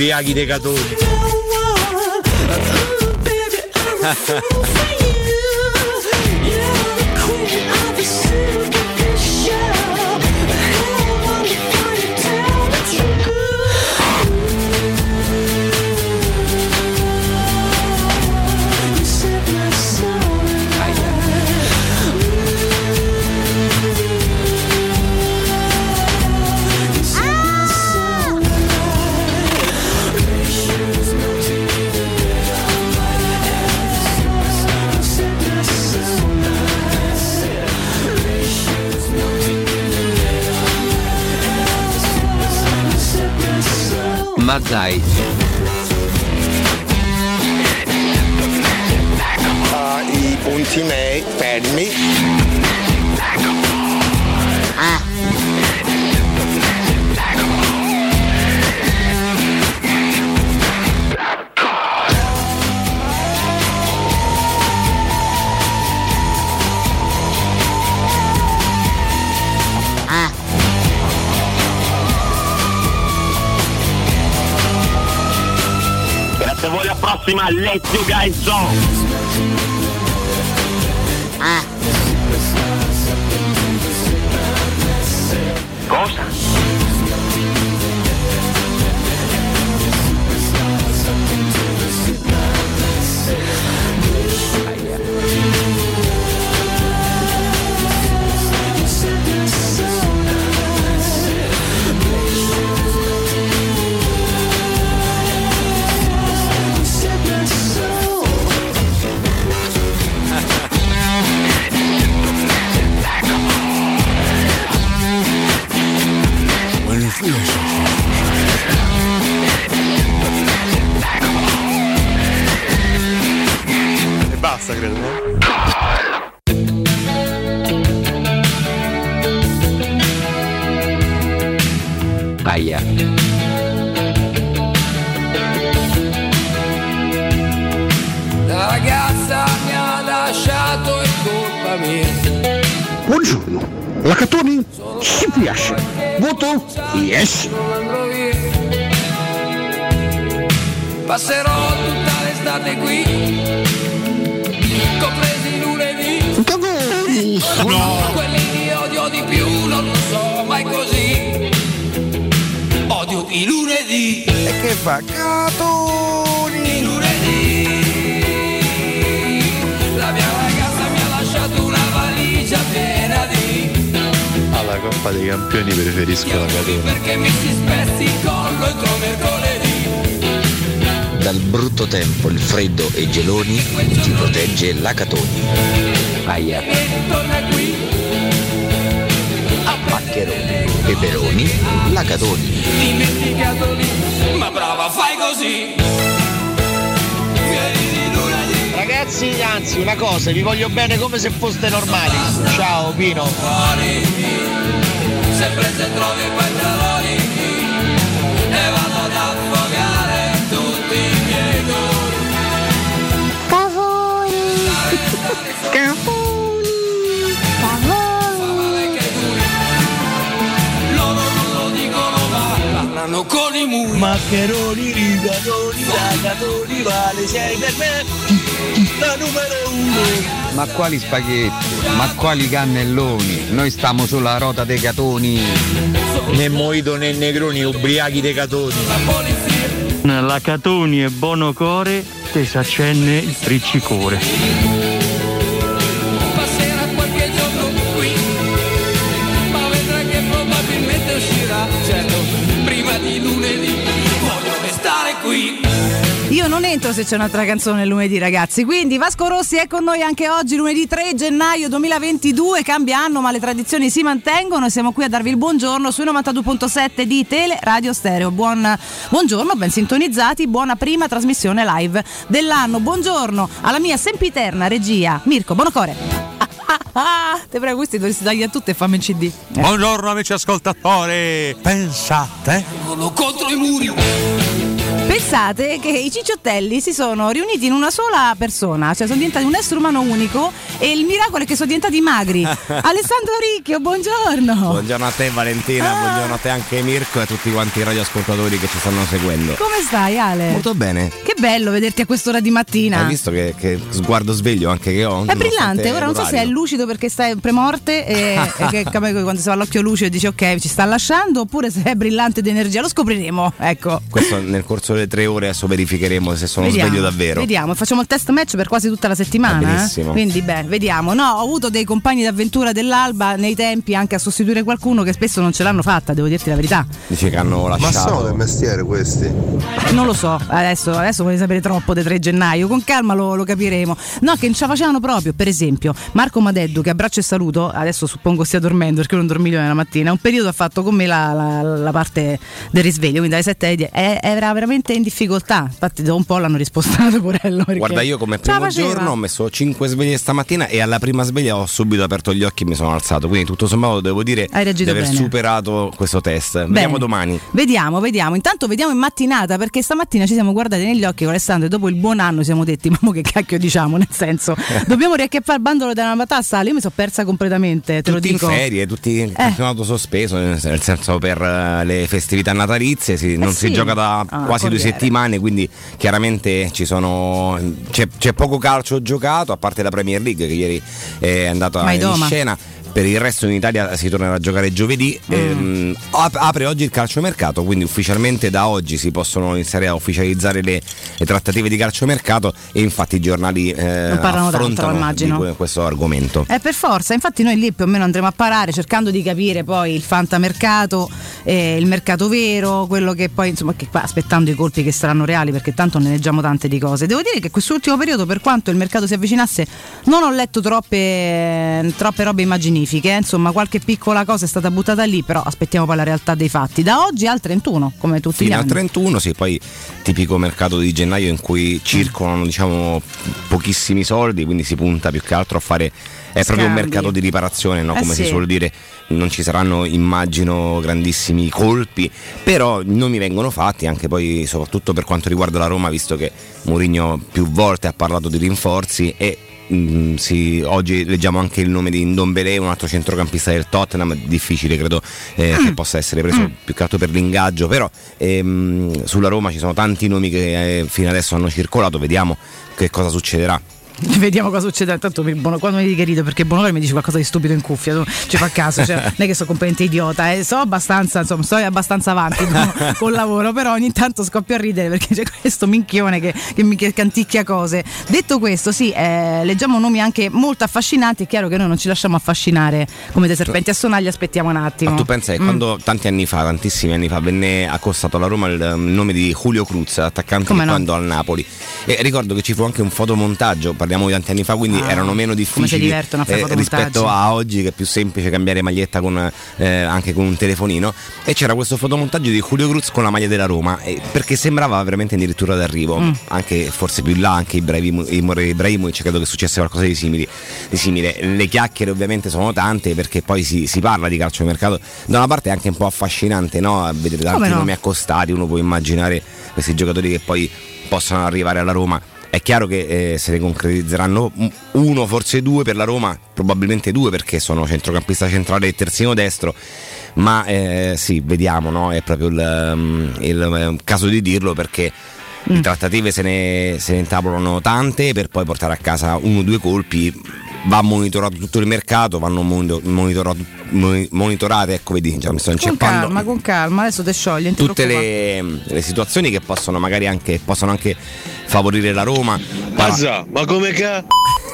Ubriachi dei catoni. Ma dai, a voi, alla prossima, let's you guys go! Cosa? Campioni preferisco la Catone. perché mi si spezzi il collo entro mercoledì. Dal brutto tempo, il freddo e i geloni ti protegge la Catoni. Aia. E torna qui. Maccheroni, peperoni, la Catoni. Dimenticato lì. Ma brava, fai così. Vieni di lunedì. Ragazzi, anzi, una cosa, vi voglio bene come se foste normali. Ciao Pino sempre se trovi i pantaloni e vado ad affogare tutti i miei doni. Cavoli! Cavoli! Cavoli! Loro non lo dicono ma parlano con i muri. Maccheroni, rigatoni, ragatoni, vale sei per me la numero uno. Ma quali spaghetti? Ma quali cannelloni? Noi stiamo sulla rota dei gatoni. Né Moito né Negroni, ubriachi dei catoni. La Catoni e Bono Core te s'accenne il friccicore. Non entro se c'è un'altra canzone lunedì, ragazzi. Quindi Vasco Rossi è con noi anche oggi, lunedì 3 gennaio 2022. Cambia anno, ma le tradizioni si mantengono. E siamo qui a darvi il buongiorno sui 92.7 di Tele Radio Stereo. Buon, buongiorno, ben sintonizzati. Buona prima trasmissione live dell'anno. Buongiorno alla mia sempiterna regia Mirko Bonocore. Ah, ah, ah, te prego, questi dovresti dargli a tutte e fammi il CD. Buongiorno amici ascoltatori, pensate contro i muri. Pensate che i cicciottelli si sono riuniti in una sola persona, cioè sono diventati un essere umano unico e il miracolo è che sono diventati magri. Alessandro Ricchio, buongiorno. Buongiorno a te Valentina, buongiorno a te anche Mirko e a tutti quanti i radioascoltatori che ci stanno seguendo. Come stai Ale? Molto bene. Che bello vederti a quest'ora di mattina. Hai visto che, che sguardo sveglio anche che ho? È brillante, ora non so se è lucido perché stai premorte e, e che quando si va all'occhio lucido dici ok ci sta lasciando oppure se è brillante di energia, lo scopriremo, ecco. Questo nel corso delle tre ore adesso verificheremo se sono Vediamo, sveglio davvero. Vediamo, facciamo il test match per quasi tutta la settimana. Eh? benissimo. Quindi, beh, vediamo. No, ho avuto dei compagni d'avventura dell'Alba nei tempi anche a sostituire qualcuno che spesso non ce l'hanno fatta, devo dirti la verità. Dice che hanno Ma lasciato. sono del mestiere questi? Non lo so, adesso, adesso voglio sapere troppo dei 3 gennaio, con calma lo, lo capiremo. No, che non ce la facevano proprio, per esempio, Marco Madeddu, che abbraccio e saluto, adesso suppongo stia dormendo perché non dormivo nella mattina, un periodo ha fatto con me la, la- la parte del risveglio, quindi dalle 7 alle 10, e- era veramente in difficoltà, infatti dopo un po' l'hanno rispostato Porello. Guarda, io come primo giorno ho messo 5 sveglie stamattina e alla prima sveglia ho subito aperto gli occhi e mi sono alzato. Quindi tutto sommato devo dire di aver bene. superato questo test. Bene. Vediamo domani. Vediamo, vediamo. Intanto vediamo in mattinata perché stamattina ci siamo guardati negli occhi con Alessandro e dopo il buon anno siamo detti, ma che cacchio diciamo, nel senso, dobbiamo riacchiappare il bandolo della matassa, io mi sono persa completamente, te lo tutti dico. Eh. in ferie, tutti in campionato sospeso, nel senso per eh, le festività natalizie, si- non Eh sì. si gioca da Ah, quasi due. Settimane, quindi chiaramente ci sono, c'è, c'è poco calcio giocato, a parte la Premier League che ieri è andata in scena. Per il resto in Italia si tornerà a giocare giovedì. Mm. Ehm, ap- apre oggi il calciomercato, quindi ufficialmente da oggi si possono iniziare a ufficializzare le, le trattative di calciomercato e infatti i giornali eh, tanto, affrontano que- questo argomento. Eh, per forza, infatti noi lì più o meno andremo a parare cercando di capire poi il fantamercato, eh, il mercato vero, quello che poi insomma che qua aspettando i colpi che saranno reali perché tanto ne leggiamo tante di cose. Devo dire che quest'ultimo periodo per quanto il mercato si avvicinasse non ho letto troppe, troppe robe immaginifiche, eh. insomma qualche piccola cosa è stata buttata lì, però aspettiamo poi la realtà dei fatti. Da oggi al 31 come tutti Fino gli al anni. 31, sì, poi tipico mercato di gennaio in cui circolano diciamo pochissimi soldi, quindi si punta più che altro a fare è proprio un Scambi. mercato di riparazione, no? Eh come sì. si suol dire, non ci saranno immagino grandissimi colpi, però non mi vengono fatti anche poi soprattutto per quanto riguarda la Roma, visto che Mourinho più volte ha parlato di rinforzi e mm, sì, oggi leggiamo anche il nome di Ndombele, un altro centrocampista del Tottenham, difficile credo eh, Mm. che possa essere preso più che altro per l'ingaggio, però ehm, sulla Roma ci sono tanti nomi che eh, fino adesso hanno circolato, vediamo che cosa succederà. Vediamo cosa succede. Bono- quando mi dica rido perché Bonocore mi dice qualcosa di stupido in cuffia, tu ci fa caso, cioè, non è che sono completamente idiota, eh, so abbastanza, insomma, sto abbastanza avanti no, col lavoro, però ogni tanto scoppio a ridere perché c'è questo minchione che, che mi che canticchia cose. Detto questo, sì, eh, leggiamo nomi anche molto affascinanti, è chiaro che noi non ci lasciamo affascinare come dei serpenti a sonaglia, aspettiamo un attimo. Ma tu pensa che Mm. quando tanti anni fa, tantissimi anni fa, venne accostato alla Roma il um, nome di Julio Cruz, attaccante Come no? andò al Napoli. E ricordo che ci fu anche un fotomontaggio, parliamo di tanti anni fa, quindi Ah, erano meno difficili eh, rispetto a oggi che è più semplice cambiare maglietta con, eh, anche con un telefonino. E c'era questo fotomontaggio di Julio Cruz con la maglia della Roma, eh, perché sembrava veramente addirittura d'arrivo, Mm. anche forse più in là, anche Ibrahim- Ibrahimovic, credo che successe qualcosa di, simili- di simile. Le chiacchiere ovviamente sono tante perché poi si, si parla di calciomercato, da una parte è anche un po' affascinante no? vedere tanti Come no? nomi accostati, uno può immaginare questi giocatori che poi possano arrivare alla Roma. È chiaro che eh, se ne concretizzeranno un- uno, forse due per la Roma, probabilmente due perché sono centrocampista centrale e terzino destro. ma eh, sì, vediamo, no? è proprio il, um, il, um, caso di dirlo perché Mm. le trattative se ne, se ne intavolano tante per poi portare a casa uno o due colpi va monitorato tutto il mercato, vanno monitor- monitorato- moni- monitorate, ecco vedi, già mi sto Con inceppando calma, con calma, adesso te sciogli. non ti tutte le, le situazioni che possono magari anche, possono anche favorire la Roma. Mazza, ma come ca...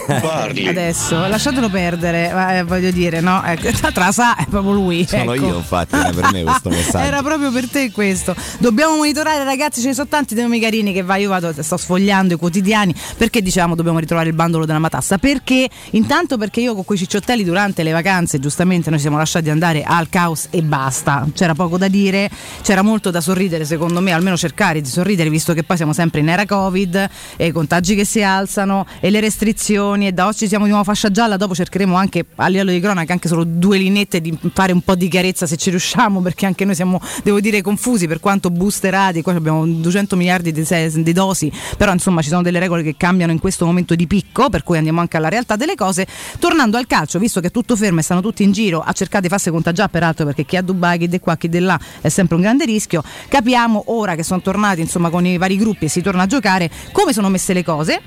parli? Adesso lasciatelo perdere, eh, voglio dire, no? Ecco, tra sa è proprio lui. Sono ecco. io, infatti, era per me questo messaggio. Era proprio per te questo. Dobbiamo monitorare, ragazzi. Ce ne sono tanti dei nomi carini che va. Io vado, sto sfogliando i quotidiani. Perché diciamo dobbiamo ritrovare il bandolo della matassa? Perché intanto perché io con quei cicciottelli durante le vacanze, giustamente, noi siamo lasciati andare al caos e basta. C'era poco da dire, c'era molto da sorridere, secondo me, almeno cercare di sorridere, visto che poi siamo sempre in era Covid, e i contagi che si alzano e le restrizioni. E da oggi siamo di nuovo fascia gialla. Dopo cercheremo anche a livello di cronaca anche solo due linette di fare un po' di chiarezza se ci riusciamo, perché anche noi siamo, devo dire, confusi per quanto boosterati. Qua abbiamo 200 miliardi di, di dosi, però insomma ci sono delle regole che cambiano in questo momento di picco, per cui andiamo anche alla realtà delle cose. Tornando al calcio, visto che è tutto fermo e stanno tutti in giro a cercare di farsi contagiare, peraltro perché chi a Dubai, chi di qua, chi di là è sempre un grande rischio, capiamo ora che sono tornati insomma con i vari gruppi e si torna a giocare come sono messe le cose.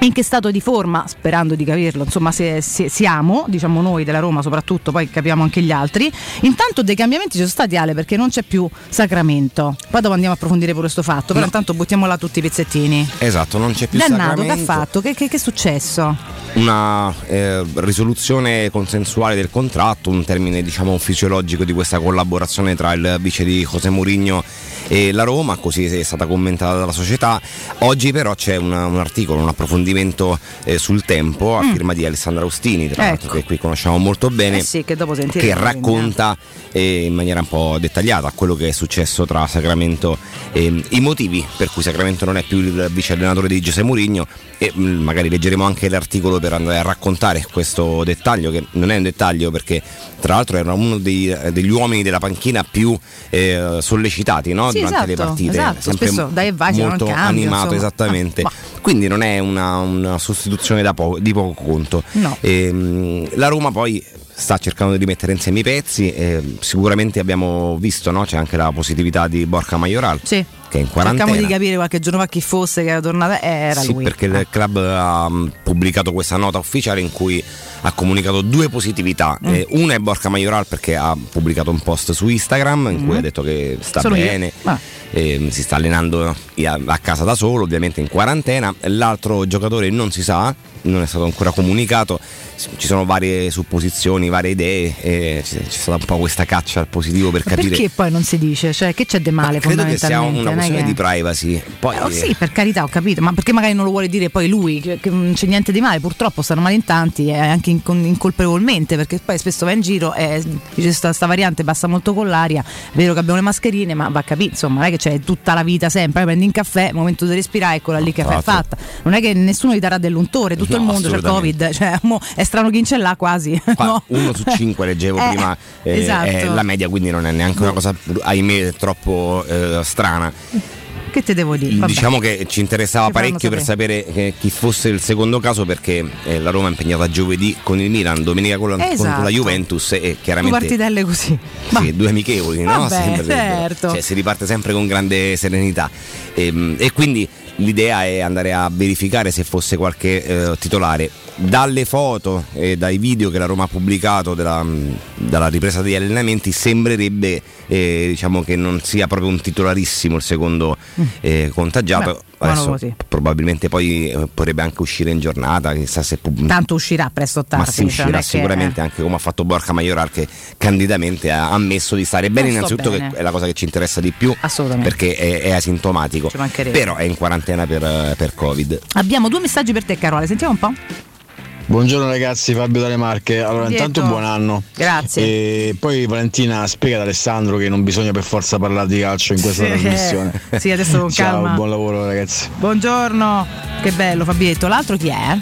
In che stato di forma, sperando di capirlo, insomma, se, se- siamo, diciamo noi della Roma soprattutto, poi capiamo anche gli altri. Intanto dei cambiamenti ci sono stati Ale perché non c'è più Sacramento. Poi dopo andiamo a approfondire pure questo fatto, però intanto buttiamo là tutti i pezzettini. Esatto, non c'è più Dannato, che ha Sacramento. fatto? Che, che- che è successo? una eh, risoluzione consensuale del contratto, un termine diciamo fisiologico di questa collaborazione tra il vice di José Mourinho e la Roma, così è stata commentata dalla società. Oggi però c'è una- un articolo, un approfondimento eh, sul tempo a Mm. firma di Alessandra Austini, tra l'altro Ecco. che qui conosciamo molto bene. Eh sì, che che racconta eh, in maniera un po' dettagliata quello che è successo tra Sacramento e i motivi per cui Sacramento non è più il vice allenatore di Giuseppe Mourinho e mh, magari leggeremo anche l'articolo per andare a raccontare questo dettaglio che non è un dettaglio perché tra l'altro era uno dei- degli uomini della panchina più eh, sollecitati no? Sì, durante le esatto, partite esatto. sempre Spesso dai e vai, molto cambio, animato insomma. esattamente Ma- quindi non è una, una sostituzione da po- di poco conto No. Ehm, la Roma poi sta cercando di mettere insieme i pezzi. eh, sicuramente abbiamo visto, no? c'è anche la positività di Borca Majoral Sì. Che è in quarantena. Cerchiamo di capire qualche giorno fa chi fosse che era tornata. Eh, era sì, lui. perché il club ha mm, pubblicato questa nota ufficiale in cui ha comunicato due positività. Mm. Eh, una è Borca Majoral perché ha pubblicato un post su Instagram in cui Mm. ha detto che sta Solo bene, Ah. eh, si sta allenando a casa da solo, ovviamente in quarantena. L'altro giocatore non si sa, non è stato ancora comunicato. Ci sono varie supposizioni, varie idee, e c'è c'è stata un po' questa caccia al positivo per Ma capire. perché poi non si dice? Cioè, che c'è di male Credo che sia una questione che- di privacy. Poi, Eh, oh, sì, per carità, ho capito, ma perché magari non lo vuole dire poi lui, che, che non c'è niente di male, purtroppo stanno male in tanti e anche incon- incolpevolmente, perché poi spesso va in giro e dice sta, sta variante passa molto con l'aria, è vero che abbiamo le mascherine, ma va a capire, insomma, non è che c'è tutta la vita sempre, prendi un caffè, momento di respirare, eccola lì che è fatta. Non è che nessuno gli darà dell'untore, tutto No, il mondo c'è il. Covid, cioè mo è strano chi ce l'ha quasi. Qua no? uno su cinque leggevo Eh, prima eh, esatto. è la media quindi non è neanche una cosa ahimè troppo eh, strana Che te devo dire? Vabbè. diciamo che ci interessava faranno parecchio per sapere eh, chi fosse il secondo caso perché eh, la Roma è impegnata giovedì con il Milan domenica con la, Esatto. contro la Juventus e Due chiaramente partitelle così. sì, due amichevoli no? Vabbè, Sempre- certo. cioè, si riparte sempre con grande serenità Ehm, e quindi l'idea è andare a verificare se fosse qualche eh, titolare. Dalle foto e dai video che la Roma ha pubblicato della, dalla ripresa degli allenamenti sembrerebbe eh, diciamo che non sia proprio un titolarissimo il secondo eh, contagiato adesso probabilmente poi eh, potrebbe anche uscire in giornata chissà se pub- Tanto uscirà presto o tardi. ma si uscirà è che- sicuramente anche come ha fatto Borca Majoral che candidamente ha ammesso di stare bene Non innanzitutto bene. che è la cosa che ci interessa di più Assolutamente. perché è, è asintomatico però è in quarantena per, eh, per covid Abbiamo due messaggi per te, Carola. Sentiamo un po'. Buongiorno ragazzi, Fabio dalle Marche. Allora, Dietro. intanto buon anno. Grazie. E poi Valentina spiega ad Alessandro che non bisogna per forza parlare di calcio in questa Sì. trasmissione. Sì, adesso con Ciao, calma. buon lavoro ragazzi. Buongiorno. Che bello, Fabietto. L'altro chi è?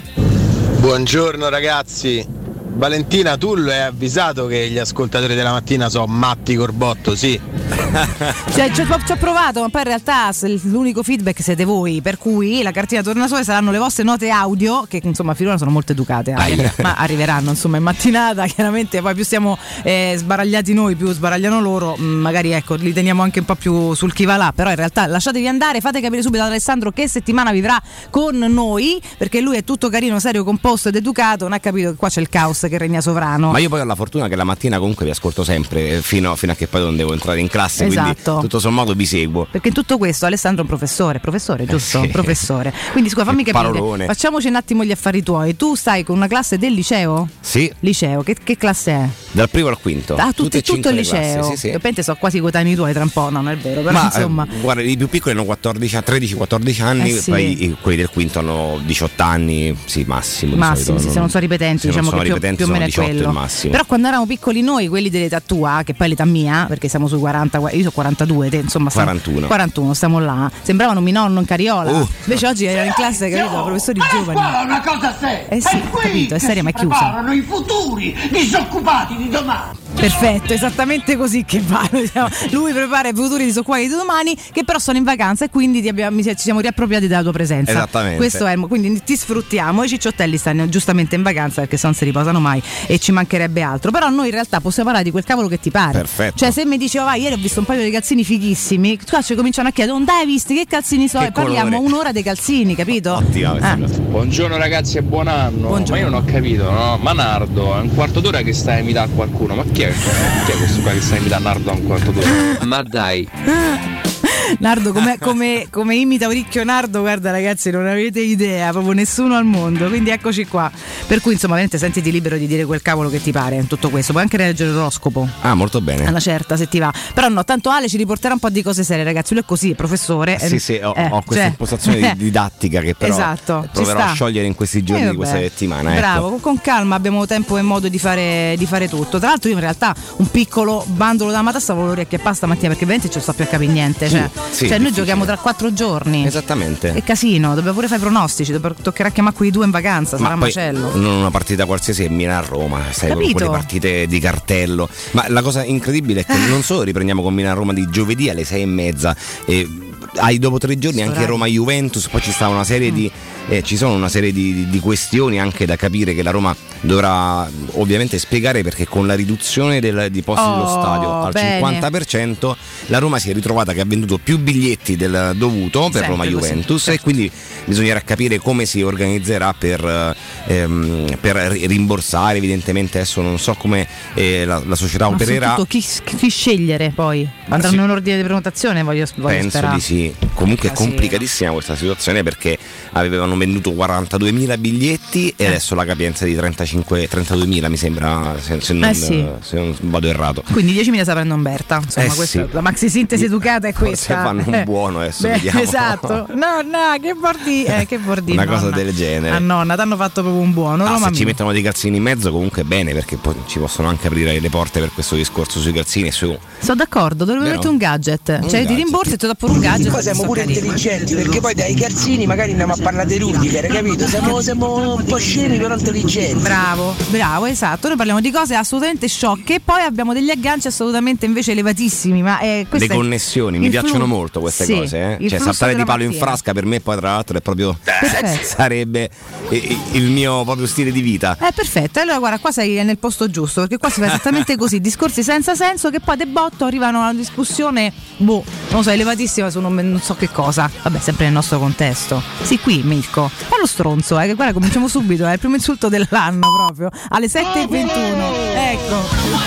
Buongiorno ragazzi. Valentina, tu l'hai avvisato che gli ascoltatori della mattina sono matti corbotto, sì. Cioè, ci, ho, ci ho provato, ma poi in realtà l'unico feedback siete voi, per cui la cartina tornasole saranno le vostre note audio, che insomma finora sono molto educate, anche, ma arriveranno insomma in mattinata, chiaramente. Poi più siamo eh, sbaragliati noi, più sbaragliano loro, mh, magari ecco, li teniamo anche un po' più sul chi va là, però in realtà lasciatevi andare, fate capire subito ad Alessandro che settimana vivrà con noi, perché lui è tutto carino, serio, composto ed educato, non ha capito che qua c'è il caos che regna sovrano. Ma io poi ho la fortuna che la mattina comunque vi ascolto sempre eh, fino, fino a che poi non devo entrare in classe, Esatto. quindi tutto sommato vi seguo. Perché in tutto questo Alessandro è un professore, professore, giusto? sì. Professore. Quindi scusa, fammi capire. parolone. Facciamoci un attimo gli affari tuoi. Tu stai con una classe del liceo? Sì, Liceo, che, che classe è? dal primo al quinto. Ah, tutti, tutto il liceo. classi, sì, sì. Penso sono quasi coetanei tuoi tra un po', no, non è vero, però Ma insomma. eh, guarda, i più piccoli hanno 14, 13-14 anni, Eh sì. poi quelli del quinto hanno 18 anni, sì, massimo. Massimo, solito, sì, se non sono ripetenti, se non diciamo sono che più, o meno è sono 18 quello. Però quando eravamo piccoli noi, quelli dell'età tua, che poi è l'età mia, perché siamo sui 40, io sono 42, te insomma stiamo- 41. 41, stiamo là. Sembravano mi nonno in cariola. Uh. Invece oggi erano in classe, capito, professori giovani. Qua è una cosa seria. Eh sì, è qui capito, è che seria, ma è chiusa. i futuri disoccupati di domani. Perfetto, esattamente così che va. Lui prepara i futuri disoccupati di domani, che però sono in vacanza e quindi ti abbiamo- ci siamo riappropriati della tua presenza. Esattamente. Questo è, quindi ti sfruttiamo. I cicciottelli stanno giustamente in vacanza perché se non si riposano mai e ci mancherebbe altro. Però noi in realtà possiamo parlare di quel cavolo che ti pare. Perfetto. Cioè, se mi dicevo, vai, ieri ho visto un paio di calzini fighissimi, qua ci cominciano a chiedere, non dai, visti che calzini so? Che e parliamo colore. un'ora dei calzini, capito? Ottima questa Ah. cosa. Buongiorno ragazzi e buon anno. Buongiorno. Ma io non ho capito, no? Ma Nardo, è un quarto d'ora che sta a imitare qualcuno. Ma chi è, chi è questo qua che sta a imitare Nardo a un quarto d'ora? Ma dai, Nardo, come, come- come imita Oricchio Nardo, guarda ragazzi, non avete idea, proprio nessuno al mondo. Quindi eccoci qua. Per cui, insomma, veramente sentiti libero di dire quel cavolo che ti pare in tutto questo. Puoi anche leggere l'oroscopo. Ah, molto bene. Una certa, se ti va. Però no, tanto Ale ci riporterà un po' di cose serie, ragazzi. Lui è così, professore. Sì, eh, sì, ho, eh, ho questa cioè- impostazione di- didattica che però Esatto, ci proverò a sciogliere in questi giorni Eh, di questa settimana. ecco. Bravo, con calma abbiamo tempo e modo di fare, di fare tutto. Tra l'altro io in realtà un piccolo bandolo da matassa avevo l'orecchia e pasta mattina perché veramente ci sto più a capire niente. Cioè, sì, cioè noi difficile. giochiamo tra quattro giorni. Esattamente. È casino, dobbiamo pure fare i pronostici, dobbiamo- toccherà chiamare quei due in vacanza, sarà Ma un macello. non una partita qualsiasi è Milan-Roma, sai, con quelle partite di cartello. Ma la cosa incredibile è che non solo riprendiamo con Milan-Roma di giovedì alle sei e mezza, e hai dopo tre giorni anche Orari. Roma-Juventus, poi ci sta una serie di. Eh, ci sono una serie di, di- questioni anche da capire che la Roma dovrà ovviamente spiegare perché con la riduzione del- di posti dello Oh, stadio al bene. 50% la Roma si è ritrovata che ha venduto più biglietti del dovuto per Sempre Roma-Juventus così, certo. e quindi bisognerà capire come si organizzerà per, ehm, per ri- rimborsare evidentemente adesso non so come eh, la, la società Ma opererà chi, chi scegliere poi? Andranno sì. in ordine di prenotazione, voglio, voglio penso sperare. di sì comunque è Ah, sì. complicatissima questa situazione perché avevano venduto 42.000 biglietti Eh. e adesso la capienza è di 35 32.000 mi sembra se, se non, Eh sì. se non vado errato Quindi 10.000 sta prendendo Umberta. Insomma, Eh questa, sì. la maxi sintesi educata è questa. fanno un Eh. buono adesso, Beh, vediamo. Esatto. No, no, che bordi, eh, che bordi. Una cosa nonna. del genere. Ah, nonna, ti hanno fatto proprio un buono. Ah, Roma se ci mia. mettono dei calzini in mezzo comunque bene perché poi ci possono anche aprire le porte per questo discorso sui calzini e su Sono d'accordo, dovrebbe Vero? mettere un gadget. cioè, ti gadget. rimborsi e ti do pure un gadget. Poi siamo pure carini. intelligenti perché poi dai calzini magari andiamo a parlare di Rudiger, capito? Siamo, siamo un po' scemi però intelligenti. Bravo, bravo, esatto. Noi parliamo di cose assolutamente sciocche e poi abbiamo degli agganci assolutamente invece elevatissimi. Ma eh, le connessioni, mi piacciono flu- molto queste Sì, cose. Eh? Cioè, saltare di palo in frasca per me, poi, tra l'altro, è proprio Perfetto. sarebbe eh, il mio proprio stile di vita. Eh, perfetto, allora guarda, qua sei nel posto giusto, perché qua si fa esattamente così, discorsi senza senso che poi de botto arrivano a una discussione, boh, non so, elevatissima su non, non so che cosa. Vabbè, sempre nel nostro contesto. Sì, qui Mirko, è lo stronzo, eh, che guarda, cominciamo subito, è il primo insulto dell'anno proprio, alle 7.21. Ecco.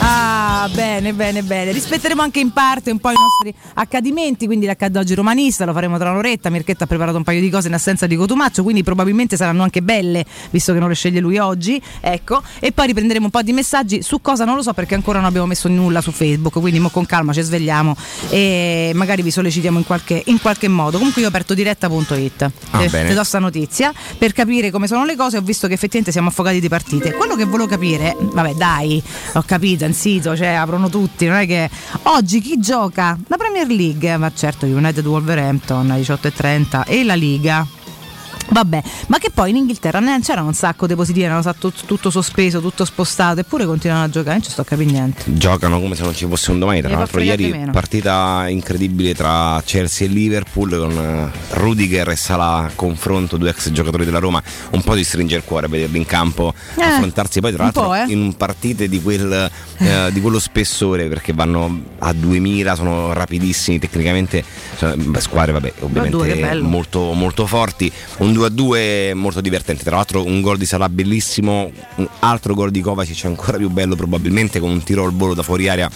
Ah, bene, bene, bene. Rispetteremo anche in parte un po' i nostri accadimenti, quindi l'accadde oggi romanista, lo faremo tra un'oretta, Mirchetta ha preparato un paio di cose in assenza di Cotumaccio, quindi probabilmente saranno anche belle, visto che non le sceglie lui oggi, ecco, e poi riprenderemo un po' di messaggi su cosa non lo so perché ancora non abbiamo messo nulla su Facebook, quindi mo con calma ci svegliamo e magari vi sollecitiamo in qualche, in qualche modo. Comunque io ho aperto diretta.it, Ah, eh, bene. ti do sta notizia, per capire come sono le cose ho visto che effettivamente siamo affogati di partite. Quello che volevo capire, vabbè dai, ho capito, in sito, cioè aprono tutti, non è che oggi chi gioca? La Premier League, ma certo United Wolverhampton alle 18.30 e la Liga. Vabbè, ma che poi in Inghilterra ne c'era un sacco di positivi, erano stato tutto sospeso, tutto spostato, eppure continuano a giocare, non ci sto a capire niente. Giocano come se non ci fosse un domani. Tra l'altro, ieri meno. partita incredibile tra Chelsea e Liverpool con eh, Rudiger e Salah confronto, due ex giocatori della Roma. Un po' ti stringe il cuore vederli in campo Eh, affrontarsi. Poi, tra l'altro, eh. in partite di, quel, eh, di quello spessore perché vanno a 2000, sono rapidissimi tecnicamente. Sono, beh, squadre, vabbè, ovviamente due, molto, molto forti. Un 2-2 molto divertente. Tra l'altro, un gol di Salah bellissimo, un altro gol di Kovacic ancora più bello, probabilmente con un tiro al volo da fuori area.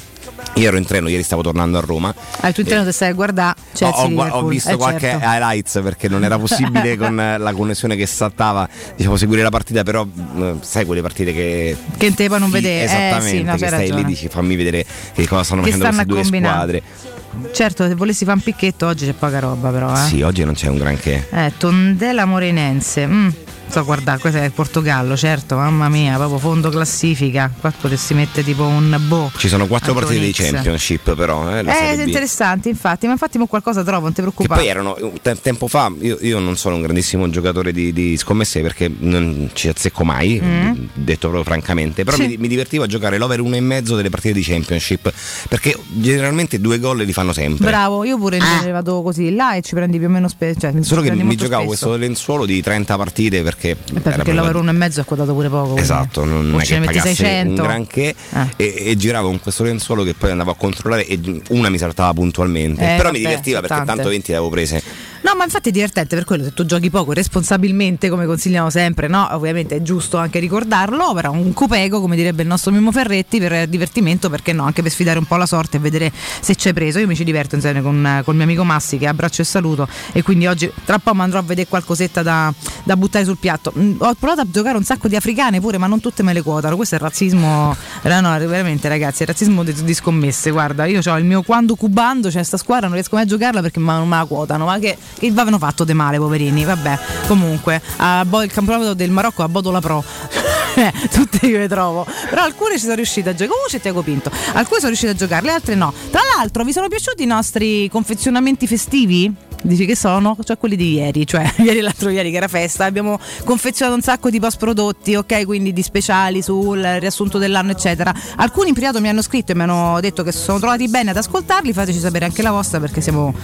Io ero in treno, ieri stavo tornando a Roma. Ah, tu in treno te stai a guardare Ho, Chelsea ho ho Liverpool. visto Eh, qualche certo. highlights perché non era possibile con eh, la connessione che saltava diciamo, seguire la partita, però eh, sai quelle partite che Che in te non Sì, vedere. Esattamente, eh, sì, no, che stai lì ragione. dici fammi vedere che cosa stanno Che facendo stanno queste a due combinare. squadre. Certo, se volessi fare un picchetto oggi c'è poca roba però. Eh, Sì, oggi non c'è un granché. eh Tondela Morenense. Mm. So guardare, questo è il Portogallo, certo, mamma mia, proprio fondo classifica. Qua potresti mettere tipo un boh. Ci sono quattro Antonix. partite di Championship però, eh, Eh, Serie B. interessanti, infatti, ma infatti mo qualcosa trovo, non ti Che preoccupare. poi erano un te- tempo fa, io, io non sono un grandissimo giocatore di, di scommesse perché non ci azzecco mai, Mm. detto proprio francamente, però Sì. mi, mi divertivo a giocare l'over uno e mezzo delle partite di Championship perché generalmente due gol li fanno sempre. Bravo, io pure genere vado così là e ci prendi più o meno spesso. Cioè, Solo che mi giocavo spesso. questo lenzuolo di 30 partite perché... Eh, beh, perché proprio- l'over uno e mezzo è quotato pure poco. Esatto, non O è che pagasse 600. un granché Eh. e, e giravo con questo lenzuolo che poi andavo a controllare e una mi saltava puntualmente. Eh, Però mi vabbè, divertiva perché tante. tanto 20 le avevo prese. No, ma infatti è divertente per quello se tu giochi poco responsabilmente, come consigliamo sempre, no? Ovviamente è giusto anche ricordarlo, però un cupego, come direbbe il nostro Mimmo Ferretti, per divertimento, perché no? Anche per sfidare un po' la sorte e vedere se hai preso. Io mi ci diverto insieme con, col mio amico Massi, che abbraccio e saluto, e quindi oggi tra un po' mi andrò a vedere qualcosetta da, da buttare sul piatto. Mm, Ho provato a giocare un sacco di africane pure, ma non tutte me le quotano. Questo è il razzismo, no, veramente ragazzi, è il razzismo di, di scommesse. Guarda, io ho il mio quando cubando, c'è sta squadra, non riesco mai a giocarla perché non me la quotano. Ma che, che avevano fatto de male, poverini. Vabbè, comunque, a Bo- il campionato del Marocco a Bodola Pro. Eh, tutte io le trovo però alcune ci sono riuscite a giocare uh c'è Tiago Pinto alcune sono riuscite a giocare le altre no tra l'altro vi sono piaciuti i nostri confezionamenti festivi? Dici che sono? Cioè quelli di ieri, cioè ieri e l'altro ieri che era festa, abbiamo confezionato un sacco di post prodotti, ok? Quindi di speciali sul riassunto dell'anno, eccetera. Alcuni in privato mi hanno scritto e mi hanno detto che sono trovati bene ad ascoltarli, fateci sapere anche la vostra perché siamo,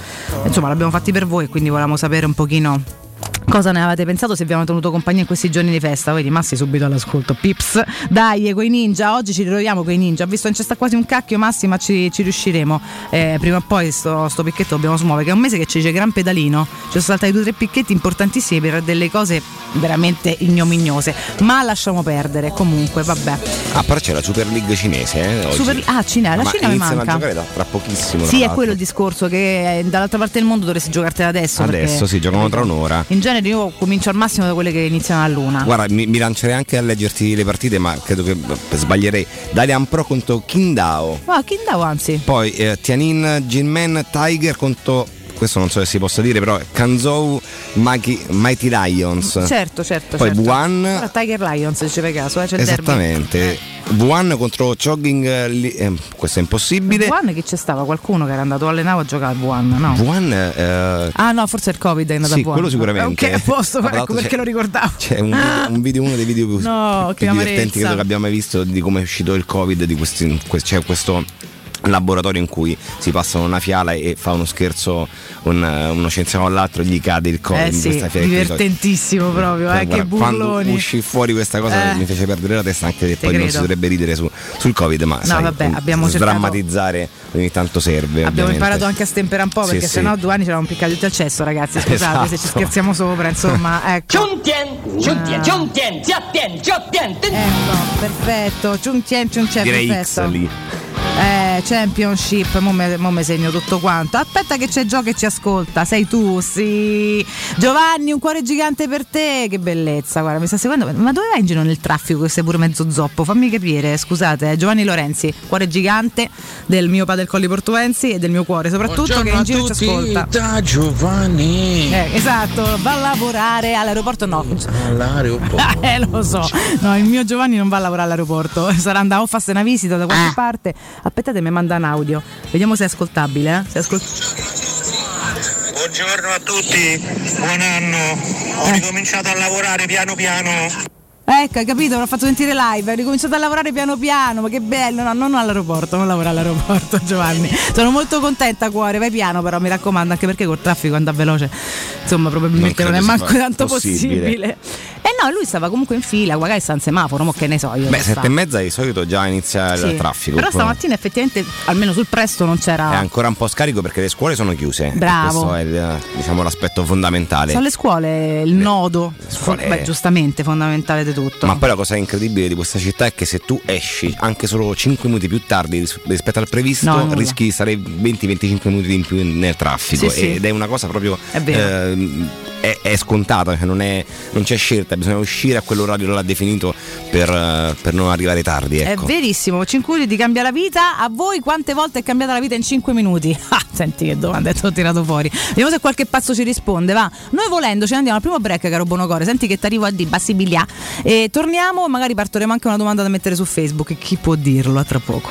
insomma, l'abbiamo fatti per voi quindi volevamo sapere un pochino Cosa ne avete pensato se abbiamo tenuto compagnia in questi giorni di festa? Vedi, Massi subito all'ascolto. Pips, dai, quei ninja, oggi ci ritroviamo con i ninja. Ho visto che c'è sta quasi un cacchio, Massi, ma ci, ci riusciremo. Eh, prima o poi sto, sto picchetto dobbiamo smuovere, che è un mese che ci dice gran pedalino. Ci sono saltati due o tre picchetti importantissimi per delle cose veramente ignominiose. Ma lasciamo perdere, comunque, vabbè. Ah, però c'è la Super League cinese, eh? Super- ah, Cina, la Ma Cina mi manca. a giocare da, tra pochissimo. Sì, è quello il discorso che eh, dall'altra parte del mondo dovresti giocartela adesso. Adesso perché- sì, giocano tra un'ora. In genere io comincio al massimo da quelle che iniziano a luna. Guarda, mi, mi lancerei anche a leggerti le partite, ma credo che eh, sbaglierei. Dalian Pro contro Qingdao. Ma chi andavo anzi? Poi eh, Tianin Jinmen Tiger contro. Questo non so se si possa dire, però Kanzhou Maki- Mighty Lions. Certo, certo. Poi certo. Wuhan. Ora Tiger Lions, ci fai caso, eh, c'è il derby. Esattamente. Wuhan contro Chogging. eh, eh, questo è impossibile. Wuhan che c'è stava qualcuno che era andato allenavo a giocare a Wuhan, no? Wuhan. eh, Ah no, forse il Covid è andato Sì, a Wuhan. quello sicuramente. Ok, a posto, ecco perché lo ricordavo. C'è un video, un video- uno dei video più, No, più divertenti amarezza. credo che abbiamo mai visto di come è uscito il Covid. Di questi, que- c'è questo laboratorio in cui si passano una fiala e fa uno scherzo un- uno scienziato all'altro e gli cade il Covid Eh in sì, questa divertentissimo proprio, eh, Guarda, che quando burloni. uscì fuori questa cosa Eh. mi fece perdere la testa anche se poi non si credo. dovrebbe ridere su- sul Covid ma sai, vabbè, abbiamo sdrammatizzare ogni tanto serve Abbiamo ovviamente. imparato anche a stemperare un po' Sì, perché sì. sennò due anni ce l'avamo piccato tutti al cesso, ragazzi. Scusate Esatto. se ci scherziamo sopra, insomma, ecco. Giuntien, ziattien, giottien, Ecco, perfetto. Ciuntien, ciuntien, direi perfetto. X lì Eh, Championship, mo me, mo me segno tutto quanto. Aspetta che c'è Gio che ci ascolta, sei tu, sì. Giovanni, un cuore gigante per te, che bellezza, guarda, mi sta seguendo. Ma dove vai in giro nel traffico che sei pure mezzo zoppo? Fammi capire, scusate, eh. Giovanni Lorenzi, cuore gigante del mio padre Colli Portuensi e del mio cuore, soprattutto che è in giro ci ascolta. da Giovanni. Eh, esatto, va a lavorare all'aeroporto no. All'aeroporto. eh, lo so. No, il mio Giovanni non va a lavorare all'aeroporto. Sarà andato a farsi una visita da qualche parte. Aspettate, mi manda un audio. Vediamo se è ascoltabile. Eh? Se è ascol- buongiorno a tutti, buon anno. Ho ricominciato a lavorare piano piano. Ecco, hai capito? L'ho fatto sentire live. Hai ricominciato a lavorare piano piano. Ma che bello! No, non all'aeroporto, non lavora all'aeroporto, Giovanni. Sono molto contenta a cuore. Vai piano, però mi raccomando, anche perché col traffico andà veloce. Insomma, probabilmente non, Non è manco tanto possibile. possibile. E no, lui stava comunque in fila, magari sta in semaforo, ma che ne so io. Beh, sette e mezza di solito già inizia Sì. il traffico. Però Poi stamattina effettivamente, almeno sul presto, non c'era. È ancora un po' scarico perché le scuole sono chiuse. Bravo. Questo è il, diciamo, l'aspetto fondamentale. Sono le scuole il nodo, scuole- Beh, giustamente fondamentale di tutto. Ma poi la cosa incredibile di questa città è che se tu esci anche solo 5 minuti più tardi ris- rispetto al previsto, No, rischi di stare 20-25 minuti in più nel traffico. Sì, sì. Ed è una cosa proprio. È vero. ehm, è, è scontata, cioè non, è- non c'è scelta, bisogna uscire a quell'orario là definito per, eh, per non arrivare tardi. Ecco. È verissimo, 5 minuti ti cambia la vita. A voi quante volte è cambiata la vita in 5 minuti? Ah, senti che domanda ti ho tirato fuori. Vediamo se qualche pazzo ci risponde, va. Noi volendo ce ne andiamo al primo break, caro Bonocore. Senti che ti arrivo a di Bassibilia. E torniamo, magari partoremo anche una domanda da mettere su Facebook. Chi può dirlo? A tra poco.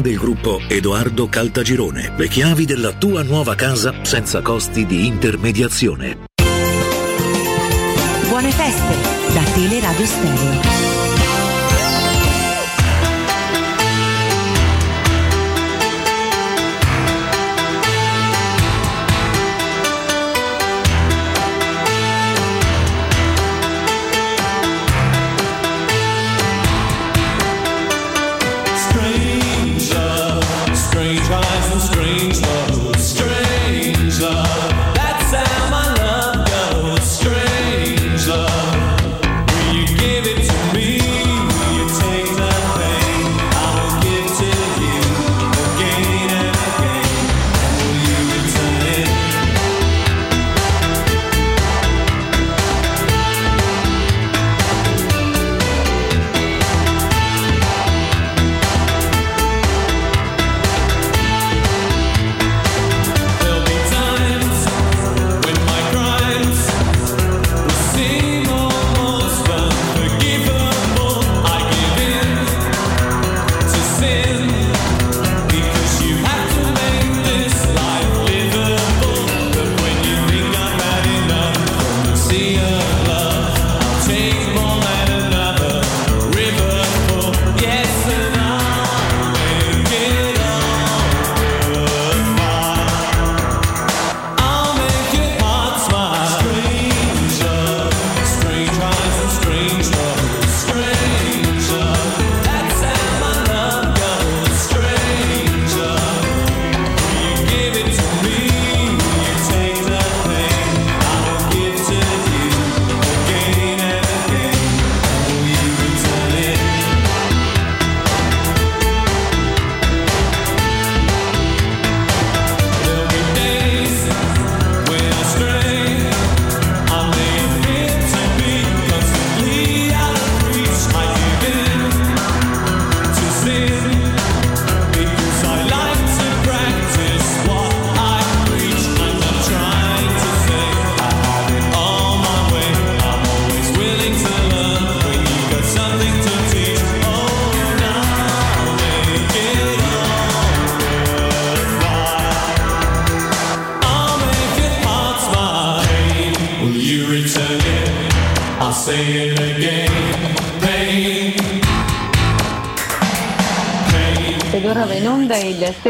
del gruppo Edoardo Caltagirone. Le chiavi della tua nuova casa senza costi di intermediazione. Buone feste da Teleradio Stereo.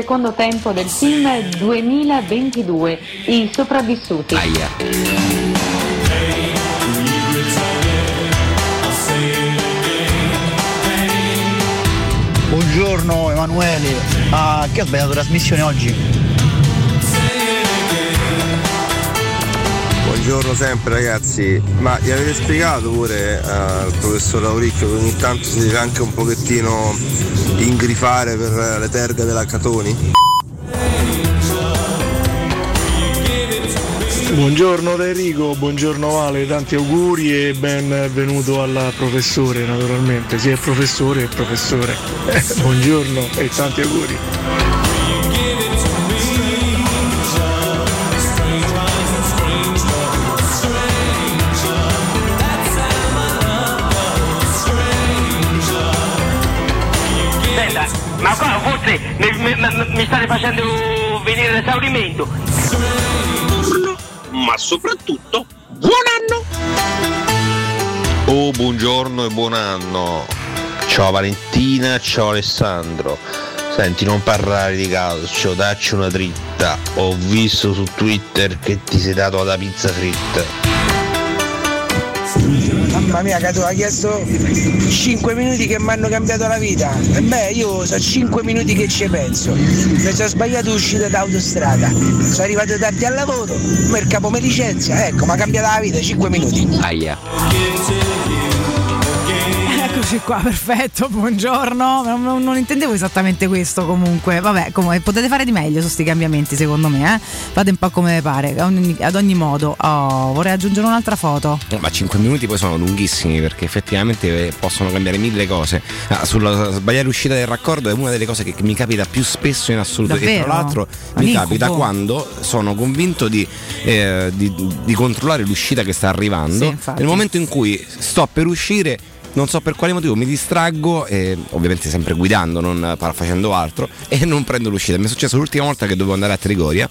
Secondo tempo del film 2022, I sopravvissuti. Buongiorno Emanuele, ah, che ho sbagliato trasmissione oggi? Buongiorno sempre ragazzi, ma gli avete spiegato pure eh, al professor Lauricchio che ogni tanto si deve anche un pochettino ingrifare per le terga della Catoni? Buongiorno da Enrico, buongiorno Vale, tanti auguri e benvenuto al professore naturalmente, sia il professore il professore. buongiorno e tanti auguri. Mi, mi- mi- state facendo venire l'esaurimento. ma soprattutto buon anno! Oh, buongiorno e buon anno. Ciao Valentina, ciao Alessandro. Senti, non parlare di calcio, dacci una dritta. Ho visto su Twitter che ti sei dato la pizza fritta. Mamma mia, che tu hai chiesto 5 minuti che mi hanno cambiato la vita. E beh, io so 5 minuti che ci penso. Mi sono sbagliato uscita d'autostrada. Sono arrivato tardi al lavoro, il capo mi licenzia. Ecco, mi ha cambiato la vita 5 minuti. Aia. Eccoci qua, perfetto, buongiorno. Non, non- intendevo esattamente questo comunque. Vabbè, comunque, potete fare di meglio su questi cambiamenti secondo me, eh? Fate un po' come vi pare. Ad ogni, modo, oh, vorrei aggiungere un'altra foto. No, Ma 5 minuti poi sono lunghissimi perché effettivamente eh, possono cambiare mille cose. Ah, sulla sbagliare l'uscita del raccordo è una delle cose che mi capita più spesso in assoluto. E Davvero? tra l'altro Un mi capita quando sono convinto di, eh, di- di controllare l'uscita che sta arrivando. Sì. Nel momento in cui sto per uscire. Non so per quale motivo mi distraggo, eh, ovviamente sempre guidando, non facendo altro, e non prendo l'uscita. Mi è successo l'ultima volta che dovevo andare a Trigoria.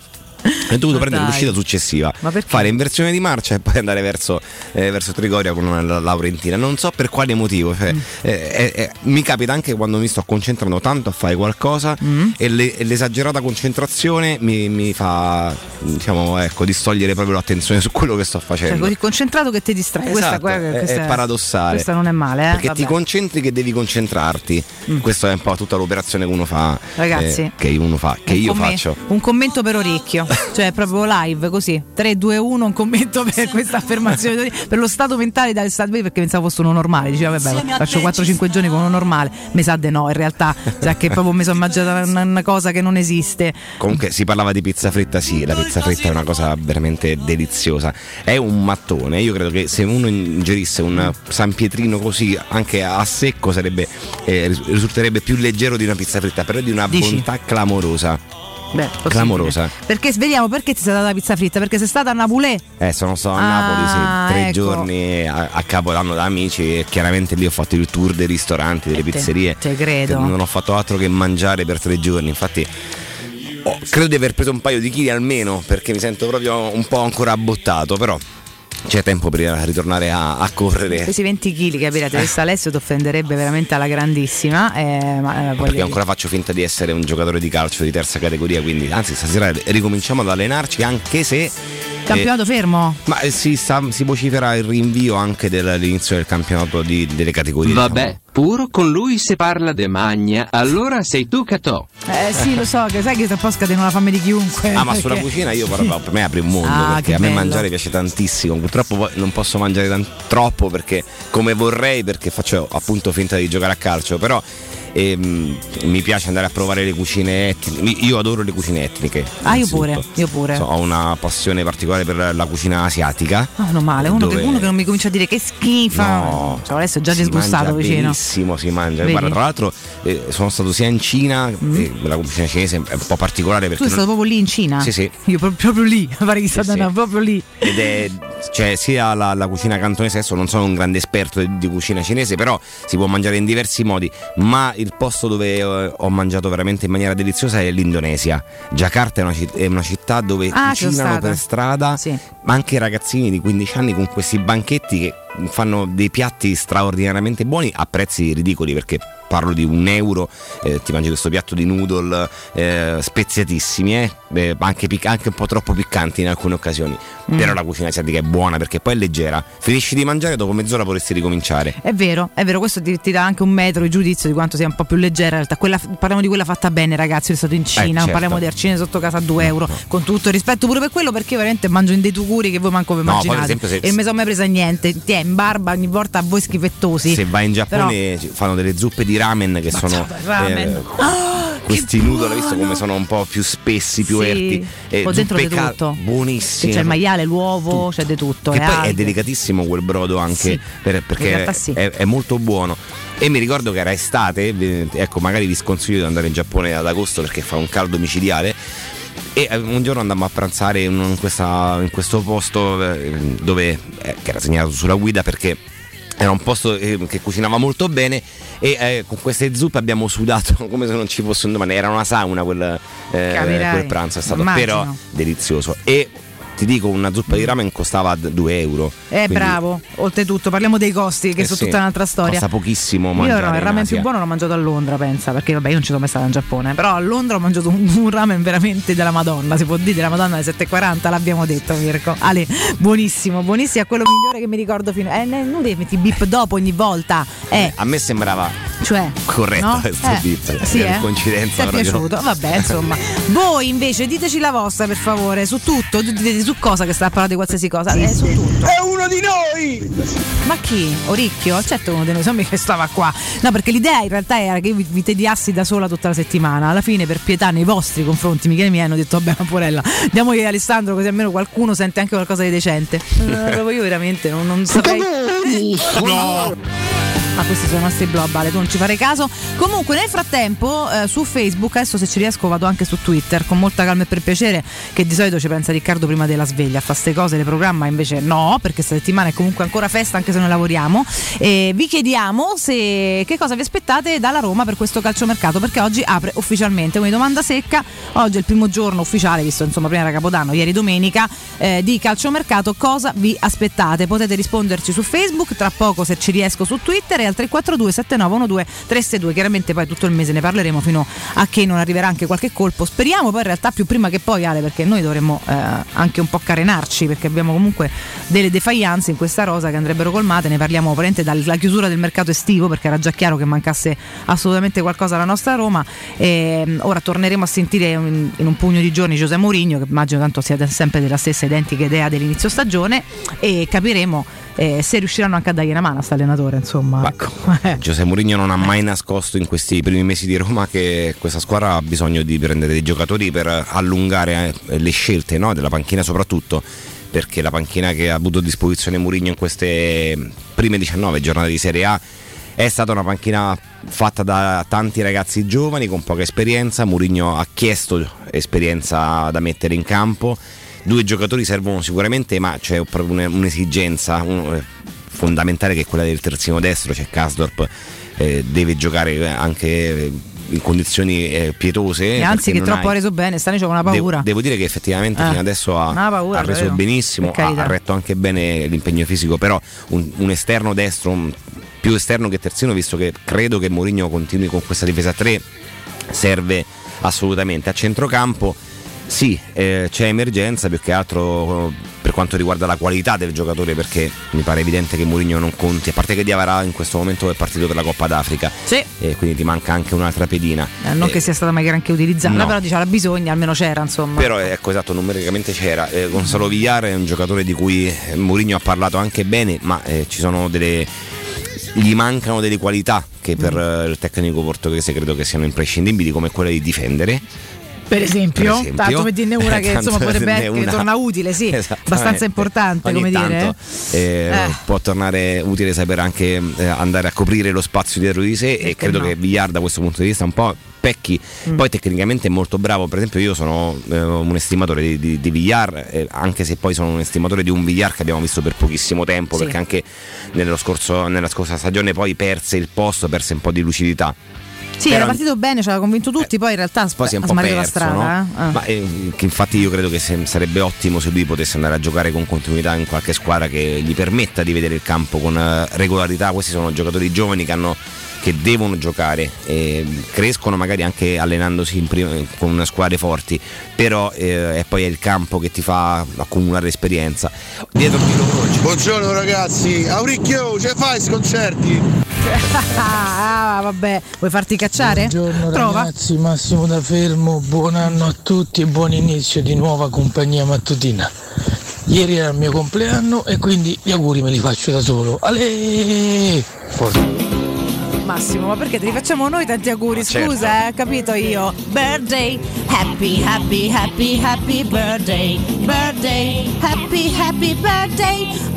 Ho dovuto Ma prendere dai. l'uscita successiva, Ma fare inversione di marcia e poi andare verso, eh, verso Trigoria con una Laurentina. Non so per quale motivo. cioè, Mm. eh, eh, eh, mi capita anche quando mi sto concentrando tanto a fare qualcosa Mm. e, le- e l'esagerata concentrazione mi, mi fa diciamo, ecco, distogliere proprio l'attenzione su quello che sto Cioè, facendo. così concentrato che ti distrai. Questa, Esatto, qua- è- questa è paradossale. Questa non è male, eh? Perché ti Vabbè. concentri che devi concentrarti. Questa è un po' tutta l'operazione che uno fa. Ragazzi. eh, che uno fa, che io commen- faccio. Un commento per orecchio, cioè proprio live così. 3, 2, 1, un commento per questa affermazione, per lo stato mentale di Alessandro perché pensavo fosse uno normale. Diceva, vabbè, faccio 4-5 giorni con uno normale. Mi sa di no, in realtà, sa che proprio mi sono immaginata una, una cosa che non esiste. Comunque si parlava di pizza fritta, sì, la pizza fritta è una cosa veramente deliziosa. È un mattone, io credo che se uno ingerisse un San Pietrino così anche a secco sarebbe, eh, ris- risulterebbe più leggero di una pizza fritta, però è di una Dici? bontà clamorosa. Beh. Clamorosa. Perché vediamo perché ti sei data la pizza fritta? Perché sei stata a Napolè. Eh, sono stato a Ah, Napoli sì, tre ecco. giorni a, a Capodanno da amici e chiaramente lì ho fatto il tour dei ristoranti, delle Eh, te- pizzerie. te credo. Non ho fatto altro che mangiare per tre giorni, infatti oh, credo di aver preso un paio di chili almeno perché mi sento proprio un po' ancora abbottato, però c'è tempo per ritornare a, a correre. Questi 20 kg, capirete? Adesso Alessio ti offenderebbe veramente alla grandissima. eh, ma, eh, Perché dire- ancora faccio finta di essere un giocatore di calcio di terza categoria, quindi anzi stasera ricominciamo ad allenarci anche se... Campionato fermo? Ma eh, si, sta- si vocifera il rinvio anche dell'inizio del campionato di- delle categorie. Vabbè, puro con lui se parla de magna, allora sei tu Catò. Eh sì, lo so, che sai che un po' scatena la fame di chiunque. Ah, ma sulla perché- cucina io proprio per me apre un mondo Ah, perché a me bello. mangiare piace tantissimo. Purtroppo non posso mangiare tan- troppo perché come vorrei perché faccio appunto finta di giocare a calcio, però ehm, mi piace andare a provare le cucine etniche. Io adoro le cucine etniche. Ah, io pure, io pure. So, ho una passione particolare per la cucina asiatica. Ah, non male, uno, che, Dove- uno che non mi comincia a dire che schifo. No, Cioè, adesso è già disgustato vicino. Benissimo, si mangia. Vedi? Mm. Guarda, tra l'altro eh, sono stato sia in Cina, e la cucina cinese è un po' particolare Tu perché sei stato non- proprio lì in Cina? Sì, sì. Io pro- proprio lì, pare che sta Sì, andando sì. proprio lì. ed è cioè sia la, la cucina cantonese adesso non sono un grande esperto di, di cucina cinese però si può mangiare in diversi modi ma il il posto dove eh, ho mangiato veramente in maniera deliziosa è l'Indonesia. Jakarta è una, citt- è una città dove Ah, cucinano per strada, ma anche ragazzini di 15 anni con questi banchetti che fanno dei piatti straordinariamente buoni a prezzi ridicoli perché parlo di un euro, eh, ti mangi questo piatto di noodle eh, speziatissimi, eh, eh, anche, pic- anche un po' troppo piccanti in alcune occasioni. Mm. Però la cucina asiatica è buona perché poi è leggera. Finisci di mangiare, dopo mezz'ora vorresti ricominciare. È vero, è vero, questo ti, ti dà anche un metro di giudizio di quanto sia un po' più leggera in realtà. Quella- parliamo di quella fatta bene, ragazzi. Io sono stato in Cina, non certo. parliamo di arcine sotto casa a 2 euro. Con tutto il rispetto pure per quello, perché veramente mangio in dei tucuri che voi manco vi No, immaginate. per esempio, se- e non mi sono mai presa niente. Ti è in barba ogni volta a voi schifettosi. Se vai in Giappone ci- fanno delle zuppe di ramen che sono ramen. eh, Ah, questi hai visto come sono un po' più spessi, più Sì, erti. Eh, ho dentro di tutto. buonissime. C'è il maiale, l'uovo, c'è di tutto. Le poi è alghe. delicatissimo quel brodo anche Sì, per- perché sì. è, è molto buono. E mi ricordo che era estate, eh, ecco, magari vi sconsiglio di andare in Giappone ad agosto perché fa un caldo micidiale. E eh, un giorno andammo a pranzare in, questa- in questo posto eh, dove, eh, che era segnato sulla guida perché era un posto eh, che cucinava molto bene e eh, con queste zuppe abbiamo sudato come se non ci fosse un domani. Era una sauna quel, eh, quel pranzo, è stato Immagino. però delizioso. E ti dico, una zuppa di ramen costava 2 euro. Eh, Quindi, bravo. Oltretutto, parliamo dei costi, che eh sono sì, tutta un'altra storia. Costa pochissimo Io no, il ramen più buono l'ho mangiato a Londra, pensa, perché vabbè io non ci sono mai stata in Giappone, però a Londra ho mangiato un, un ramen veramente della Madonna, si può dire della Madonna alle 7.40, l'abbiamo detto Mirko. Ale, buonissimo, buonissimo, è quello migliore che mi ricordo fino... Eh, non devi metti bip dopo ogni volta, eh, A me sembrava cioè... corretto no? questo Eh, beat. Sì, eh? coincidenza Ti è piaciuto? Vabbè, insomma. Voi invece diteci la vostra per favore, su tutto, dite su cosa che sta a parlare di qualsiasi cosa, eh, su tutto. È uno di noi! Ma chi? Oricchio? Certo uno di noi, insomma che stava qua. No, perché l'idea in realtà era che io vi, vi tediassi da sola tutta la settimana. Alla fine, per pietà nei vostri confronti, Michele mi hanno detto, vabbè, ma porella, diamogli ad Alessandro così almeno qualcuno sente anche qualcosa di decente. Proprio io veramente non, non saprei. No! Ma questi sono i nostri blog, Ale, tu non ci fare caso. Comunque, nel frattempo, eh, su Facebook, adesso se ci riesco vado anche su Twitter, con molta calma e per piacere, che di solito ci pensa Riccardo prima della sveglia a fare queste cose, le programma invece no, perché questa settimana è comunque ancora festa anche se noi lavoriamo. E vi chiediamo se che cosa vi aspettate dalla Roma per questo calciomercato, perché oggi apre ufficialmente. Quindi domanda secca, oggi è il primo giorno ufficiale, visto insomma prima era Capodanno, ieri domenica, eh, di calciomercato, cosa vi aspettate? Potete risponderci su Facebook, tra poco se ci riesco su Twitter al 342 7912 362. Chiaramente poi tutto il mese ne parleremo fino a che non arriverà anche qualche colpo. Speriamo poi in realtà più prima che poi Ale, perché noi dovremmo eh, anche un po' carenarci, perché abbiamo comunque delle defianze in questa rosa che andrebbero colmate. Ne parliamo veramente dalla chiusura del mercato estivo, perché era già chiaro che mancasse assolutamente qualcosa alla nostra Roma. E, mm, ora torneremo a sentire in, in un pugno di giorni Giuseppe Mourinho, che immagino tanto sia sempre della stessa identica idea dell'inizio stagione, e capiremo eh, se riusciranno anche a dargli una mano a sta allenatore. Insomma, ecco. Giuseppe Mourinho non ha mai nascosto in questi primi mesi di Roma che questa squadra ha bisogno di prendere dei giocatori per allungare eh, le scelte no? della panchina soprattutto perché la panchina che ha avuto a disposizione Mourinho in queste prime 19 giornate di Serie A è stata una panchina fatta da tanti ragazzi giovani con poca esperienza. Mourinho ha chiesto esperienza da mettere in campo. Due giocatori servono sicuramente, ma c'è proprio un- un'esigenza un- eh, fondamentale che è quella del terzino destro. C'è Kasdorp, eh, deve giocare eh, anche in condizioni eh, pietose. E anzi, che troppo ha hai- reso bene, Stani c'è una Devo, paura. devo dire che effettivamente Eh. fino adesso ha, paura, ha reso vero? benissimo, ha, ha retto anche bene l'impegno fisico, però un, un esterno destro, un- più esterno che terzino, visto che credo che Mourinho continui con questa difesa 3, serve assolutamente. A centrocampo sì, eh, c'è emergenza più che altro eh, per quanto riguarda la qualità del giocatore perché mi pare evidente che Mourinho non conti, a parte che Diavara in questo momento è partito per la Coppa d'Africa Sì. e quindi ti manca anche un'altra pedina. Eh, non Eh, che sia stata mai granché utilizzata, no. però diciamo bisogna, almeno c'era insomma. Però ecco esatto, numericamente c'era. Eh, Gonzalo Villar è un giocatore di cui eh, Mourinho ha parlato anche bene, ma eh, ci sono delle. gli mancano delle qualità che per Mm. eh, il tecnico portoghese credo che siano imprescindibili, come quella di difendere. Per esempio, Per esempio. tanto per dirne una che Tanto insomma potrebbe che una. torna utile, sì, Esattamente. abbastanza importante Ogni come tanto, dire. eh, Eh. può tornare utile sapere anche eh, andare a coprire lo spazio dietro di sé e credo no? che Villar da questo punto di vista un po' pecchi Mm. poi tecnicamente è molto bravo per esempio io sono eh, un estimatore di, di, di Villar eh, anche se poi sono un estimatore di un Villar che abbiamo visto per pochissimo tempo Sì. perché anche nello scorso- nella scorsa stagione poi perse il posto perse un po' di lucidità Sì, era partito bene, ci aveva convinto tutti, poi in realtà poi si è un po' smarrito la perso, strada. no? eh. Ah. Ma eh, infatti io credo che se- sarebbe ottimo se lui potesse andare a giocare con continuità in qualche squadra che gli permetta di vedere il campo con eh, regolarità. Questi sono giocatori giovani che hanno che devono giocare e crescono magari anche allenandosi in prima- con squadre forti però eh, è poi è il campo che ti fa accumulare esperienza dietro di loro Buongiorno ragazzi, Auricchio, ce fai sconcerti? Ah, vabbè, vuoi farti cacciare? Buongiorno Prova. ragazzi, Massimo da Fermo, buon anno a tutti e buon inizio di nuova compagnia mattutina. Ieri era il mio compleanno e quindi gli auguri me li faccio da solo. Ale! Massimo, ma perché te li facciamo noi tanti auguri? certo. Scusa, eh, capito io. Birthday, happy, happy, happy, happy birthday. Birthday, happy, happy birthday.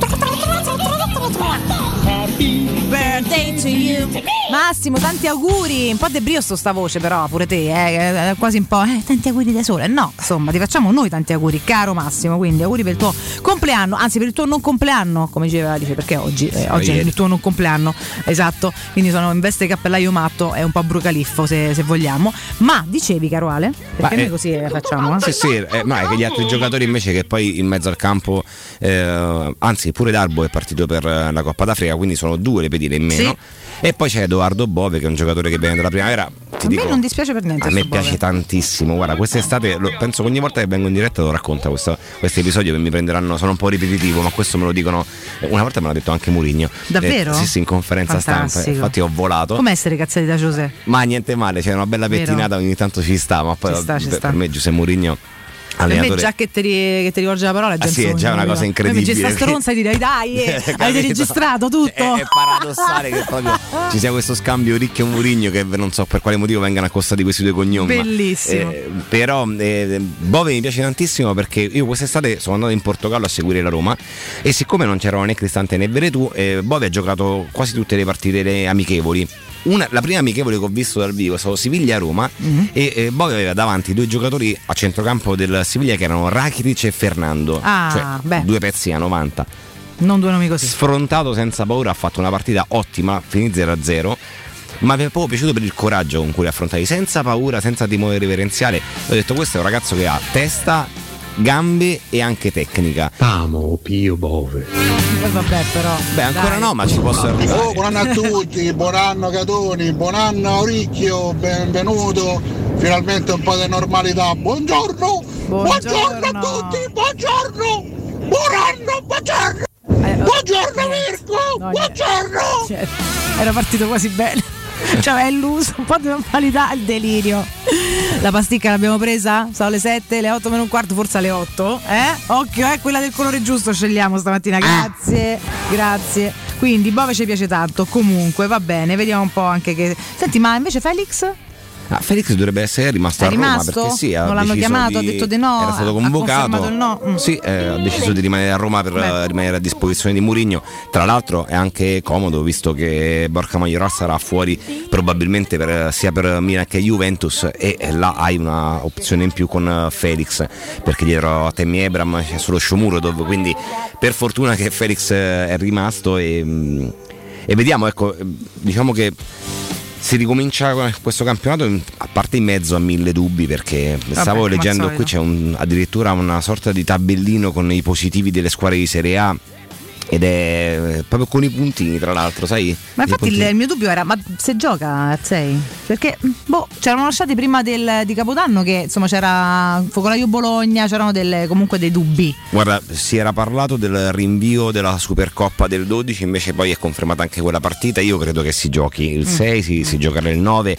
Birthday to you. Massimo, tanti auguri. Un po' debrio sto sta voce, però, pure te, eh, eh, quasi un po'. Eh, tanti auguri da sola. No, insomma, ti facciamo noi tanti auguri, caro Massimo. Quindi auguri per il tuo compleanno, anzi per il tuo non compleanno, come diceva, dice perché oggi, eh, oggi è il tuo non compleanno, esatto. Quindi sono in veste cappellaio matto, è un po' brucaliffo se, se vogliamo. Ma dicevi, caro Ale, perché Ma, noi eh, così eh, facciamo? eh? Sì, sì, eh, ma è che gli altri giocatori invece che poi in mezzo al campo, eh, anzi pure Darbo è partito per la Coppa d'Africa, quindi sono due le pedine in meno. E poi c'è Edoardo Bove che è un giocatore che viene dalla primavera. Ti A dico, me non dispiace per niente. a me sto Bove. piace tantissimo. Guarda, quest'estate lo- penso che ogni volta che vengo in diretta lo racconta questo, questo episodio che mi prenderanno. Sono un po' ripetitivo, ma questo me lo dicono. Una volta me l'ha detto anche Murigno. Davvero? sì, sì, in conferenza stampa. Fantastico. Infatti ho volato. Come essere cazzati da Giuseppe? Ma niente male, c'è una bella Vero. pettinata, ogni tanto ci sta, ma poi Ci sta, ci per, sta. per me Giuseppe Mourinho Per me allenatore già che ti, che ti rivolge la parola è già Ah, sì, è già una cosa incredibile. Dice sta stronza e direi dai, eh, avete registrato tutto. È, è paradossale che proprio ci sia questo scambio ricchio Murigno che non so per quale motivo vengano accostati questi due cognomi. Bellissimo. eh, però eh, Bove mi piace tantissimo perché io quest'estate sono andato in Portogallo a seguire la Roma e siccome non c'erano né Cristante né Veretù, eh, Bove ha giocato quasi tutte le partite amichevoli. Una- la prima amichevole che ho visto dal vivo è stato Siviglia-Roma Mhm. e eh, Bove aveva davanti due giocatori a centrocampo del Siviglia che erano Rakitic e Fernando, Ah, cioè beh. due pezzi a 90 Non due nomi così. sfrontato senza paura, ha fatto una partita ottima, finì 0-0. Ma mi è proprio piaciuto per il coraggio con cui li affrontavi, senza paura, senza timore reverenziale. Ho detto: questo è un ragazzo che ha testa, gambe e anche tecnica. Amo Pio Bove. Eh, vabbè, però. Beh, ancora dai. no, ma ci posso arrivare. Oh, buon anno a tutti, buon anno Catoni, buon anno Auricchio, benvenuto, finalmente un po' di normalità, buongiorno, buongiorno, a tutti, buongiorno, buon anno, buongiorno, buongiorno Mirko, buongiorno. Cioè, era partito quasi bene. Cioè, è illuso, un po' di normalità, il delirio. La pasticca l'abbiamo presa? Sono le 7, le 8 meno un quarto, forse alle 8. Eh? Occhio, eh, quella del colore giusto scegliamo stamattina. Grazie, grazie. Quindi Bove ci piace tanto. Comunque, va bene, vediamo un po' anche che. Senti, ma invece Felix? Ah, Felix dovrebbe essere rimasto È a Roma perché sì, ha Non l'hanno chiamato, ha detto di no, Era stato ha convocato. il no? Mm. Sì, eh, ha deciso di rimanere a Roma per Beh. eh, rimanere a disposizione di Murigno. Tra l'altro è anche comodo visto che Borca Majoral sarà fuori probabilmente per- sia per Milan che Juventus e là hai una opzione in più con eh, Felix perché dietro a Temi Ebram c'è solo Shomurodov, quindi per fortuna che Felix eh, è rimasto e, mm, e vediamo, ecco, diciamo che si ricomincia questo campionato a parte in mezzo a mille dubbi perché stavo come al leggendo qui c'è un- addirittura una sorta di tabellino con i positivi delle squadre di Serie A ed è eh, proprio con i puntini tra l'altro sai Ma infatti il, il mio dubbio era, ma se gioca Arzei? Perché, boh, c'erano lasciati prima del- di Capodanno che insomma c'era Focolaio Bologna, c'erano delle- comunque dei dubbi. Guarda, si era parlato del rinvio della Supercoppa del 12, invece poi è confermata anche quella partita. Io credo che si giochi il Mm. 6, si, si giocherà il 9.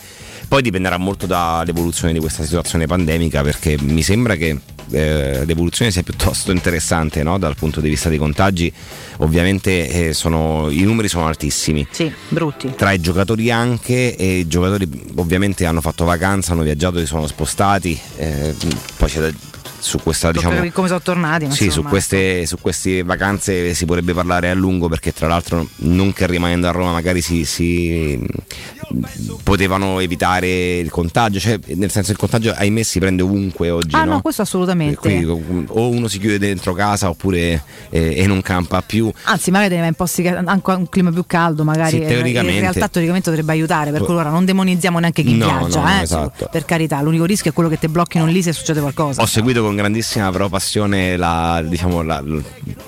Poi dipenderà molto dall'evoluzione di questa situazione pandemica perché mi sembra che eh, l'evoluzione sia piuttosto interessante no? dal punto di vista dei contagi. Ovviamente eh, sono- i numeri sono altissimi. Sì, brutti. Tra i giocatori anche, e i giocatori ovviamente hanno fatto vacanza, hanno viaggiato, si sono spostati. eh, poi c'è da- su questa diciamo come sono tornati. sì, su queste, su queste vacanze si potrebbe parlare a lungo perché tra l'altro non che rimanendo a Roma magari si, si, potevano evitare il contagio, cioè nel senso il contagio ahimè si prende ovunque oggi. Ah no, no? questo assolutamente. Quindi, o uno si chiude dentro casa oppure eh, e non campa più. Anzi, magari te ne vai in posti che anche un clima più caldo, magari Sì, eh, teoricamente. in realtà teoricamente dovrebbe aiutare, per cui ora non demonizziamo neanche chi No, viaggia, no, eh, esatto. per carità, l'unico rischio è quello che ti blocchino lì se succede qualcosa. Ho seguito con grandissima però passione la, diciamo, la,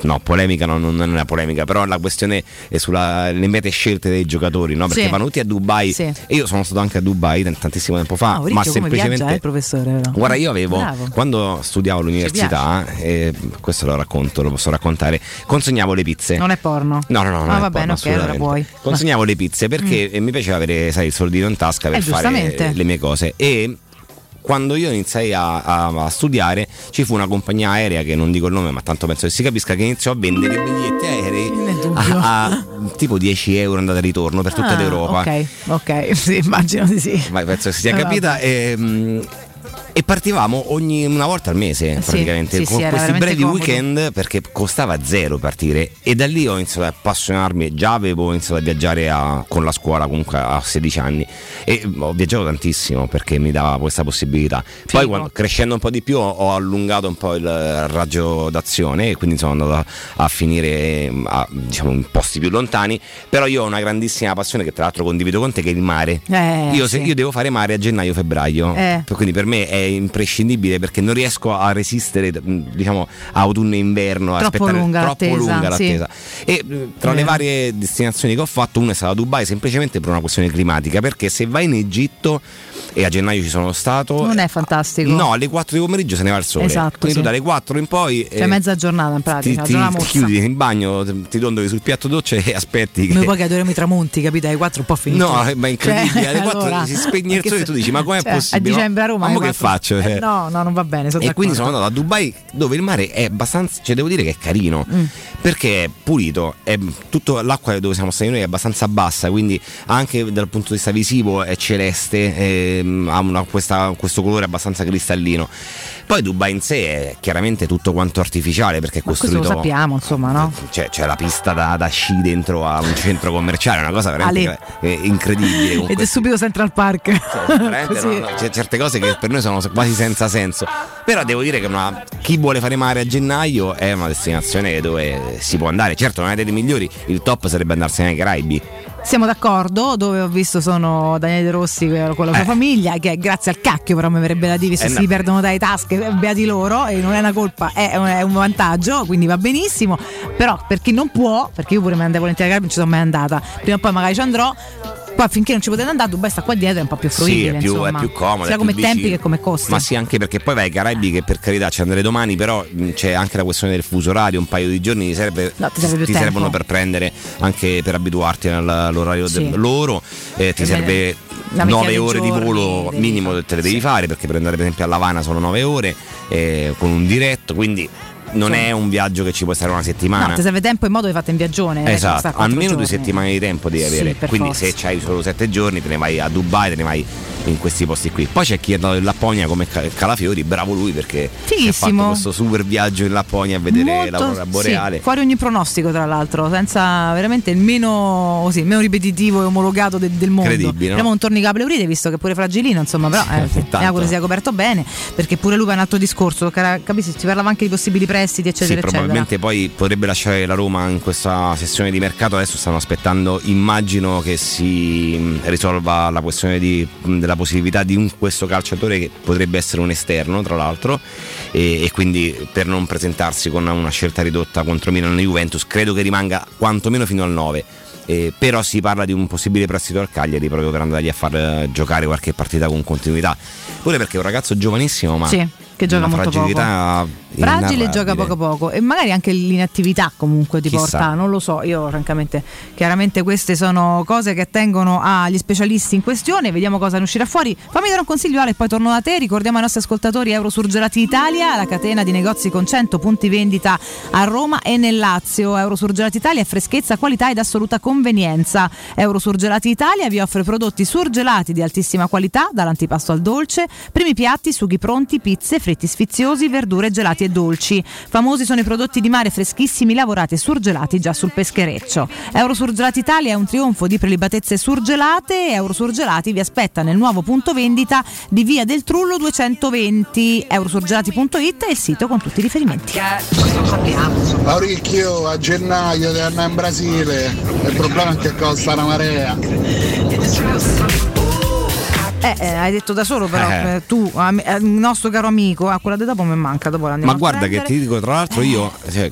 no, polemica, no, non è una polemica, però la questione è sulle mete scelte dei giocatori, no? perché Sì. vanno tutti a Dubai Sì. e io sono stato anche a Dubai tantissimo tempo fa, Ah, Ricchio, ma semplicemente... viaggia, eh, professore? però. Guarda, io avevo, Bravo. quando studiavo all'università, e questo lo racconto, lo posso raccontare, consegnavo le pizze. Non è porno. No, no, no, Ah, va porno, bene, ok, allora puoi. Consegnavo le pizze perché eh, mi piaceva avere, sai, il soldino in tasca per Eh, fare le mie cose. E quando io iniziai a, a- a studiare ci fu una compagnia aerea che non dico il nome ma tanto penso che si capisca che iniziò a vendere biglietti aerei a, a tipo 10 euro andata e ritorno per tutta Ah, l'Europa Ok, ok, sì, immagino di sì. Ma penso che si sia capita e, mm, e partivamo ogni una volta al mese Sì, praticamente sì, con sì, questi brevi comodo. weekend perché costava zero partire. E da lì ho iniziato ad appassionarmi già avevo iniziato a viaggiare a- con la scuola comunque a 16 anni. E ho viaggiato tantissimo perché mi dava questa possibilità. Poi quando- crescendo un po' di più ho, ho allungato un po' il raggio d'azione e quindi sono andato a, a finire a, diciamo in posti più lontani. Però io ho una grandissima passione che tra l'altro condivido con te che è il mare. Eh, io, se- io devo fare mare a gennaio-febbraio, Eh. quindi per me è imprescindibile perché non riesco a resistere, mh, diciamo, autunno e inverno, Troppo aspettare lunga troppo l'attesa, lunga sì. l'attesa. E mh, tra È le varie destinazioni che ho fatto, una è stata Dubai semplicemente per una questione climatica, perché se vai in Egitto e a gennaio ci sono stato, Non è fantastico. no, alle 4 di pomeriggio se ne va il sole. Esatto, quindi sì. tu dalle 4 in poi Cioè eh, mezza giornata in ti, pratica, ti- ti mozza. chiudi in bagno, ti ti dondoli sul piatto doccia e aspetti che Noi poi che adoriamo i tramonti, capite? Ai 4 un po' finito. No, ma è incredibile. Cioè, Alle 4 allora, si spegne il sole e tu dici: Ma com'è cioè, possibile? A dicembre a Roma. Ma alle che 4 faccio? Cioè, no, no, non va bene. e quindi sono andato a Dubai dove il mare è abbastanza, cioè devo dire che è carino Mm. Perché è pulito, è tutto, l'acqua dove siamo stati noi è abbastanza bassa, quindi anche dal punto di vista visivo è celeste, ehm, ha una- questa- questo colore abbastanza cristallino. Poi Dubai in sé è chiaramente tutto quanto artificiale perché è Ma questo costruito lo sappiamo, insomma, no? cioè, c'è la pista da, da sci dentro a un centro commerciale, è una cosa veramente eh, incredibile. Ed è questi- subito Central Park. Così. no, no, c'è certe cose che per noi sono quasi senza senso. Però devo dire che una- chi vuole fare mare a gennaio è una destinazione dove si può andare. Certo, non è delle migliori, il top sarebbe andarsene ai Caraibi. Siamo d'accordo, dove ho visto sono Daniele De Rossi eh, con la sua famiglia, che grazie al cacchio però mi verrebbe da dire, visto Eh, si no. perdono dalle tasche, eh, beati loro, e non è una colpa, è un, è un vantaggio, quindi va benissimo. Però per chi non può, perché io pure mi andavo volentieri a non ci sono mai andata, prima o poi magari ci andrò. Poi finché non ci potete andare, Dubai sta qua dietro, è un po' più fruibile. sì, è più, è più comodo. Sia come tempi che come costi. Ma sì, anche perché poi vai ai Caraibi che per carità ci andrei domani, però c'è anche la questione del fuso orario, un paio di giorni ti, serve- No, ti serve ti servono per prendere anche per abituarti al- all'orario Sì. del- loro, eh, ti E serve una 9 ventina di ore di volo minimo te le devi fare perché per andare per esempio a Lavana sono 9 ore eh, con un diretto, quindi non è un viaggio che ci può stare una settimana. No, ti serve tempo e modo di fatte in viaggione. eh, Esatto, almeno due giorni. settimane di tempo devi Sì, avere. per Quindi forza. se c'hai solo sette giorni te ne vai a Dubai, te ne vai in questi posti qui. Poi c'è chi è andato in Lapponia come Ca- Calafiori, bravo lui perché Fighissimo. fatto questo super viaggio in Lapponia a vedere l'aurora boreale. sì, fuori ogni pronostico, tra l'altro, senza veramente il meno, così, meno ripetitivo e omologato de- del mondo. Incredibile, no? Abbiamo un tornicapo Pleuride, visto che è pure fragilino, insomma, però eh, mi auguro sia coperto bene, perché pure lui va un altro discorso. Capisci? Si parlava anche di possibili prestiti, Sì, eccetera, eccetera. probabilmente poi potrebbe lasciare la Roma in questa sessione di mercato. Adesso stanno aspettando, immagino che si mh, risolva la questione di- mh, della possibilità di un, questo calciatore che potrebbe essere un esterno, tra l'altro, e, e quindi per non presentarsi con una scelta ridotta contro Milan e Juventus, credo che rimanga quantomeno fino al 9. Eh, però si parla di un possibile prestito al Cagliari proprio per andargli a far eh, giocare qualche partita con continuità. Pure perché è un ragazzo giovanissimo, ma Sì, che gioca molto fragilità fragile e gioca poco poco e magari anche l'inattività comunque ti Chissà. porta, non lo so, io francamente chiaramente queste sono cose che attengono agli specialisti in questione, vediamo cosa ne uscirà fuori. Fammi dare un consiglio Ale e poi torno da te, ricordiamo ai nostri ascoltatori Eurosurgelati Italia, la catena di negozi con 100 punti vendita a Roma e nel Lazio. Eurosurgelati Italia è freschezza, qualità ed assoluta convenienza. Eurosurgelati Italia vi offre prodotti surgelati di altissima qualità, dall'antipasto al dolce, primi piatti, sughi pronti, pizze, fritti sfiziosi, verdure gelati e dolci. Famosi sono i prodotti di mare freschissimi lavorati e surgelati già sul peschereccio. Eurosurgelati Italia è un trionfo di prelibatezze surgelate e Eurosurgelati vi aspetta nel nuovo punto vendita di Via del Trullo 220. Eurosurgelati.it è il sito con tutti i riferimenti. Mauricchio a gennaio devi andare in Brasile. Il problema è che costa una marea. Eh, eh, hai detto da solo però Eh. eh, tu, eh, il nostro caro amico, ah, quella di dopo mi manca, dopo la Ma a guarda che ti dico, tra l'altro io cioè,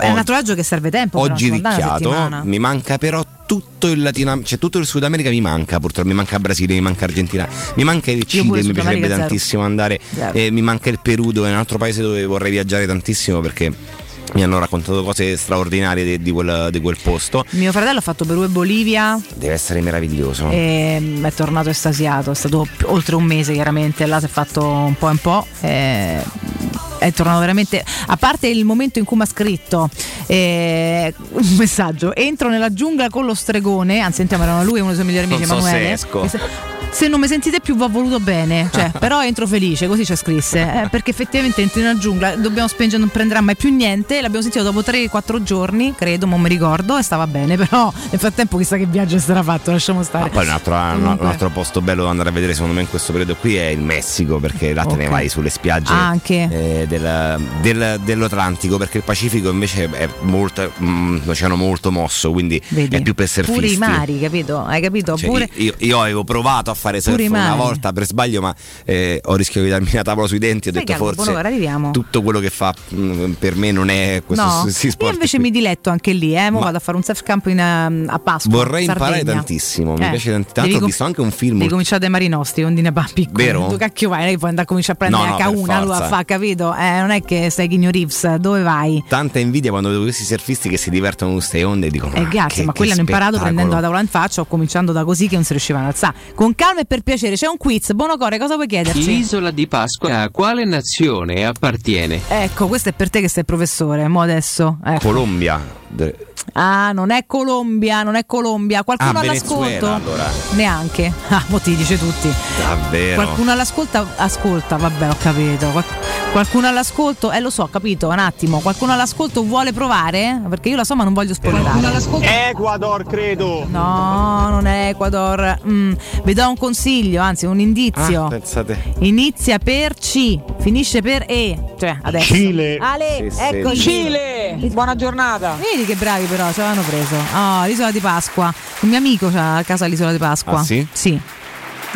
È un altro viaggio che serve tempo. oggi ricchiato, mi manca però tutto il Latino, cioè tutto il Sud America mi manca purtroppo, mi manca Brasile, mi manca Argentina, mi manca il Cile, mi piacerebbe America zero. tantissimo andare, Zero. e mi manca il Perù dove è un altro paese dove vorrei viaggiare tantissimo perché mi hanno raccontato cose straordinarie di, di quel, di quel posto, Mio fratello ha fatto Perù e Bolivia deve essere meraviglioso. e mm, è tornato estasiato, è stato oltre un mese chiaramente, là si è fatto un po' e un po'. e è tornato veramente, a parte il momento in cui mi ha scritto eh, un messaggio, entro nella giungla con lo stregone, anzi sentiamo, erano lui e uno dei suoi migliori amici, Non so se Emanuele. esco. Se- non mi sentite più va voluto bene, cioè, però entro felice, così ci scrisse, eh, perché effettivamente entri nella giungla, dobbiamo spengere, non prenderà mai più niente, l'abbiamo sentito dopo 3-4 giorni, credo, non mi ricordo, e stava bene, però nel frattempo chissà che viaggio sarà fatto, lasciamo stare. Ma poi un altro, un- altro posto bello da andare a vedere secondo me in questo periodo qui è il Messico perché là te ne vai sulle spiagge Anche. eh, del- del- dell'Atlantico perché il Pacifico invece è molto, mm, un oceano molto mosso quindi Vedi? è più per surfisti. Pure i mari, capito? Hai capito? Cioè, Pure... io, io avevo provato a fare surf una volta per sbaglio ma eh, ho rischiato di darmi una tavola sui denti ho Stai detto calmo, forse tutto quello che fa mm, per me non è questo no, si io invece qui. mi diletto anche lì, eh. Vado a fare un surf camp in, ehm, a Pasqua. Vorrei imparare tantissimo, mi Eh, piace tanto. Tanto ho visto anche un film Devi cominciare dai mari nostri, ondine pa piccoli. Vero? Tu cacchio vai, non puoi andare a cominciare a prendere No, no, H1, per lui a forza. fa, capito? Eh, non è che stai Chigno Reeves, dove vai? tanta invidia quando vedo questi surfisti che si divertono con queste onde e dicono Eh, "Ma grazie, che- ma quelli hanno imparato spettacolo". prendendo la tavola in faccia o cominciando da così che non si riuscivano ad alzare. Con calma e per piacere, c'è un quiz. Buonocore, cosa vuoi chiederci? L'isola di Pasqua a quale nazione appartiene? Ecco, questo è per te che sei professore, mo adesso. ecco. Colombia De- Ah, non è Colombia, non è Colombia. Qualcuno Ah, all'ascolto? Allora. Neanche. Ah, mo ti dice tutti. davvero Qualcuno all'ascolta, ascolta, vabbè, ho capito. Qual- qualcuno all'ascolto, eh lo so, ho capito, un attimo. Qualcuno all'ascolto vuole provare? Perché io la so, ma non voglio spoilerare. Ecuador, credo. No, non è Ecuador. Mm, vi do un consiglio, anzi un indizio. Ah, pensate Inizia per C, finisce per E. Cioè, adesso. Cile. Ale, Sì, sì. eccoci. Cile. Buona giornata. Vedi che bravi però, ce l'hanno preso. Oh, l'isola di Pasqua. Un mio amico ha a casa l'isola di Pasqua. Ah, sì? Sì.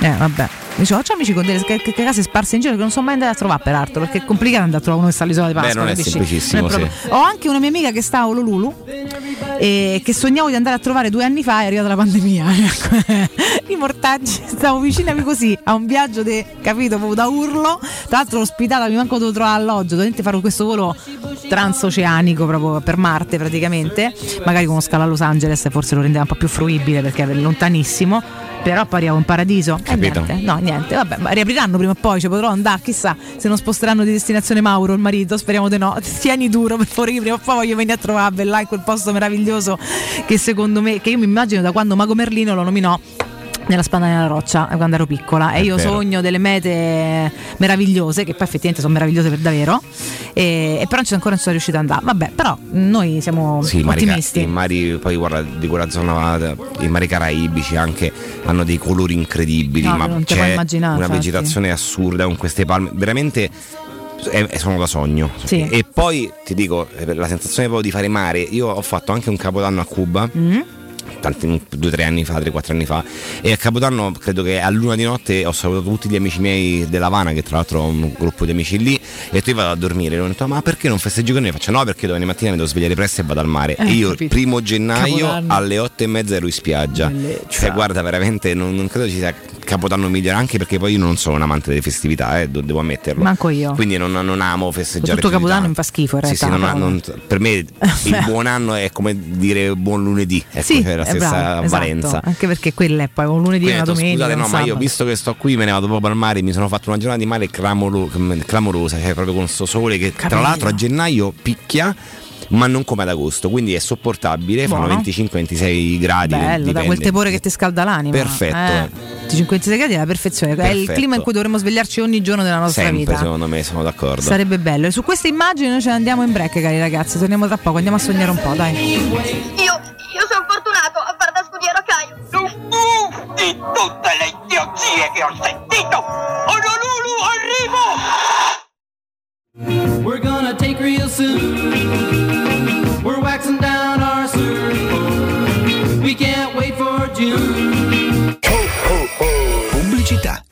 Eh, vabbè. Dicevo, faccio amici con delle che- che case sparse in giro che non sono mai andata a trovare peraltro, perché è complicato andare a trovare uno che sta all'isola di Beh, Pasqua. non è semplicissimo, Non è proprio- Ho anche una mia amica che sta a Ololulu e che sognavo di andare a trovare due anni fa, è arrivata la pandemia. I mortaggi, stavo vicinami così a un viaggio de, capito, proprio da urlo. Tra l'altro l'ospitata mi manco dovevo trovare alloggio, dovete fare questo volo transoceanico proprio per Marte praticamente, magari con uno scalo a Los Angeles forse lo rendeva un po' più fruibile perché è lontanissimo. Però poi arrivavo in paradiso. E Capito. niente, no, niente, vabbè, ma riapriranno prima o poi, ci potrò andare, chissà se non sposteranno di destinazione Mauro, il marito, speriamo di no. Tieni duro per favore, prima o poi voglio venire a trovare là in quel posto meraviglioso che secondo me, che io mi immagino da quando Mago Merlino lo nominò nella spanna nella roccia eh, quando ero piccola e È io vero. sogno delle mete meravigliose che poi effettivamente sono meravigliose per davvero e, e però non ancora non sono riuscita ad andare vabbè però noi siamo Sì, ottimisti i mari, poi guarda, di quella zona, i mari caraibici anche hanno dei colori incredibili, No, ma c'è una infatti. vegetazione assurda con queste palme, veramente è- sono da sogno. Sì. E poi ti dico, eh, la sensazione proprio di fare mare, io ho fatto anche un capodanno a Cuba. Mm? Tanti, due o tre anni fa, tre quattro anni fa e a Capodanno credo che a luna di notte ho salutato tutti gli amici miei della Havana che tra l'altro ho un gruppo di amici lì e tu vado a dormire e ho detto ma perché non festeggi con noi? Faccio no perché domani mattina mi devo svegliare presto e vado al mare Eh, e io il primo gennaio Capodanno. alle otto e mezza ero in spiaggia Bellezza. cioè guarda veramente non, non credo ci sia capodanno migliore, anche perché poi io non sono un amante delle festività, eh, devo ammetterlo. Manco io. Quindi non, non amo festeggiare. Tutto Capodanno mi fa schifo in Sì, sì, realtà. non per me il buon anno è come dire buon lunedì, ecco, Sì, la è stessa bravo, esatto. valenza. Anche perché quella è poi un lunedì e una domenica. scusate, no, ma io visto che sto qui, me ne vado proprio al mare, mi sono fatto una giornata di mare clamoro- clamorosa, cioè proprio con sto sole che tra Capito. l'altro a gennaio picchia. Ma non come ad agosto, quindi è sopportabile. Fanno Buono. 25-26 gradi. Bello, da dipende. quel tepore che ti scalda l'anima. Perfetto. Eh, 56 gradi è la perfezione. È il Perfetto. clima in cui dovremmo svegliarci ogni giorno della nostra Sempre, vita. secondo me, sono d'accordo. Sarebbe bello. E su queste immagini noi ce ne andiamo in break, cari ragazzi. Torniamo tra poco, andiamo a sognare un po', dai. Io, Di tutte le idiozie che ho sentito! Honolulu, arrivo! We're gonna take real soon. We're waxing down our surfboard. We can't wait for June. Pubblicità.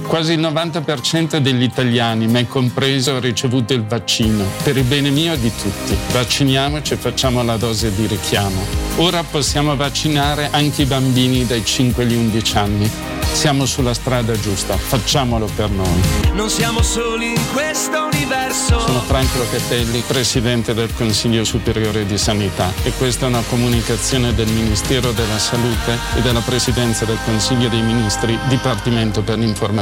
Quasi il 90% degli italiani, me compreso, ha ricevuto il vaccino. Per il bene mio e di tutti. Vacciniamoci e facciamo la dose di richiamo. Ora possiamo vaccinare anche i bambini dai 5 agli 11 anni. Siamo sulla strada giusta, facciamolo per noi. Non siamo soli in questo universo. Sono Franco Locatelli, Presidente del Consiglio Superiore di Sanità e questa è una comunicazione del Ministero della Salute e della Presidenza del Consiglio dei Ministri, Dipartimento per l'informazione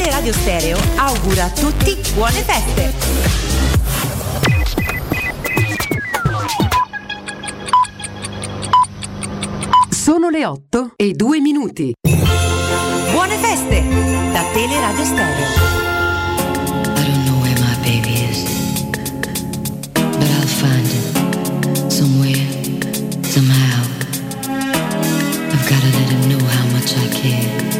Teleradio Stereo augura a tutti buone feste. Sono le 8 e 2 minuti. Buone feste da Teleradio Stereo. I don't know where my baby is, but I'll find him somewhere, somehow. I've gotta let him know how much I care.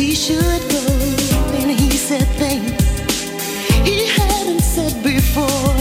He should go, and he said things he hadn't said before,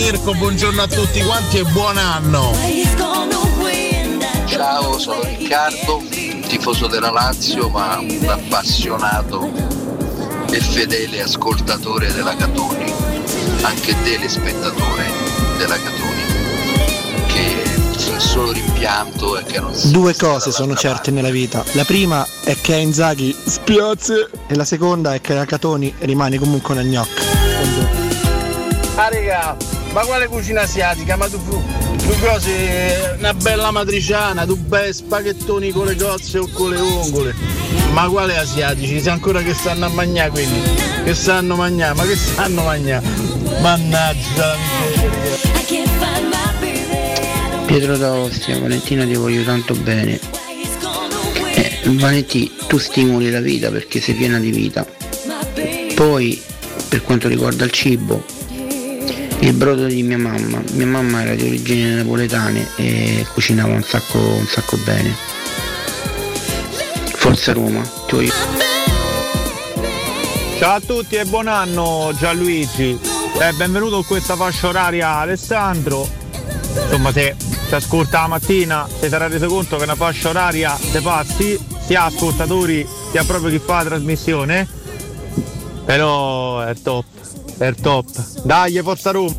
Mirko, buongiorno a tutti quanti e buon anno. Ciao, sono Riccardo, tifoso della Lazio ma un appassionato e fedele ascoltatore della Catoni, anche telespettatore della Catoni, che il solo rimpianto è che non si Due cose sono certe nella vita. La prima è che a Inzaghi spiazze e la seconda è che la Catoni rimane comunque una gnocca. Ma quale cucina asiatica? Ma tu, tu cose, una bella matriciana, tu bei spaghettoni con le cozze o con le vongole. Ma quale asiatici? Se ancora che stanno a mangiare quelli? Che stanno a mangiare? Ma che stanno a mangiare? Mannaggia. Pietro da Ostia, Valentina ti voglio tanto bene. Eh, Valentì, tu stimoli la vita perché sei piena di vita. Poi, per quanto riguarda il cibo, il brodo di mia mamma. Mia mamma era di origini napoletane e cucinava un sacco, un sacco bene. Forza Roma, ti voglio. Ciao a tutti e buon anno Gianluigi. Eh, benvenuto in questa fascia oraria Alessandro. Insomma se ti ascolta la mattina ti sarà reso conto che una fascia oraria te passi, sia ascoltatori sia proprio chi fa la trasmissione. Però è top, è top. Dai, forza Roma!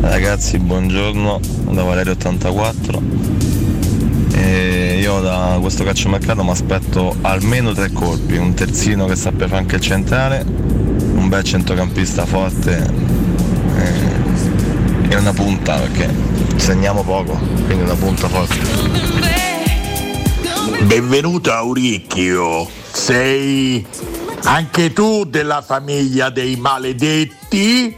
Ragazzi, buongiorno da Valerio84. E io da questo calciomercato mi aspetto almeno tre colpi, un terzino che sappia fare anche il centrale, un bel centrocampista forte e, e una punta perché segniamo poco, quindi una punta forte. Benvenuto Auricchio. sei anche tu della famiglia dei maledetti?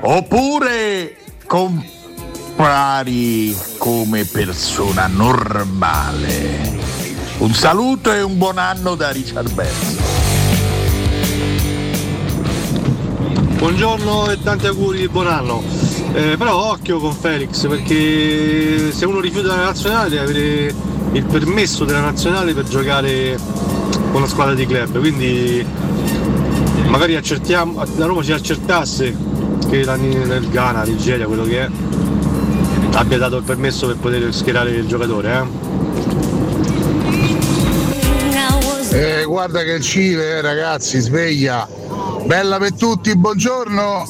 Oppure compari come persona normale? Un saluto e un buon anno da Richard Benson. Buongiorno e tanti auguri di buon anno. Eh, però occhio con Felix perché se uno rifiuta la nazionale deve avere il permesso della nazionale per giocare con la squadra di club. Quindi magari accertiamo, la Roma ci accertasse che la, nel Ghana, Nigeria, quello che è, abbia dato il permesso per poter schierare il giocatore. Eh? Eh, guarda che il Cile, eh, ragazzi, sveglia. Bella per tutti, buongiorno.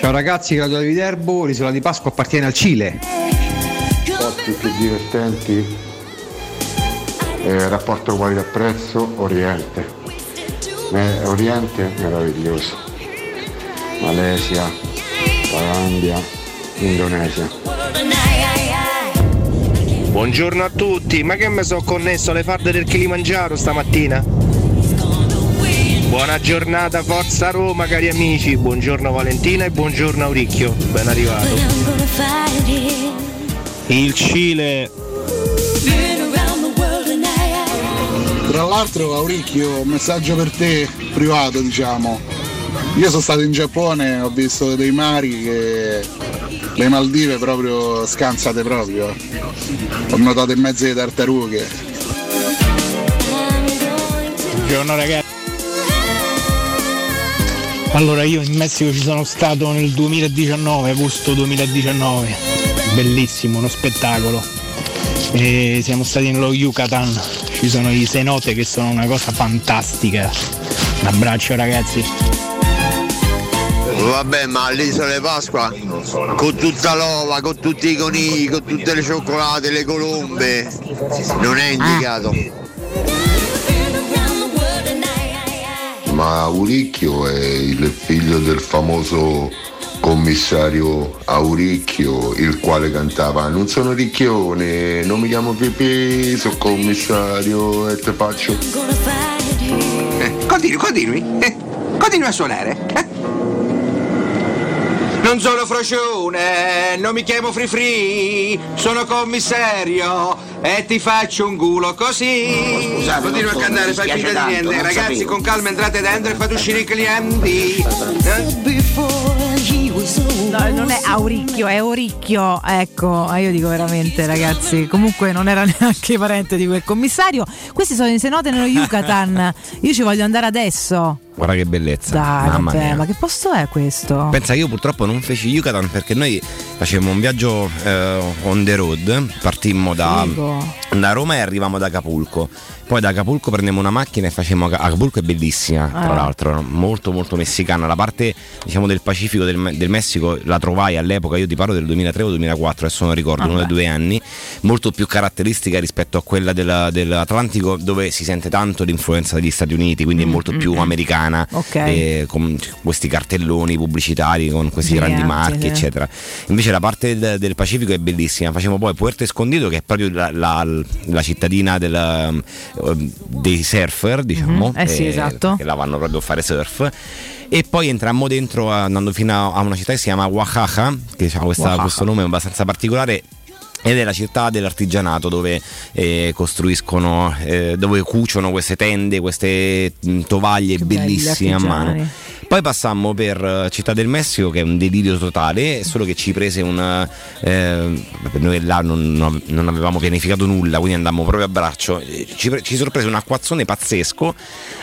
Ciao ragazzi, Claudio di Viterbo, l'isola di Pasqua appartiene al Cile. Posti più divertenti, eh, rapporto qualità-prezzo, Oriente. Eh, Oriente meraviglioso. Malesia, Thailandia, Indonesia. Buongiorno a tutti, ma che mi sono connesso alle farde del Kilimangiaro stamattina? Buona giornata, forza Roma cari amici, buongiorno Valentina e buongiorno Auricchio, ben arrivato. Il Cile. Tra l'altro Auricchio, un messaggio per te, privato diciamo. Io sono stato in Giappone, ho visto dei mari che le Maldive proprio scansate proprio. Ho notato in mezzo alle tartarughe. Buongiorno ragazzi. Allora io in Messico ci sono stato nel 2019, agosto 2019, bellissimo, uno spettacolo. E siamo stati nello Yucatan, ci sono i cenote che sono una cosa fantastica. Un abbraccio ragazzi. Vabbè, ma all'isola di Pasqua, con tutta l'ova, con tutti i conigli, con tutte le cioccolate, le colombe, non è indicato. Ma Auricchio è il figlio del famoso commissario Auricchio, il quale cantava Non sono ricchione, non mi chiamo Pipì, sono commissario e te faccio. Continui, continui. Eh, continui a suonare. eh. Non sono frocione, non mi chiamo Free Free, sono commissario e ti faccio un culo così. scusate, Continua a cantare, fai finta di tanto, niente. Ragazzi, sapevo. con calma entrate dentro e fate uscire i clienti. Eh? No, non è Auricchio, è Oricchio. Ecco, io dico veramente, ragazzi. Comunque non era neanche parente di quel commissario. Questi sono i cenote nello Yucatan. Io ci voglio andare adesso. Guarda che bellezza. Dai, Mamma vabbè, mia. ma che posto è questo? Pensa che io purtroppo non feci Yucatan perché noi facevamo un viaggio eh, on the road, partimmo da, da Roma e arrivavamo ad Acapulco. Poi da Acapulco prendemmo una macchina e facemmo Acapulco è bellissima, tra Ah. l'altro, molto molto messicana. La parte diciamo del Pacifico del, del Messico la trovai all'epoca, io ti parlo del 2003 o 2004, adesso non ricordo, uno dei due anni, molto più caratteristica rispetto a quella della- dell'Atlantico dove si sente tanto l'influenza degli Stati Uniti, quindi è molto più americana, Ok. eh, con questi cartelloni pubblicitari, con questi grandi Giganti, marchi, sì. eccetera. Invece la parte del, del Pacifico è bellissima. Facciamo poi Puerto Escondido, che è proprio la, la- la cittadina del, eh, dei surfer, diciamo. Mhm, eh sì, esatto. Che la vanno proprio a fare surf. E poi entrammo dentro andando fino a una città che si chiama Oaxaca, che ha questo nome abbastanza particolare. Ed è la città dell'artigianato dove eh, costruiscono, eh, dove cuciono queste tende, queste mh, tovaglie belli bellissime a mano. Poi passammo per eh, Città del Messico che è un delirio totale, solo che ci prese un... eh, noi là non, non- avevamo pianificato nulla, quindi andammo proprio a braccio, ci, ci sorprese un acquazzone pazzesco,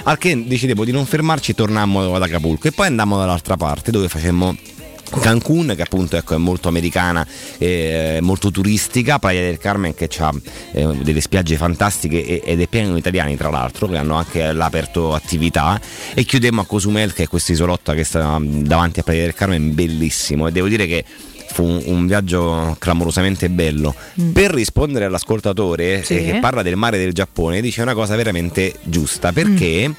al che decidemmo di non fermarci e tornammo ad Acapulco. E poi andammo dall'altra parte dove facemmo... Cancun che appunto ecco, è molto americana, eh, molto turistica, Playa del Carmen che ha eh, delle spiagge fantastiche e- ed è pieno di italiani tra l'altro che hanno anche là aperto attività. E chiudemmo a Cozumel che è questo isolotto che sta davanti a Playa del Carmen bellissimo. E devo dire che fu un, un viaggio clamorosamente bello. Per rispondere all'ascoltatore Sì. eh, che parla del mare del Giappone dice una cosa veramente giusta. Perché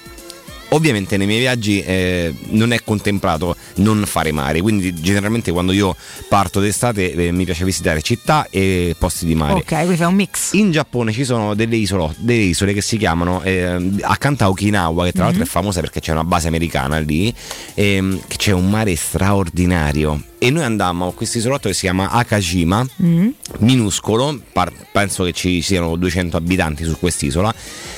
Ovviamente nei miei viaggi eh, non è contemplato non fare mare, quindi generalmente quando io parto d'estate eh, mi piace visitare città e posti di mare. Ok, quindi fai un mix. In Giappone ci sono delle, isolo- delle isole che si chiamano eh, accanto a Okinawa, che tra l'altro Mhm. è famosa perché c'è una base americana lì, ehm, che c'è un mare straordinario. E noi andammo a questo isolotto che si chiama Akajima, Mm. minuscolo, par- penso che ci siano 200 abitanti su quest'isola,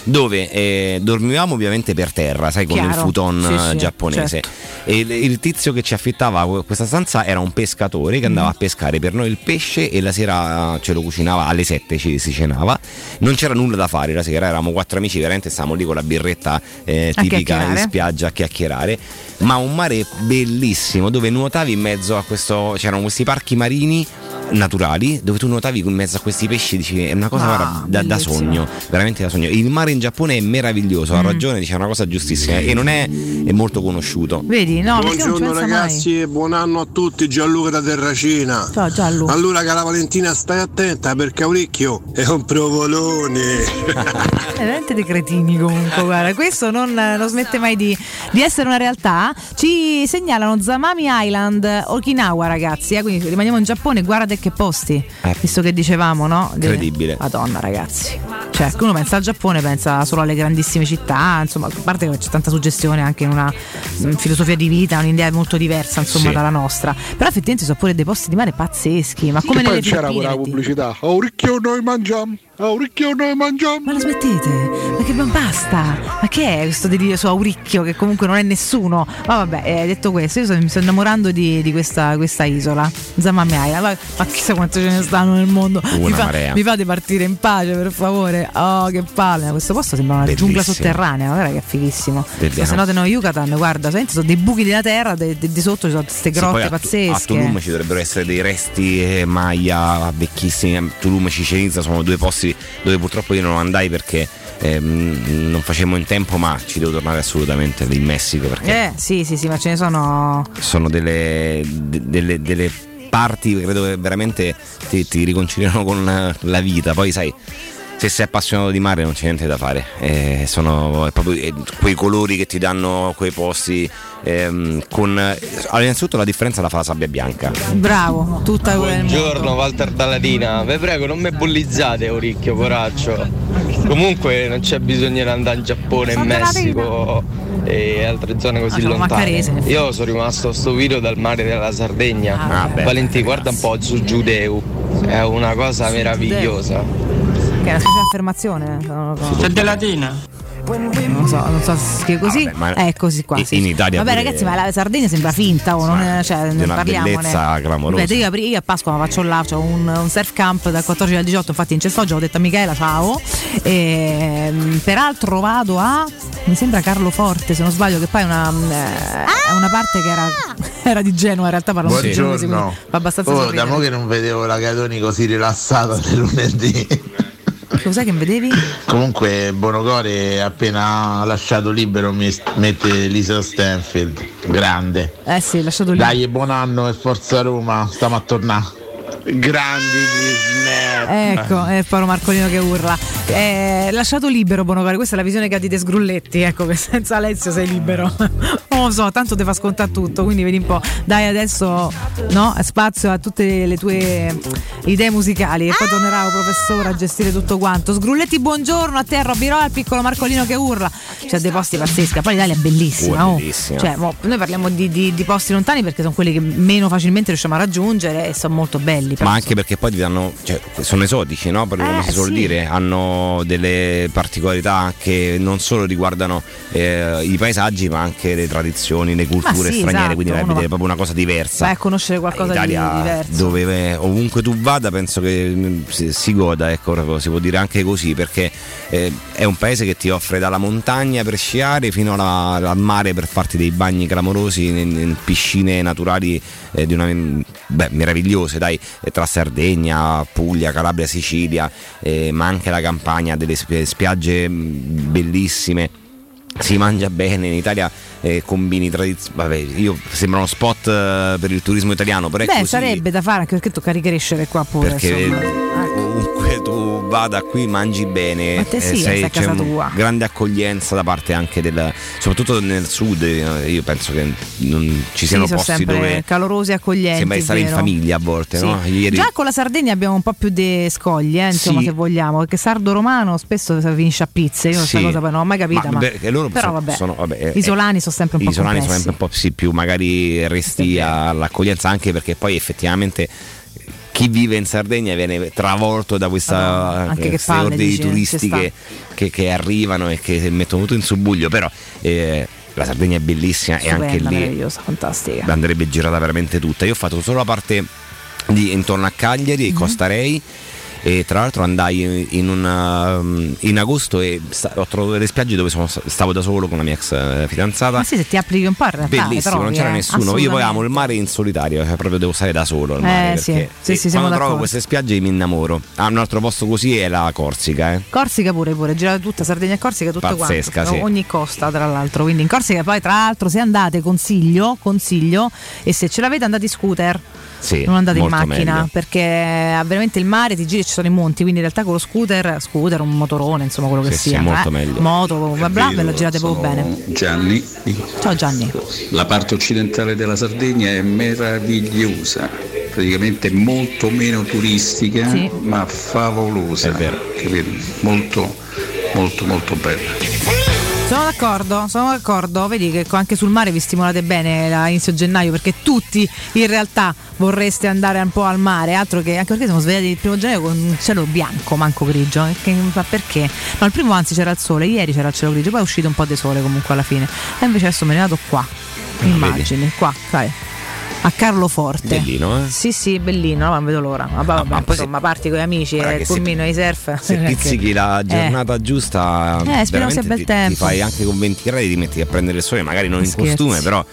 dove eh, dormivamo ovviamente per terra, sai, con Chiaro. il futon Sì, sì, giapponese. certo. E il, il tizio che ci affittava que- questa stanza era un pescatore che andava Mm. a pescare per noi il pesce e la sera ce lo cucinava alle 7 ci si cenava. Non c'era nulla da fare la sera, eravamo quattro amici, veramente stavamo lì con la birretta eh, tipica in spiaggia a chiacchierare. Ma un mare bellissimo dove nuotavi in mezzo a questo. c'erano questi parchi marini naturali dove tu nuotavi in mezzo a questi pesci dici è una cosa Ah, da, da sogno veramente da sogno il mare in Giappone è meraviglioso ha Mm. ragione dice una cosa giustissima e non è, è molto conosciuto Vedi, no, Buongiorno ragazzi e buon anno a tutti, Gianluca da Terracina. mai. Ciao Giallo. Allora cara Valentina stai attenta perché Auricchio è un provolone. Eh, veramente dei cretini comunque, guarda, questo non, non smette mai di, di essere una realtà. Ci segnalano Zamami Island, Okinawa ragazzi, eh, quindi rimaniamo in Giappone, guarda che posti, Eh. visto che dicevamo, no? Di- Incredibile. Madonna ragazzi, cioè uno pensa al Giappone, pensa solo alle grandissime città, insomma, a parte che c'è tanta suggestione anche in una mm, filosofia di vita, un'idea molto diversa insomma Sì. dalla nostra, però effettivamente sono pure dei posti di mare pazzeschi, ma come Che nelle poi c'era quella pubblicità. Auricchio noi mangiamo. Auricchio noi mangiamo. Ma la smettete? Ma che ma basta? Ma che è questo delirio su Auricchio che comunque non è nessuno? Ma vabbè, eh, detto questo, io mi sto innamorando di, di questa, questa isola, Zamami Island. Ma, ma chissà quante ce ne stanno nel mondo. Mi, fa- mi fate partire in pace, per favore. Oh, che palle. Questo posto sembra una Bellissimo. giungla sotterranea, guarda che è fighissimo. Bellissimo. Se no, te no, Yucatan, guarda, senti, sono dei buchi della terra, de- de- di sotto ci sono queste Sì, grotte a, Tu- a pazzesche. Tulum ci dovrebbero essere dei resti eh, Maya vecchissimi. Tulum e Cicenizza sono due posti dove purtroppo io non andai perché ehm, non facemmo in tempo, ma ci devo tornare assolutamente in Messico perché Eh, sì, sì, sì, ma ce ne sono. sono delle, de- delle- delle parti credo che veramente ti, ti riconciliano con la vita. Poi sai. Se sei appassionato di mare non c'è niente da fare, Eh, sono proprio eh, quei colori che ti danno quei posti. ehm, con, allora, innanzitutto la differenza la fa la sabbia bianca. Bravo, tutta quella. Buongiorno Walter Dalladina, vi prego non mi bullizzate Auricchio, poraccio. Comunque non c'è bisogno di andare in Giappone, in Messico e altre zone così Ah, lontane. maccarese. Io sono rimasto stupito dal mare della Sardegna. Ah, beh. Valentì, guarda un po' su Giudeu, è una cosa meravigliosa. Che è una specie di affermazione. non so. C'è delatina. Non lo so, non so se sia così. Vabbè, è così qua. in- sì. in Italia Vabbè, pure- ragazzi, ma la Sardegna sembra finta, o non è, cioè, di ne una parliamone. bellezza clamorosa. Vedete, io, io a Pasqua faccio là, ho un, un surf camp dal 14 al 18, infatti in Cestoggio ho detto a Michela ciao. E, mm, peraltro vado a. Mi sembra Carlo Forte, se non sbaglio, che poi è una, eh, è una parte che era, era di Genova, in realtà parlo di quindi Buongiorno. fa abbastanza Oh, da mo' che non vedevo la Catoni così rilassata del lunedì. Cos'è che vedevi? Comunque Bonocore appena lasciato libero mette Lisa Stanfield. Grande. Eh sì, lasciato lì. Dai, buon anno e forza Roma, stiamo a tornare. Grandi gli snap. Ecco, è Paolo Marcolino che urla. Eh, lasciato libero Bonocore, questa è la visione che ha di De Sgrulletti, ecco che senza Alessio sei libero. non lo so, tanto ti fa scontare tutto, quindi vedi un po'. Dai adesso no, spazio a tutte le tue idee musicali e poi tornerà un professore a gestire tutto quanto. Sgrulletti, buongiorno a te, Robiro, al piccolo Marcolino che urla. C'è dei posti pazzeschi, poi l'Italia è bellissima. Oh, oh. è bellissima. Cioè, mo, noi parliamo di, di- di posti lontani perché sono quelli che meno facilmente riusciamo a raggiungere e sono molto belli. Però Ma anche perché poi danno, cioè, sono esotici, no? Per come Eh, si suol sì. dire, hanno delle particolarità che non solo riguardano eh, i paesaggi, ma anche le tradizioni, le culture sì, straniere, esatto, quindi vai a vedere proprio una cosa diversa. vai a conoscere qualcosa di diverso. dove eh, ovunque tu vada, penso che mm, si, goda, ecco, si può dire anche così, perché eh, è un paese che ti offre dalla montagna per sciare fino alla- al mare per farti dei bagni clamorosi in, in piscine naturali eh, di una, beh, meravigliose, dai, tra Sardegna, Puglia, Calabria, Sicilia, eh, ma anche la Campania, delle spi- spiagge mm, bellissime si mangia bene in Italia eh, combini io sembra uno spot eh, per il turismo italiano però Beh, così sarebbe da fare anche perché tocca ricrescere qua pure. perché insomma. Ovunque tu vada qui mangi bene, Ma te sì, sei a c'è casa un- tua. grande accoglienza da parte anche del, soprattutto nel sud, eh, io penso che non ci siano sì, sono posti dove calorosi e accoglienti. sembra di stare in famiglia a volte, Sì. no? Ieri Già con la Sardegna abbiamo un po' più di scogli, eh, insomma, Sì. se vogliamo, perché sardo-romano spesso si finisce a pizze. Io questa cosa poi non l'ho mai capita. Ma, perché loro però sono- vabbè, sono- vabbè, eh, isolani sono sempre un po' isolani sono complessi. sempre un po' più magari resti all'accoglienza anche perché poi effettivamente chi vive in Sardegna viene travolto da questa queste palle, di dici, turisti ci sta. che, che- arrivano e che mettono tutto in subbuglio però eh, la Sardegna è bellissima e anche Stupenda, lì fantastica. andrebbe girata veramente tutta io ho fatto solo la parte di intorno a Cagliari e Costa Rei e tra l'altro andai in, una- in agosto e sta- ho trovato delle spiagge dove sono- stavo da solo con la mia ex eh, fidanzata Ma sì, se ti applichi un po' in realtà. Bellissimo, però, non c'era eh, nessuno. Io poi amo il mare in solitario, cioè proprio devo stare da solo al mare. Eh, sì. perché Sì, sì, quando trovo d'accordo. queste spiagge mi innamoro. Ah, un altro posto così è la Corsica, eh. Corsica pure, pure, girate tutta Sardegna e Corsica, tutto Pazzesca, quanto. sì. Ogni costa, tra l'altro. Quindi in Corsica poi, tra l'altro, se andate, consiglio, consiglio, e se ce l'avete andate in scooter. Sì, non andate in macchina meglio. perché ha veramente il mare ti giri e ci sono i monti quindi in realtà con lo scooter scooter un motorone insomma quello che Sì, sì, sia molto eh, meglio. moto bla bla ve vero, la girate proprio sono bene Gianni, ciao Gianni la parte occidentale della Sardegna è meravigliosa, praticamente molto meno turistica, Sì. ma favolosa. capito? Molto, molto, molto bella. Sono d'accordo sono d'accordo. Vedi che anche sul mare vi stimolate bene a inizio gennaio perché tutti in realtà vorreste andare un po' al mare. Altro che anche perché siamo svegliati il primo gennaio con un cielo bianco manco grigio. Eh, che- ma perché? No il primo anzi c'era il sole. Ieri c'era il cielo grigio poi è uscito un po' di sole comunque alla fine. E invece adesso me ne vado qua. Immagini qua sai a Carlo Forte Bellino, eh. Sì, sì, bellino, no, non vedo l'ora. Ma vabbè, ma poi se- insomma, parti con gli amici il se- pulmino di surf. Se pizzichi la Eh. giornata giusta, Eh, speriamo sia bel ti, tempo. ti fai anche con 20 gradi, ti metti a prendere il sole, magari non in Scherzi. costume, però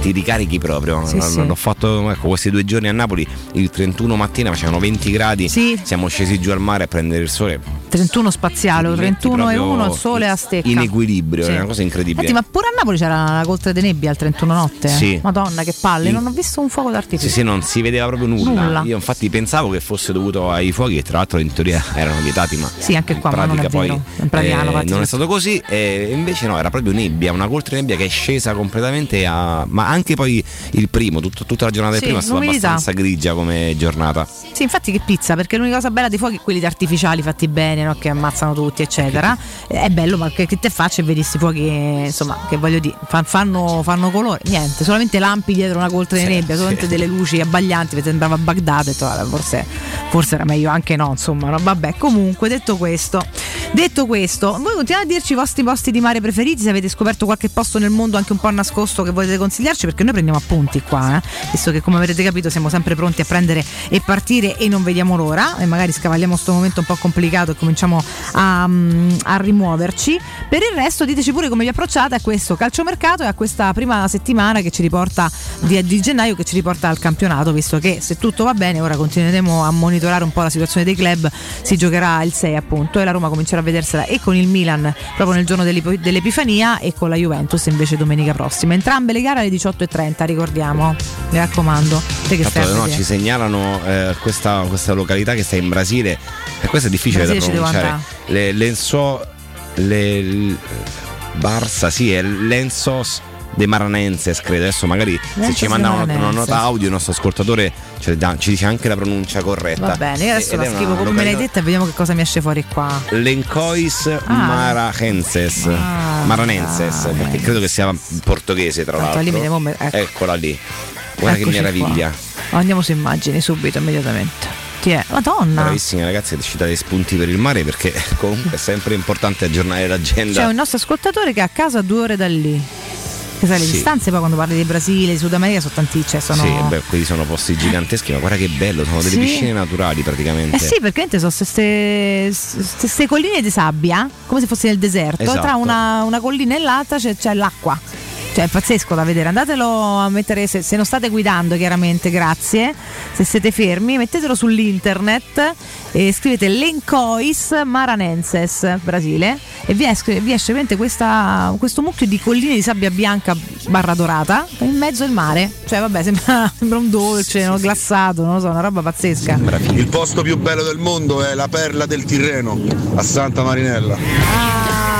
ti ricarichi proprio. Sì, L'ho- sì. Fatto ecco, questi due giorni a Napoli, il 31 mattina facevano 20 gradi, siamo scesi giù al mare a prendere il sole. 31 spaziale, Ti metti 31 e proprio 1 il sole a stecca. In equilibrio, Sì. è una cosa incredibile. Senti, ma pure a Napoli c'era la coltre di nebbia al 31 notte. Sì. Madonna, che palle, non ho visto un fuoco d'artificio. Sì, sì, non si vedeva proprio nulla. Nulla. Io infatti pensavo che fosse dovuto ai fuochi, che tra l'altro in teoria erano vietati, ma Sì, anche in qua, non pratica è poi vero. In pratica hanno fatto non è stato così. E invece no, era proprio nebbia, una coltre nebbia che è scesa completamente a. Ma anche poi il primo, tutto- tutta la giornata Sì, del primo è stata abbastanza grigia come giornata. Sì, infatti che pizza, perché l'unica cosa bella dei fuochi è quelli artificiali fatti bene, no? che ammazzano tutti, eccetera. Eh, È bello, ma che, che te faccia e vedi questi fuochi, insomma, che voglio dire, fa- fanno, fanno colore. Niente, solamente lampi dietro una coltre di nebbia, solamente delle luci abbaglianti, mi sembrava Baghdad, detto, "Vabbè, forse, forse era meglio anche no, insomma, no? vabbè, comunque, detto questo, detto questo, voi continuate a dirci i vostri posti di mare preferiti, se avete scoperto qualche posto nel mondo anche un po' nascosto che volete consigliarci, perché noi prendiamo appunti qua, eh? visto che come avrete capito siamo sempre pronti a prendere e partire e non vediamo l'ora, e magari scavalliamo questo momento un po' complicato e cominciamo a, mm, a rimuoverci. Per il resto diteci pure come vi approcciate a questo calciomercato e a questa prima settimana che ci riporta di, di gennaio che ci riporta al campionato, visto che se tutto va bene ora continueremo a monitorare un po' la situazione dei club, si giocherà il 6 appunto e la Roma comincerà a vedersela e con il Milan proprio nel giorno dell'Epifania e con la Juventus invece domenica prossima. Entrambe le gare alle 18.30, ricordiamo, mi raccomando. Te che Tanto, no, ci segnalano eh, questa, questa località che sta in Brasile e questo è difficile Brasile da pronunciare. Le, Lenso le, Barsa, sì, è Lensos de Maranenses, credo. Adesso magari se Lensos ci de manda una, una nota audio il nostro ascoltatore ci, dà- ci dice anche la pronuncia corretta. Va bene, io adesso Ed la scrivo come me l'hai detta e vediamo che cosa mi esce fuori qua. Lencois Maranenses Maranenses perché credo che sia portoghese tra Ah. L'altro limite, me- ecco. eccola lì guarda Eccoci che meraviglia qua. Andiamo su immagini subito, immediatamente. Madonna! bravissimi ragazzi ci date spunti per il mare perché comunque è sempre importante aggiornare l'agenda C'è un nostro ascoltatore che è a casa due ore da lì. Che sai, le Sì. distanze poi quando parli di Brasile, di Sud America sono tanti, cioè sono... Sì, beh, quelli sono posti giganteschi, ma guarda che bello, sono delle Sì. piscine naturali praticamente. Eh sì, perché sono queste colline di sabbia, come se fossi nel deserto, Esatto. tra una, una collina e l'altra c'è, c'è l'acqua. Cioè, è pazzesco da vedere. Andatelo a mettere, se, se non state guidando, chiaramente, grazie. Se siete fermi, mettetelo sull'internet e scrivete Lencois Maranenses, Brasile, e vi esce, vi esce veramente questa- questo mucchio di colline di sabbia bianca barra dorata in mezzo al mare. Cioè, vabbè, sembra, sembra un dolce, no? glassato, non lo so, una roba pazzesca. Il posto più bello del mondo è la perla del Tirreno, a Santa Marinella. Ah,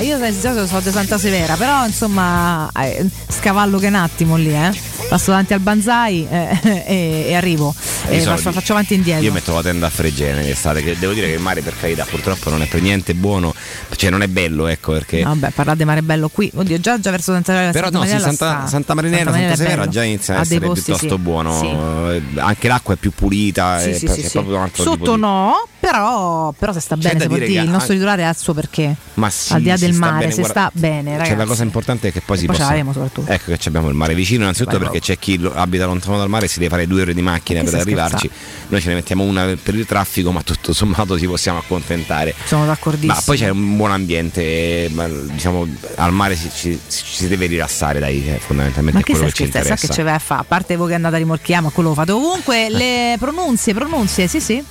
io di solito so di Santa Severa, però insomma eh, scavallo che un attimo lì, eh. Passo davanti al banzai eh, e, e arrivo. E Io sono faccio, faccio avanti e indietro. Io metto la tenda a Fregene in estate, che devo dire che il mare per carità purtroppo non è per niente buono, cioè non è bello, ecco perché. Vabbè, parlate di mare bello qui. Oddio, già, già verso Santa Severa. Però Santa no, sì, Santa, Santa Marinella, Santa, è Severa già inizia a essere posti, piuttosto sì. buono. Sì. Eh, Anche l'acqua è più pulita, Sì, è, sì, sì. proprio un altro Sotto tipo di- no, però, però se sta C'è bene, può dire dire, il nostro anche- titolare ha il suo perché. Ma sì, Al di là del mare, bene, se guarda- sta bene, ragazzi. Cioè, la cosa importante è che poi E si poi possa. soprattutto. Ecco che abbiamo il mare vicino, innanzitutto perché c'è chi abita lontano dal mare e si deve fare due ore di macchina per arrivarci. Noi ce ne mettiamo una per il traffico, ma tutto sommato ci possiamo accontentare. Sono d'accordissimo. Ma poi c'è un buon ambiente, eh, ma, diciamo al mare ci, ci- si deve rilassare, dai, eh, fondamentalmente Ma è che quello che ci interessa. che ce vai a fare? A parte voi che andate a rimorchiare, ma quello lo fate ovunque. Le pronunzie, pronunzie, sì, sì.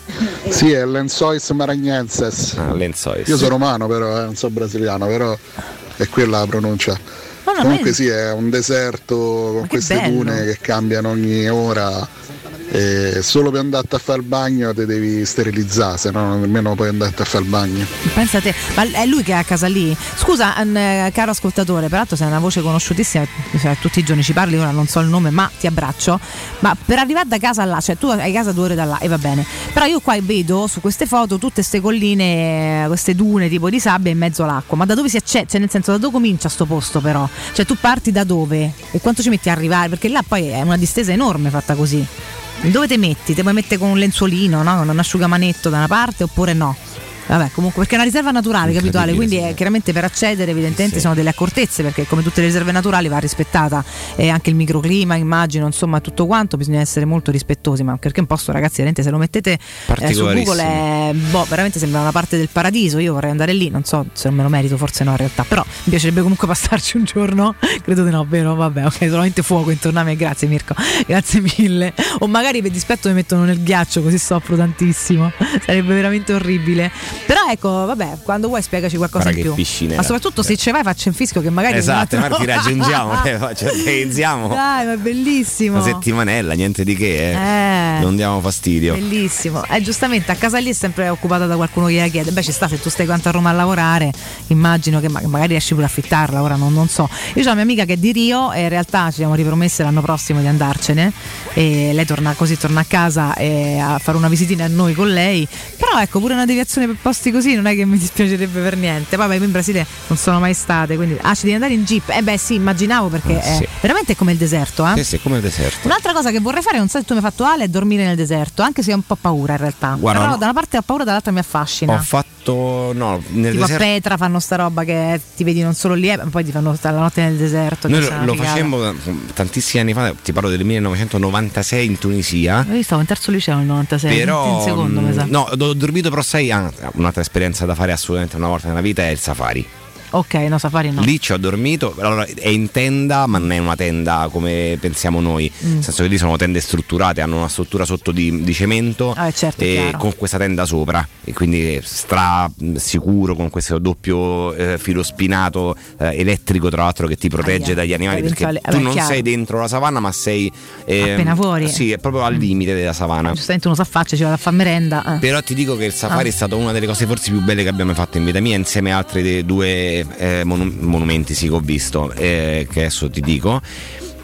Sì, è Lensois Maranhenses. Ah, Lensois. Io sono romano però, eh, non so brasiliano, però è quella la pronuncia. No, Comunque sì, è un deserto con queste bello. dune che cambiano ogni ora. E solo per andare a fare il bagno ti devi sterilizzare, se no nemmeno puoi andare a fare il bagno. Pensa te, ma è lui che è a casa lì? Scusa, an- eh, caro ascoltatore, peraltro sei una voce conosciutissima, cioè, tutti i giorni ci parli, ora non so il nome, ma ti abbraccio. Ma per arrivare da casa là, cioè tu hai casa due ore da là e va bene. Però io qua vedo su queste foto tutte queste colline, eh, queste dune tipo di sabbia in mezzo all'acqua. Ma da dove si accede? Cioè, nel senso, da dove comincia sto posto però? Cioè, tu parti da dove? E quanto ci metti a arrivare? Perché là poi è una distesa enorme fatta così. Dove ti metti? Te puoi mettere con un lenzuolino, no? Con un asciugamanetto da una parte oppure no? Vabbè, comunque perché è una riserva naturale, capito Ale? Quindi è chiaramente per accedere evidentemente Sì. sono delle accortezze perché come tutte le riserve naturali va rispettata e anche il microclima, immagino, insomma tutto quanto, bisogna essere molto rispettosi, ma perché un posto ragazzi, veramente se lo mettete eh, su. Google è boh, veramente sembra una parte del paradiso, io vorrei andare lì, non so se non me lo merito, forse no in realtà, però mi piacerebbe comunque passarci un giorno, credo di no, vero? Vabbè, ok, solamente fuoco intorno a me, grazie Mirko, grazie mille. O magari per dispetto mi mettono nel ghiaccio così soffro tantissimo, sarebbe veramente orribile. Però ecco, vabbè, quando vuoi spiegaci qualcosa Guarda in più. piscina. Ma soprattutto se ci vai faccio un fischio che magari Esatto, altro- magari ti raggiungiamo, eh, ci organizziamo. Dai, ma è bellissimo. Una settimanella, niente di che, eh. Eh. non diamo fastidio. Bellissimo. Eh, giustamente a casa lì è sempre occupata da qualcuno che gliela chiede. Beh, ci sta se tu stai quanto a Roma a lavorare, immagino che ma- magari riesci pure a affittarla, ora non, non so. Io ho una mia amica che è di Rio e in realtà ci siamo ripromesse l'anno prossimo di andarcene. E lei torna così, torna a casa e a fare una visitina a noi con lei. Però ecco, pure una deviazione per posti così non è che mi dispiacerebbe per niente. Vabbè, io in Brasile non sono mai state, quindi. Ah, ci devi andare in jeep. Eh beh sì, immaginavo perché Eh, sì. è veramente come il deserto, eh? Sì, sì, come il deserto. Un'altra cosa che vorrei fare, non so se tu mi hai fatto Ale, è dormire nel deserto, anche se ho un po' paura in realtà. Guarda, Però no. da una parte ho paura, dall'altra mi affascina. Ho fatto, no, nel tipo deserto. a Petra fanno sta roba che ti vedi non solo lì, eh, ma poi ti fanno stare la notte nel deserto. Noi lo, lo facemmo tantissimi anni fa, ti parlo del 1996 in Tunisia. Io stavo in terzo liceo nel 96, Però, in secondo mi sa. no, ho dormito però sei anni. Un'altra esperienza da fare assolutamente una volta nella vita è il safari. Ok, no, safari no. Lì ci ho dormito, allora è in tenda, ma non è una tenda come pensiamo noi, Mm. nel senso che lì sono tende strutturate, hanno una struttura sotto di, di cemento Ah, certo, e chiaro. con questa tenda sopra, e quindi stra sicuro con questo doppio eh, filo spinato eh, elettrico tra l'altro che ti protegge Aia, dagli animali perché tu vabbè, non chiaro. sei dentro la savana ma sei ehm, Appena fuori. Sì, è proprio al limite della savana. Giustamente uno si affaccia, ci vado a fare merenda. eh. Però ti dico che il safari Ah. è stata una delle cose forse più belle che abbiamo fatto in vita mia, insieme a altri dei due eh, monu- monumenti sì, che ho visto, eh, che adesso ti dico.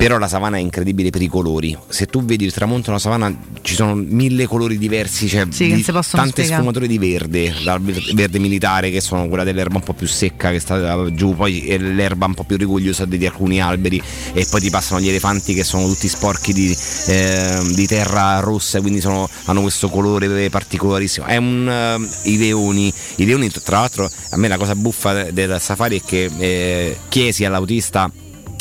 Però la savana è incredibile per i colori. Se tu vedi il tramonto nella savana ci sono mille colori diversi, cioè Sì, di- tante spiegare. sfumature di verde, dal ver- verde militare che sono quella dell'erba un po' più secca che sta giù, poi l'erba un po' più rigogliosa di alcuni alberi e poi ti passano gli elefanti che sono tutti sporchi di, eh, di terra rossa, quindi sono- hanno questo colore particolarissimo. È un eh, i leoni, i leoni tra l'altro a me la cosa buffa del safari è che eh, chiesi all'autista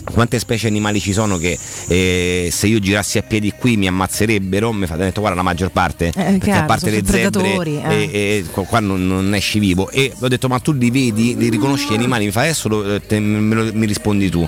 quante specie animali ci sono che eh, se io girassi a piedi qui mi ammazzerebbero? Mi fa ha detto guarda la maggior parte perché chiaro, a parte le zebre eh. e, e qua qua non, non esci vivo. E ho detto ma tu li vedi? Li riconosci gli animali? Mi fa adesso lo- te- me lo- mi rispondi tu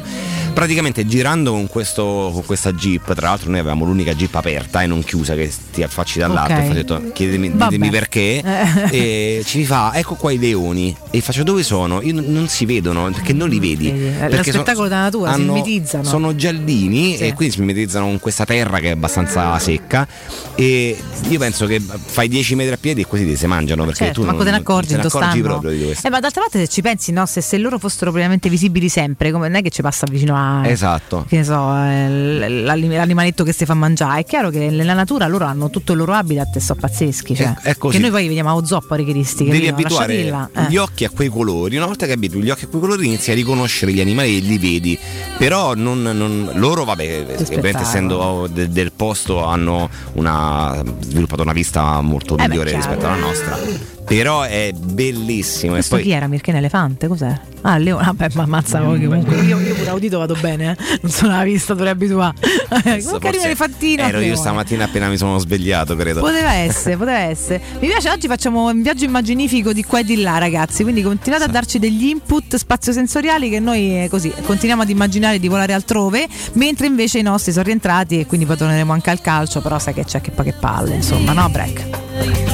praticamente girando con, questo, con questa jeep, tra l'altro noi avevamo l'unica jeep aperta e non chiusa che ti affacci dall'alto, Ok. ho detto Vabbè. ditemi perché e ci fa ecco qua i leoni e faccio dove sono? Io non, non si vedono perché non li vedi. Lo spettacolo della natura, si hanno- mimetizzano. Sono giallini Sì. e quindi si mimetizzano con questa terra che è abbastanza secca e io penso che fai 10 metri a piedi e questi ti si mangiano perché Certo, tu manco non, te ne accorgi, te ne accorgi proprio di questo. Eh, ma d'altra parte se ci pensi, no, se, se loro fossero propriamente visibili sempre, come non è che ci passa vicino a Esatto. che ne so, eh, l'animaletto che si fa mangiare. È chiaro che nella natura loro hanno tutto il loro habitat e sono pazzeschi. Cioè, È- è così. Che noi poi vediamo a zoppari cristi. Devi abituare eh. gli occhi a quei colori. Una volta che abitui gli occhi a quei colori, inizi a riconoscere gli animali e li vedi. Però non, non- loro, vabbè, ovviamente essendo de- del posto, hanno una, sviluppato una vista molto Eh beh, migliore chiaro. rispetto alla nostra. Però è bellissimo. Questo e poi chi era? Mirken Elefante? Cos'è? Ah, leone. Vabbè, ma ammazza che comunque io, io pure audito vado bene, eh. Non sono una vista, dovrei abituare. arriva forse Elefantino. Ero io stamattina appena mi sono svegliato, credo. Poteva essere, poteva essere. Mi piace, oggi facciamo un viaggio immaginifico di qua e di là, ragazzi. Quindi continuate a darci degli input spazio-sensoriali che noi eh, così continuiamo ad immaginare di volare altrove, mentre invece i nostri sono rientrati e quindi poi torneremo anche al calcio. Però sai che c'è che che palle, insomma, no? Break.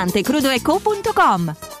crudoeco.com.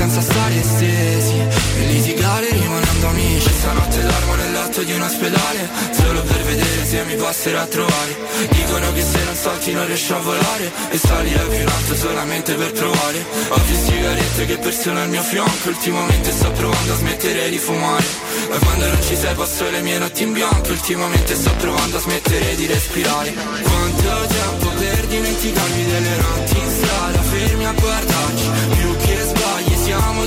Senza stare stesi E litigare rimanendo amici. Stanotte dormo nel letto di un ospedale. Solo per vedere se mi passerà a trovare. Dicono che se non salti non riesci a volare. E salire più in alto solamente per provare Ho più sigarette che persone al mio fianco Ultimamente sto provando a smettere di fumare. Ma quando non ci sei passo le mie notti in bianco. Ultimamente sto provando a smettere di respirare. Quanto tempo per dimenticarmi delle notti in strada Fermi a guardarci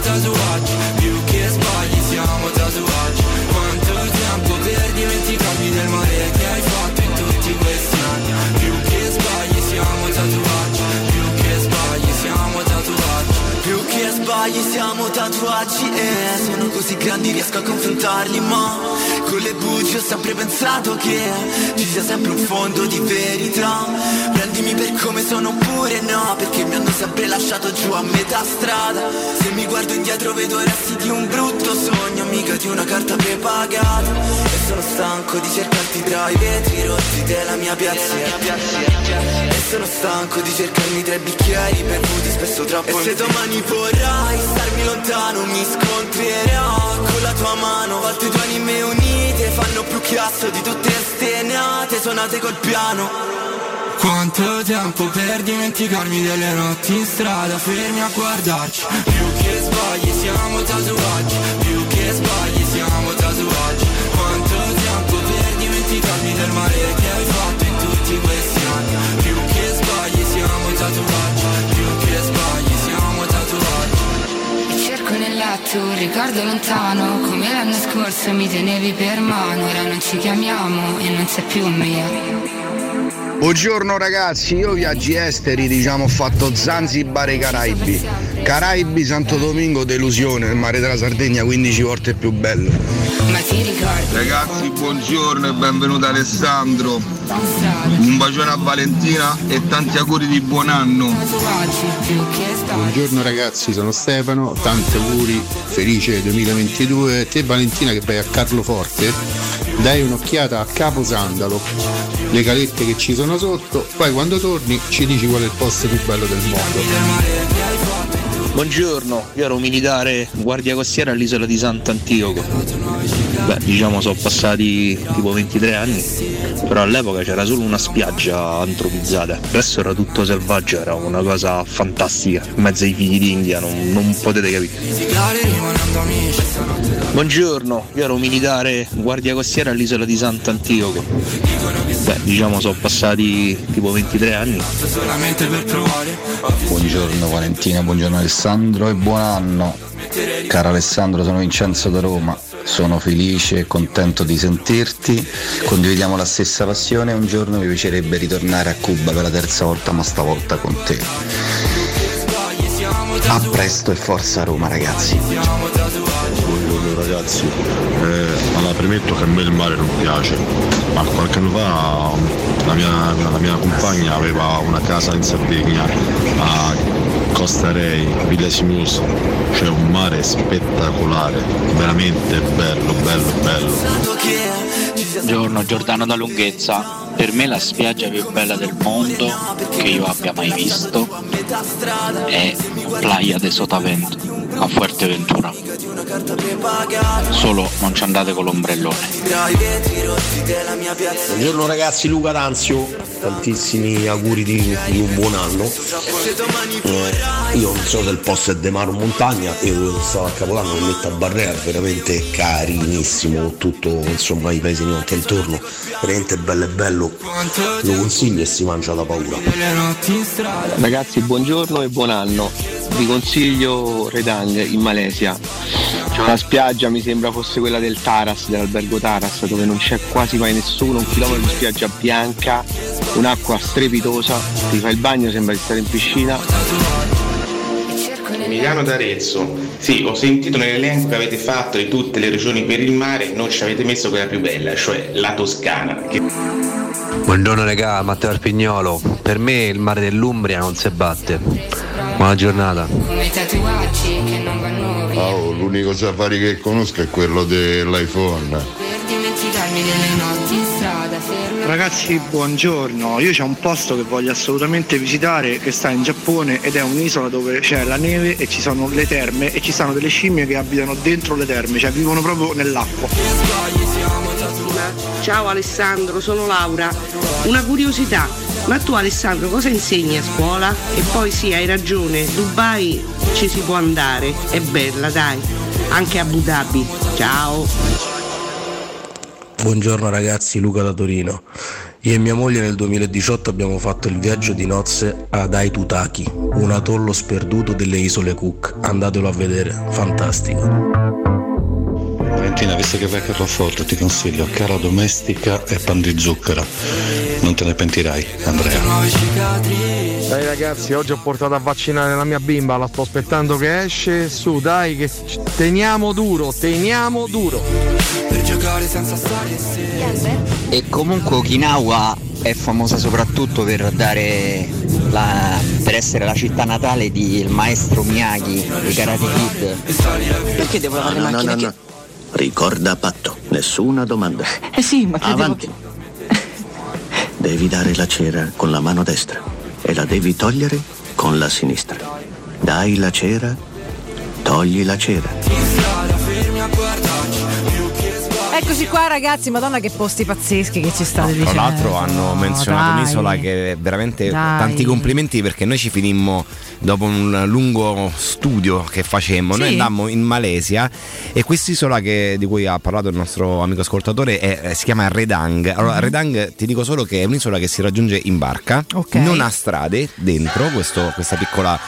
tatuaggi Più che sbagli siamo tatuaggi. Quanto tempo per dimenticarmi del male che hai fatto in tutti questi anni? Più che sbagli siamo tatuaggi Più che sbagli siamo tatuaggi. Più che sbagli siamo tatuaggi E sono così grandi riesco a confrontarli Ma con le bugie ho sempre pensato che Ci sia sempre un fondo di verità Per come sono oppure no Perché mi hanno sempre lasciato giù a metà strada. Se mi guardo indietro vedo i resti di un brutto sogno Mica di una carta prepagata. E sono stanco di cercarti tra i vetri rotti della mia piazza. E sono stanco di cercarmi tra i bicchieri bevuti spesso troppo E se domani vorrai starmi lontano mi scontrerò Con la tua mano. Volte due anime unite Fanno più chiasso di tutte stenate suonate col piano quanto tempo per dimenticarmi delle notti in strada fermi a guardarci. Più che sbagli siamo tatuaggi. Più che sbagli siamo tatuaggi. Quanto tempo per dimenticarmi del male che hai fatto in tutti questi anni. Più che sbagli siamo tatuaggi. Più che sbagli siamo tatuaggi. Mi cerco nel letto un ricordo lontano. Come l'anno scorso mi tenevi per mano Ora non ci chiamiamo e non sei più mia Buongiorno ragazzi, io viaggi esteri, diciamo ho fatto Zanzibar e Caraibi. Caraibi, Santo Domingo, delusione, il mare della Sardegna 15 volte più bello. Ma ti ricordi Ragazzi, buongiorno e benvenuto Alessandro. Un bacione a Valentina e tanti auguri di buon anno. Buongiorno ragazzi, sono Stefano, tanti auguri, felice 2022. Te Valentina che vai a Carloforte, dai un'occhiata a Capo Sandalo, le calette che ci sono sotto, poi quando torni ci dici qual è il posto più bello del mondo. Buongiorno, io ero militare guardia costiera all'isola di Sant'Antioco. Beh, diciamo sono passati tipo 23 anni, però all'epoca c'era solo una spiaggia antropizzata, resto era tutto selvaggio, era una cosa fantastica, in mezzo ai figli d'India, non, non potete capire. Buongiorno, io ero militare guardia costiera all'isola di Sant'Antioco. Beh, diciamo sono passati tipo 23 anni. Buongiorno Valentina, buongiorno Alessandro e buon anno. Caro Alessandro, sono Vincenzo da Roma. Sono felice e contento di sentirti. Condividiamo la stessa passione. Un giorno mi piacerebbe ritornare a Cuba per la terza volta, ma stavolta con te. A presto e forza Roma, ragazzi. Buongiorno ragazzi, eh, allora premetto che a me il mare non piace, ma qualche anno fa la mia, la mia compagna aveva una casa in Sardegna a Costa Rei, Villa Simus, c'è un mare spettacolare, veramente bello, bello, bello. Buongiorno Giordano da Lunghezza. Per me la spiaggia più bella del mondo che io abbia mai visto è Playa de Sotavento a Fuerteventura. Solo non ci andate con l'ombrellone. Buongiorno ragazzi, Luca D'Anzio. tantissimi auguri di, di un buon anno. Eh, io non sono del posto De Maro Montagna, io stavo a Capodanno con Letta Barrea, veramente carinissimo, tutto insomma i paesini anche intorno, veramente bello e bello, lo consiglio e si mangia da paura. Ragazzi, buongiorno e buon anno. Vi consiglio Redang in Malesia. C'è una spiaggia, mi sembra fosse quella del Taras, dell'albergo Taras, dove non c'è quasi mai nessuno, un chilometro di spiaggia bianca, un'acqua strepitosa, ti fai il bagno, sembra di stare in piscina. Emiliano d'Arezzo, sì, ho sentito nell'elenco che avete fatto di tutte le regioni per il mare, non ci avete messo quella più bella, cioè la Toscana. Che... Buongiorno regà, Matteo Arpignolo. Per me il mare dell'Umbria non si batte. Buona giornata. Oh, l'unico safari che conosco è quello dell'iPhone. Per dimenticarmi delle notti. Ragazzi, buongiorno. Io c'è un posto che voglio assolutamente visitare che sta in Giappone ed è un'isola dove c'è la neve e ci sono le terme e ci stanno delle scimmie che abitano dentro le terme, cioè vivono proprio nell'acqua. Ciao Alessandro, sono Laura. Una curiosità, ma tu Alessandro cosa insegni a scuola? E poi sì, hai ragione, Dubai ci si può andare, è bella dai, anche Abu Dhabi. Ciao. Buongiorno ragazzi, Luca da Torino. Io e mia moglie nel 2018 abbiamo fatto il viaggio di nozze ad Aitutaki, un atollo sperduto delle isole Cook. Andatelo a vedere, fantastico. Valentina, visto che vai a Carloforte ti consiglio cara domestica e pan di zucchero. Non te ne pentirai, Andrea. Dai ragazzi, oggi ho portato a vaccinare la mia bimba, la sto aspettando che esce. Su, dai, che teniamo duro, teniamo duro. Per giocare senza storie e E comunque Okinawa è famosa soprattutto per dare la- per essere la città natale del maestro Miyagi di Karate Kid. Perché devo lavare le macchine? che- Ricorda patto, nessuna domanda. Eh sì, ma credevo Avanti. Devi dare la cera con la mano destra e la devi togliere con la sinistra. Dai la cera, togli la cera. Eccoci qua ragazzi, madonna che posti pazzeschi che ci state Tra dicendo. l'altro hanno menzionato dai. un'isola che è veramente Dai. tanti complimenti perché noi ci finimmo dopo un lungo studio che facemmo, noi Sì. andammo in Malesia e quest'isola che- di cui ha parlato il nostro amico ascoltatore è- eh, si chiama Redang. Allora Mhm. Redang ti dico solo che è un'isola che si raggiunge in barca, Ok. non ha strade dentro questo- questa piccola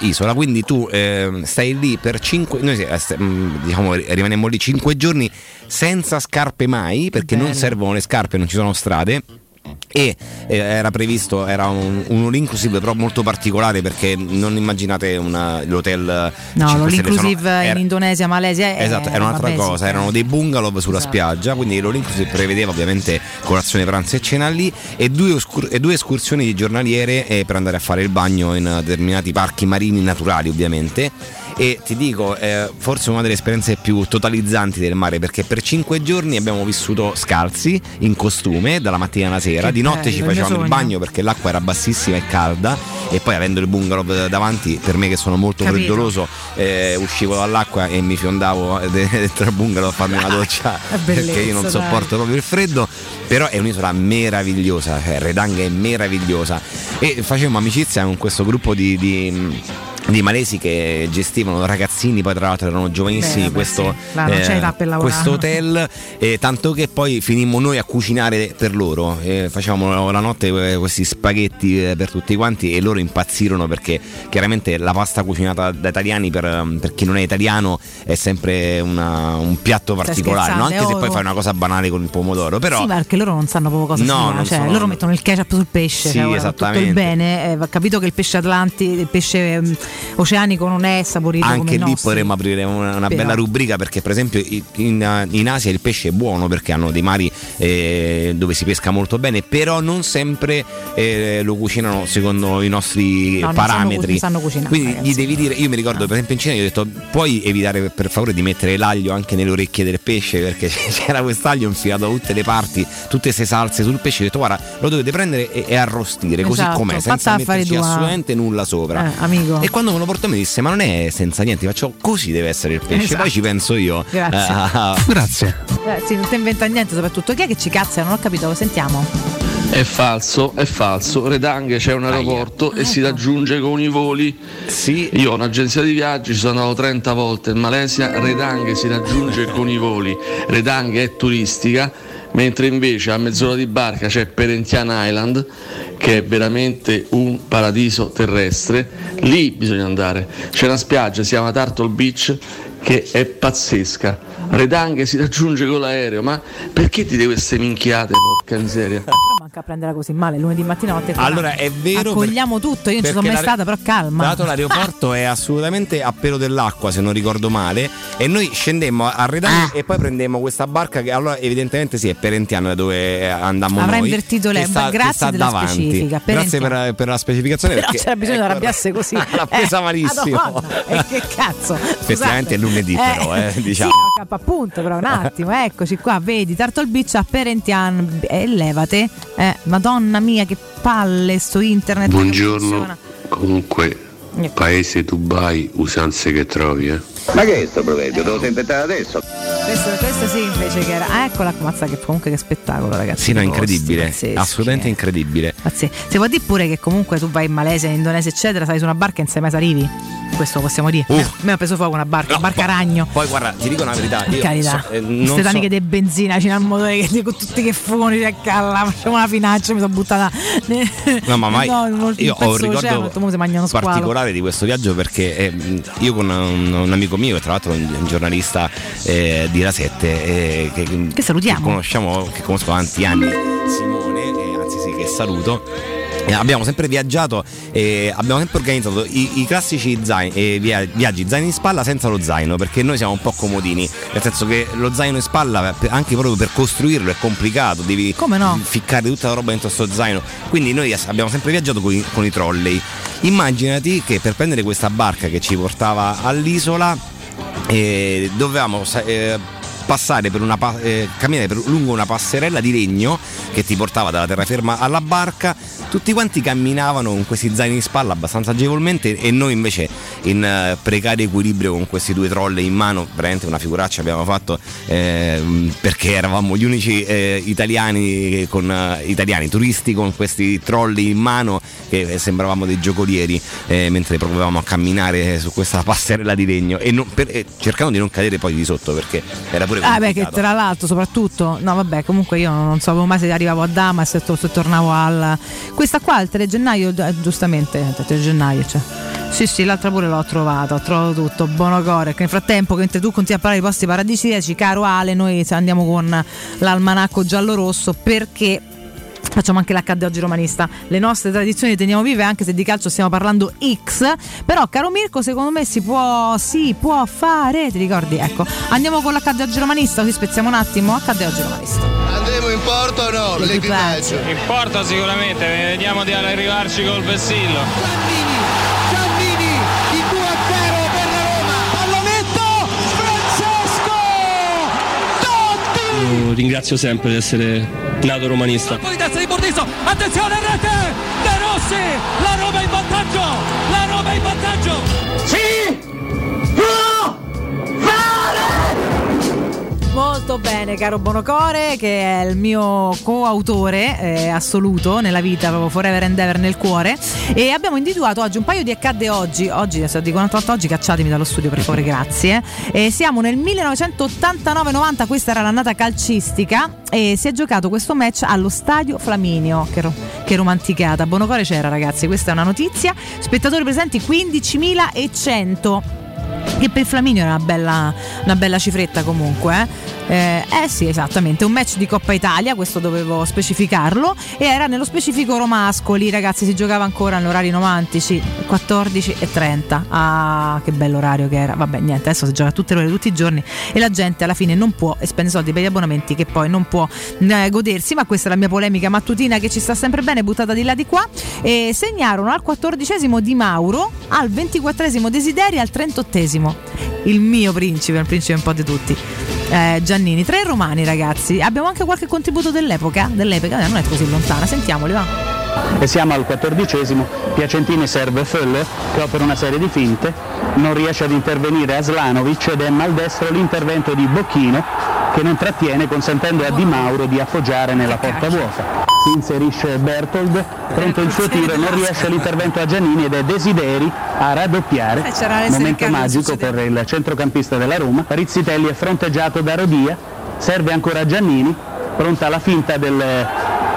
isola, quindi tu eh, stai lì per 5 noi eh, mm, diciamo rimanemmo lì 5 giorni senza scarpe mai perché non servono le scarpe, non ci sono strade e eh, era previsto, era un, un all inclusive però molto particolare perché non immaginate una- l'hotel No, cinque l'all inclusive sono- in era- Indonesia, Malesia è Esatto, era un'altra vabbè, cosa, eh. erano dei bungalow sulla Esatto. spiaggia, quindi l'all inclusive prevedeva ovviamente colazione, pranzo e cena lì e due, oscur- e due escursioni giornaliere eh, per andare a fare il bagno in determinati parchi marini naturali ovviamente e ti dico, eh, forse una delle esperienze più totalizzanti del mare perché per cinque giorni abbiamo vissuto scalzi in costume dalla mattina alla sera, Che di notte bello, ci facevamo il bagno perché l'acqua era bassissima e calda e poi avendo il bungalow davanti per me che sono molto Capito. freddoloso eh, uscivo dall'acqua e mi fiondavo de- dentro il bungalow a farmi una doccia perché io non sopporto proprio il freddo però è un'isola meravigliosa cioè Redang è meravigliosa. E facevamo amicizia con questo gruppo di, di- di malesi che gestivano ragazzini, poi tra l'altro erano giovanissimi, Beh, questo, sì. Lavorare. questo hotel, eh, tanto che poi finimmo noi a cucinare per loro, eh, facevamo la notte eh, questi spaghetti eh, per tutti quanti e loro impazzirono perché chiaramente la pasta cucinata da italiani per, per chi non è italiano è sempre una- un piatto particolare, no? anche se oh, poi oh. fai una cosa banale con il pomodoro, però Sì, perché loro non sanno proprio cosa No, sia. non Cioè, sono- loro mettono il ketchup sul pesce. Sì, cioè, tutto il esattamente. bene. eh, capito che il pesce atlantico, il pesce ehm, oceanico non è saporito anche lì potremmo aprire una, una bella rubrica perché per esempio in, in Asia il pesce è buono perché hanno dei mari eh, dove si pesca molto bene però non sempre eh, lo cucinano secondo i nostri No, parametri sanno cucinare, quindi ragazzi. gli devi dire io mi ricordo per esempio in Cina gli ho detto puoi evitare per- favore di mettere l'aglio anche nelle orecchie del pesce perché c'era quest'aglio infilato da tutte le parti tutte queste salse sul pesce ho detto guarda lo dovete prendere e, e arrostire così Esatto, com'è fatta senza metterci tua. assolutamente nulla sopra Eh, amico. e quando me lo portò mi disse ma non è senza niente faccio così deve essere il pesce Esatto. poi ci penso io Grazie. Eh, Grazie. Eh, sì, non ti inventa niente, soprattutto chi è che ci cazza? Non ho capito, lo sentiamo. È falso, è falso. Redang c'è un aeroporto e si raggiunge con i voli. Sì. Io ho un'agenzia di viaggi, ci sono andato 30 volte in Malesia, Redang si raggiunge con i voli. Redang è turistica, mentre invece a mezz'ora di barca c'è Perentian Island, che è veramente un paradiso terrestre. Lì bisogna andare. C'è una spiaggia, si chiama Turtle Beach, che è pazzesca. Redang si raggiunge con l'aereo, ma perché ti devi queste minchiate, porca miseria? A prendere così male lunedì mattina notte. Allora, è vero Accogliamo tutto, io non ci sono mai stata, però calma. Dato l'aeroporto è assolutamente a pelo dell'acqua, se non ricordo male, e noi scendemmo a Redang e poi prendemmo questa barca che allora evidentemente sì, è Perentiano da dove andammo Avrà noi. invertito lei, sta- grazie della davanti. specifica, Grazie per, per la specificazione Però c'era bisogno di ecco, arrabbiarsi così. L'ha presa malissimo. Madonna, e che cazzo. Effettivamente è lunedì però, eh, diciamo. Sì, appunto, però un attimo, eccoci qua, vedi, Turtle Beach a Perentian, e levate. Eh, madonna mia, che palle sto internet. Buongiorno, comunque paese Dubai, usanze che trovi, eh. Ma che è sto proverbio? Te lo sei inventato adesso? Questo, questo sì, invece che era. ah, Eccola, mazza che comunque che spettacolo, ragazzi. Sì, no, incredibile, pazzeschi, assolutamente eh. incredibile. Pazzesco. Si può dire pure che comunque tu vai in Malesia, in Indonesia, eccetera, stai su una barca e non sai mai se arrivi? Questo possiamo dire. A me ha preso fuoco una barca, barca ragno. Poi guarda, ti dico una verità, Per io carità, so- eh, queste non so- taniche di benzina, c'è il motore che con tutti che fumi, che calla, facciamo una finaccia, mi sono buttata. No, ma mai no, io ho un ricordo ho detto, "Mo si mangiano squalo". particolare di questo viaggio perché eh, io con un, un amico mio, tra l'altro un, un giornalista eh, di 7, eh, che, Che salutiamo. che conosciamo, che conosco da tanti anni, Simone, eh, anzi sì, che saluto. Eh, abbiamo sempre viaggiato e abbiamo sempre organizzato i, i classici zaini- eh, via- viaggi zaino in spalla senza lo zaino perché noi siamo un po' comodini nel senso che lo zaino in spalla per- anche proprio per costruirlo è complicato devi ficcare tutta la roba dentro sto zaino. Quindi noi abbiamo sempre viaggiato con i, con i trolley. Immaginati che per prendere questa barca che ci portava all'isola eh, dovevamo eh, passare per una eh, camminare per- lungo una passerella di legno che ti portava dalla terraferma alla barca. Tutti quanti camminavano con questi zaini in spalla abbastanza agevolmente e noi invece in eh, precario equilibrio con questi due trolle in mano veramente una figuraccia abbiamo fatto ehm, perché eravamo gli unici eh, italiani con eh, italiani turisti con questi trolli in mano che sembravamo dei giocolieri eh, mentre provavamo a camminare su questa passerella di legno e non- per- eh, cercando di non cadere poi di sotto perché era pure Ah, beh, che tra l'altro, soprattutto, no, vabbè, comunque io non sapevo mai se arrivavo a Damas e to- se tornavo al. Questa qua, il 3 gennaio, eh, giustamente, il 3 gennaio, cioè. Sì, sì, l'altra pure l'ho trovata, ho trovato tutto, buono core. Che nel frattempo, mentre tu continui a parlare di posti paradisiaci, caro Ale, noi andiamo con l'almanacco giallo-rosso perché Facciamo anche l'HD oggi romanista. Le nostre tradizioni le teniamo vive anche se di calcio stiamo parlando X. Però, caro Mirko, secondo me si può, si può fare. Ti ricordi? Ecco, andiamo con oggi romanista, così spezziamo un attimo. Oggi romanista. Andremo in porto o no? L'equipaggio. In porto sicuramente, vediamo di arrivarci col vessillo. Giannini, il 2 a 0 per la Roma. Pallonetto, Francesco Totti. Io ringrazio sempre di essere nato romanista. Poi destra di Bordiso, attenzione rete, De Rossi, la Roma in vantaggio, la Roma in vantaggio. Sì! Molto bene, caro Bonocore, che è il mio coautore eh, assoluto nella vita, proprio forever and ever nel cuore. E abbiamo individuato oggi un paio di accadde oggi. Oggi, se dico 98 oggi, cacciatemi dallo studio, per favore, grazie. E siamo nel 1989-90, questa era l'annata calcistica. E si è giocato questo match allo stadio Flaminio. Che, ro- che romanticata. Bonocore c'era, ragazzi, questa è una notizia. Spettatori presenti 15.100 che per Flaminio era una bella, una bella cifretta comunque. Eh? Eh, eh sì, esattamente, un match di Coppa Italia, questo dovevo specificarlo, e era nello specifico Romascoli, ragazzi, si giocava ancora negli orari romantici, 14 e 30. Ah, che bello orario che era. Vabbè, niente, adesso si gioca tutte le ore, tutti i giorni e la gente alla fine non può e spende soldi per gli abbonamenti che poi non può eh, godersi, ma questa è la mia polemica mattutina che ci sta sempre bene, buttata di là di qua. E segnarono al 14 Di Mauro, al 24 Desideri, al 38 il mio principe, il principe un po' di tutti. Eh, Giannini, tre romani ragazzi. Abbiamo anche qualche contributo dell'epoca? Dell'epoca, eh, non è così lontana, sentiamoli, va. E siamo al quattordicesimo, Piacentini serve Föller che opera una serie di finte, non riesce ad intervenire Aslanovic ed è maldestro l'intervento di Bocchino che non trattiene consentendo a Di Mauro di appoggiare nella porta vuota. Si inserisce Bertold, pronto il suo tiro, non riesce l'intervento a Giannini ed è Desideri a raddoppiare. Eh, Momento magico per il centrocampista della Roma. Rizzitelli è fronteggiato da Rodia, serve ancora Giannini, pronta la finta del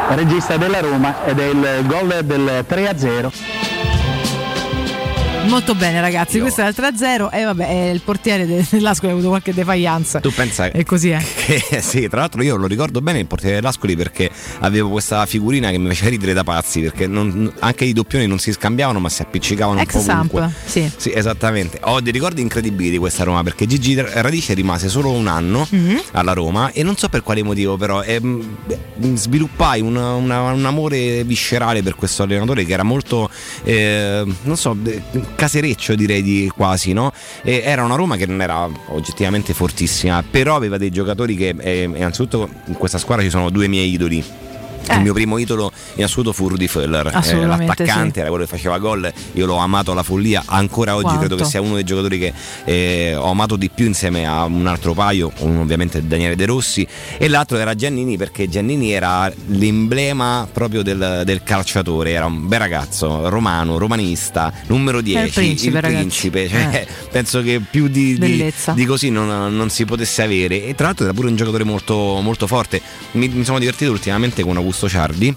regista della Roma ed è il gol del 3-0. Molto bene ragazzi, questo è il 3-0 e vabbè, eh, il portiere de- dell'Ascoli ha avuto qualche defianza. Tu pensa E così è. che sì, tra l'altro io lo ricordo bene il portiere dell'Ascoli perché avevo questa figurina che mi faceva ridere da pazzi perché non- anche i doppioni non si scambiavano ma si appiccicavano Ex un po'. Samp, sì. Sì, esattamente. Ho dei ricordi incredibili di questa Roma perché Gigi Radice rimase solo un anno Mhm. alla Roma e non so per quale motivo però beh, sviluppai un, una- un amore viscerale per questo allenatore che era molto, eh, non so, eh, casereccio direi di quasi, no? E era una Roma che non era oggettivamente fortissima, però aveva dei giocatori che, eh, innanzitutto in questa squadra ci sono due miei idoli. Eh. Il mio primo idolo in assoluto fu Rudy Feller, eh, l'attaccante, sì. era quello che faceva gol, io l'ho amato alla follia, ancora oggi Quanto? credo che sia uno dei giocatori che eh, ho amato di più insieme a un altro paio, uno ovviamente Daniele De Rossi e l'altro era Giannini perché Giannini era l'emblema proprio del, del calciatore, era un bel ragazzo, romano, romanista, numero 10, principe, ragazzi. principe, cioè, Eh. penso che più di, di- di così non, non si potesse avere e tra l'altro era pure un giocatore molto, molto forte, mi, mi sono divertito ultimamente con Augusto Ciardi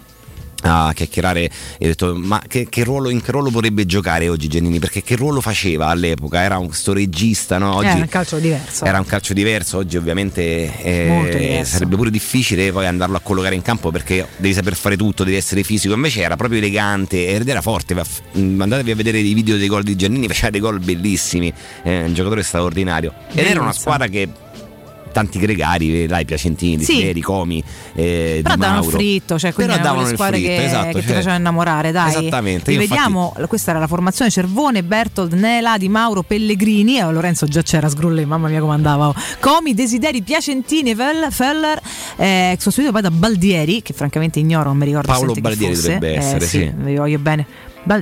a chiacchierare e ho detto ma che, che ruolo, in che ruolo vorrebbe giocare oggi Giannini? Perché che ruolo faceva all'epoca? Era un sto regista no? oggi Era un calcio diverso. era un calcio diverso. Oggi ovviamente eh, sarebbe pure difficile poi andarlo a collocare in campo perché devi saper fare tutto devi essere fisico. Invece era proprio elegante ed era forte. Mm, andatevi a vedere i video dei gol di Giannini faceva dei gol bellissimi eh, un giocatore straordinario. Ed era una squadra che tanti gregari, eh, dai, Piacentini, Sì. Desideri, Comi, eh, Però Di davano il Mauro. fritto, cioè quindi Però davano il squadre fritto, che, esatto, che ti cioè- facevano innamorare, dai. Esattamente, Rivediamo, questa era la formazione Cervone, Bertold, Nela, Di Mauro, Pellegrini, eh, Lorenzo già c'era, Sgrulle, mamma mia come andava. oh. Comi, Desideri, Piacentini, Fel- Feller, eh, sostituito poi da Baldieri, che francamente ignoro, non mi ricordo Paolo Baldieri dovrebbe Eh, essere, sì. Vi voglio bene.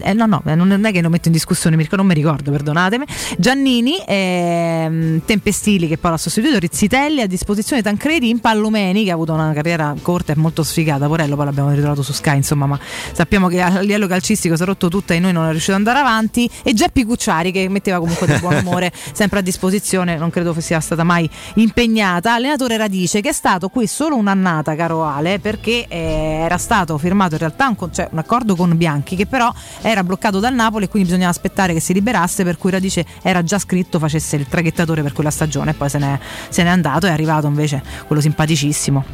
Eh, no, no, eh, non è che lo metto in discussione, non mi ricordo, perdonatemi. Giannini, ehm, Tempestili che poi l'ha sostituito, Rizzitelli a disposizione Tancredi, Impallomeni che ha avuto una carriera corta e molto sfigata, Porello poi l'abbiamo ritrovato su Sky, insomma, ma sappiamo che a livello calcistico si è rotto tutto e noi non è riuscito ad andare avanti e Geppi Cucciari che metteva comunque di buon umore sempre a disposizione, non credo sia stata mai impegnata. Allenatore Radice che è stato qui solo un'annata, caro Ale, perché eh, era stato firmato in realtà un, cioè, un accordo con Bianchi che però era bloccato dal Napoli e quindi bisognava aspettare che si liberasse, per cui Radice era già scritto facesse il traghettatore per quella stagione e poi se n'è, se n'è andato, è arrivato invece quello simpaticissimo.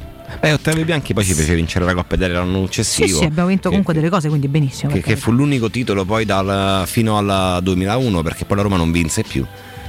Eh, Ottavio Bianchi poi ci fece vincere la Coppa Italia l'anno Sì, successivo. sì, abbiamo vinto che- comunque delle cose, quindi benissimo. che, che fu l'unico titolo poi dal- fino al 2001 perché poi la Roma non vinse più.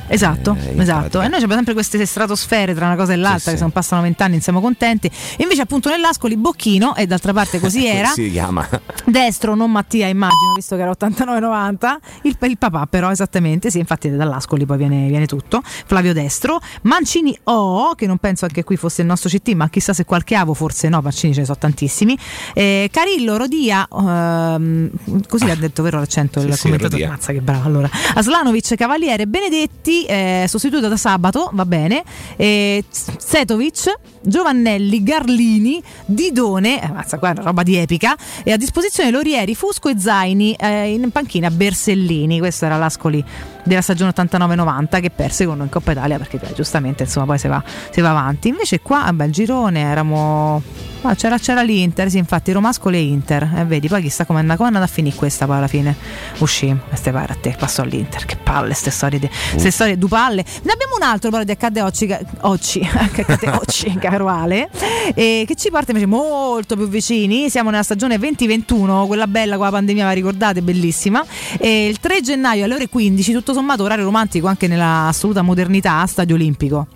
Esatto, Eh, esatto. E noi abbiamo sempre queste stratosfere tra una cosa e l'altra, Sì, che se non passano vent'anni non siamo contenti. Invece, appunto, nell'Ascoli Bocchino, e d'altra parte così era. si chiama. Destro, non Mattia, immagino, visto che era 89-90. Il, il papà, però, esattamente. Sì, infatti dall'Ascoli poi viene, viene tutto. Flavio Destro. Mancini O, che non penso anche qui fosse il nostro CT, ma chissà se qualche avo, forse no. Mancini ce ne sono tantissimi. Eh, Carillo, Rodia, ehm, così l'ha detto, vero l'accento del sì, commentatore? Rodia. Mazza, che bravo. Allora, Aslanovic, Cavaliere, Benedetti, eh, sostituito da Sabato, va bene. Eh, Setovic, Giovannelli, Garlini, Didone, eh, mazza, una roba di epica. E a disposizione Lorieri, Fusco e Zaini, eh, in panchina Bersellini. Questo era l'Ascoli della stagione 89-90 che perse con noi in Coppa Italia perché eh, giustamente insomma poi si va, si va avanti. Invece qua, vabbè, il girone eramo. ah, c'era, c'era l'Inter, sì, infatti Romascoli e Inter. E vedi, poi chissà come è andata, a finire questa poi alla fine. Uscì, queste pare a te, passò all'Inter. Che palle ste storie, di- ste storie due palle. Ne abbiamo un altro però di accade Occi, ca- Occi, accade Occi, caro Ale, eh, che ci porta invece molto più vicini. Siamo nella stagione 2021, quella bella con la pandemia, la ricordate, bellissima. E il 3 gennaio alle ore 15, tutto sommato orario romantico anche nella assoluta modernità, Stadio Olimpico.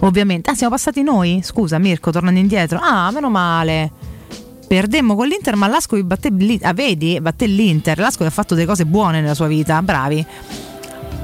Ovviamente. Ah, siamo passati noi? Scusa, Mirko, tornando indietro. Ah, meno male. Perdemmo con l'Inter, ma l'Ascoli batté. Ah, vedi? Batté l'Inter. L'Ascoli ha fatto delle cose buone nella sua vita. Bravi.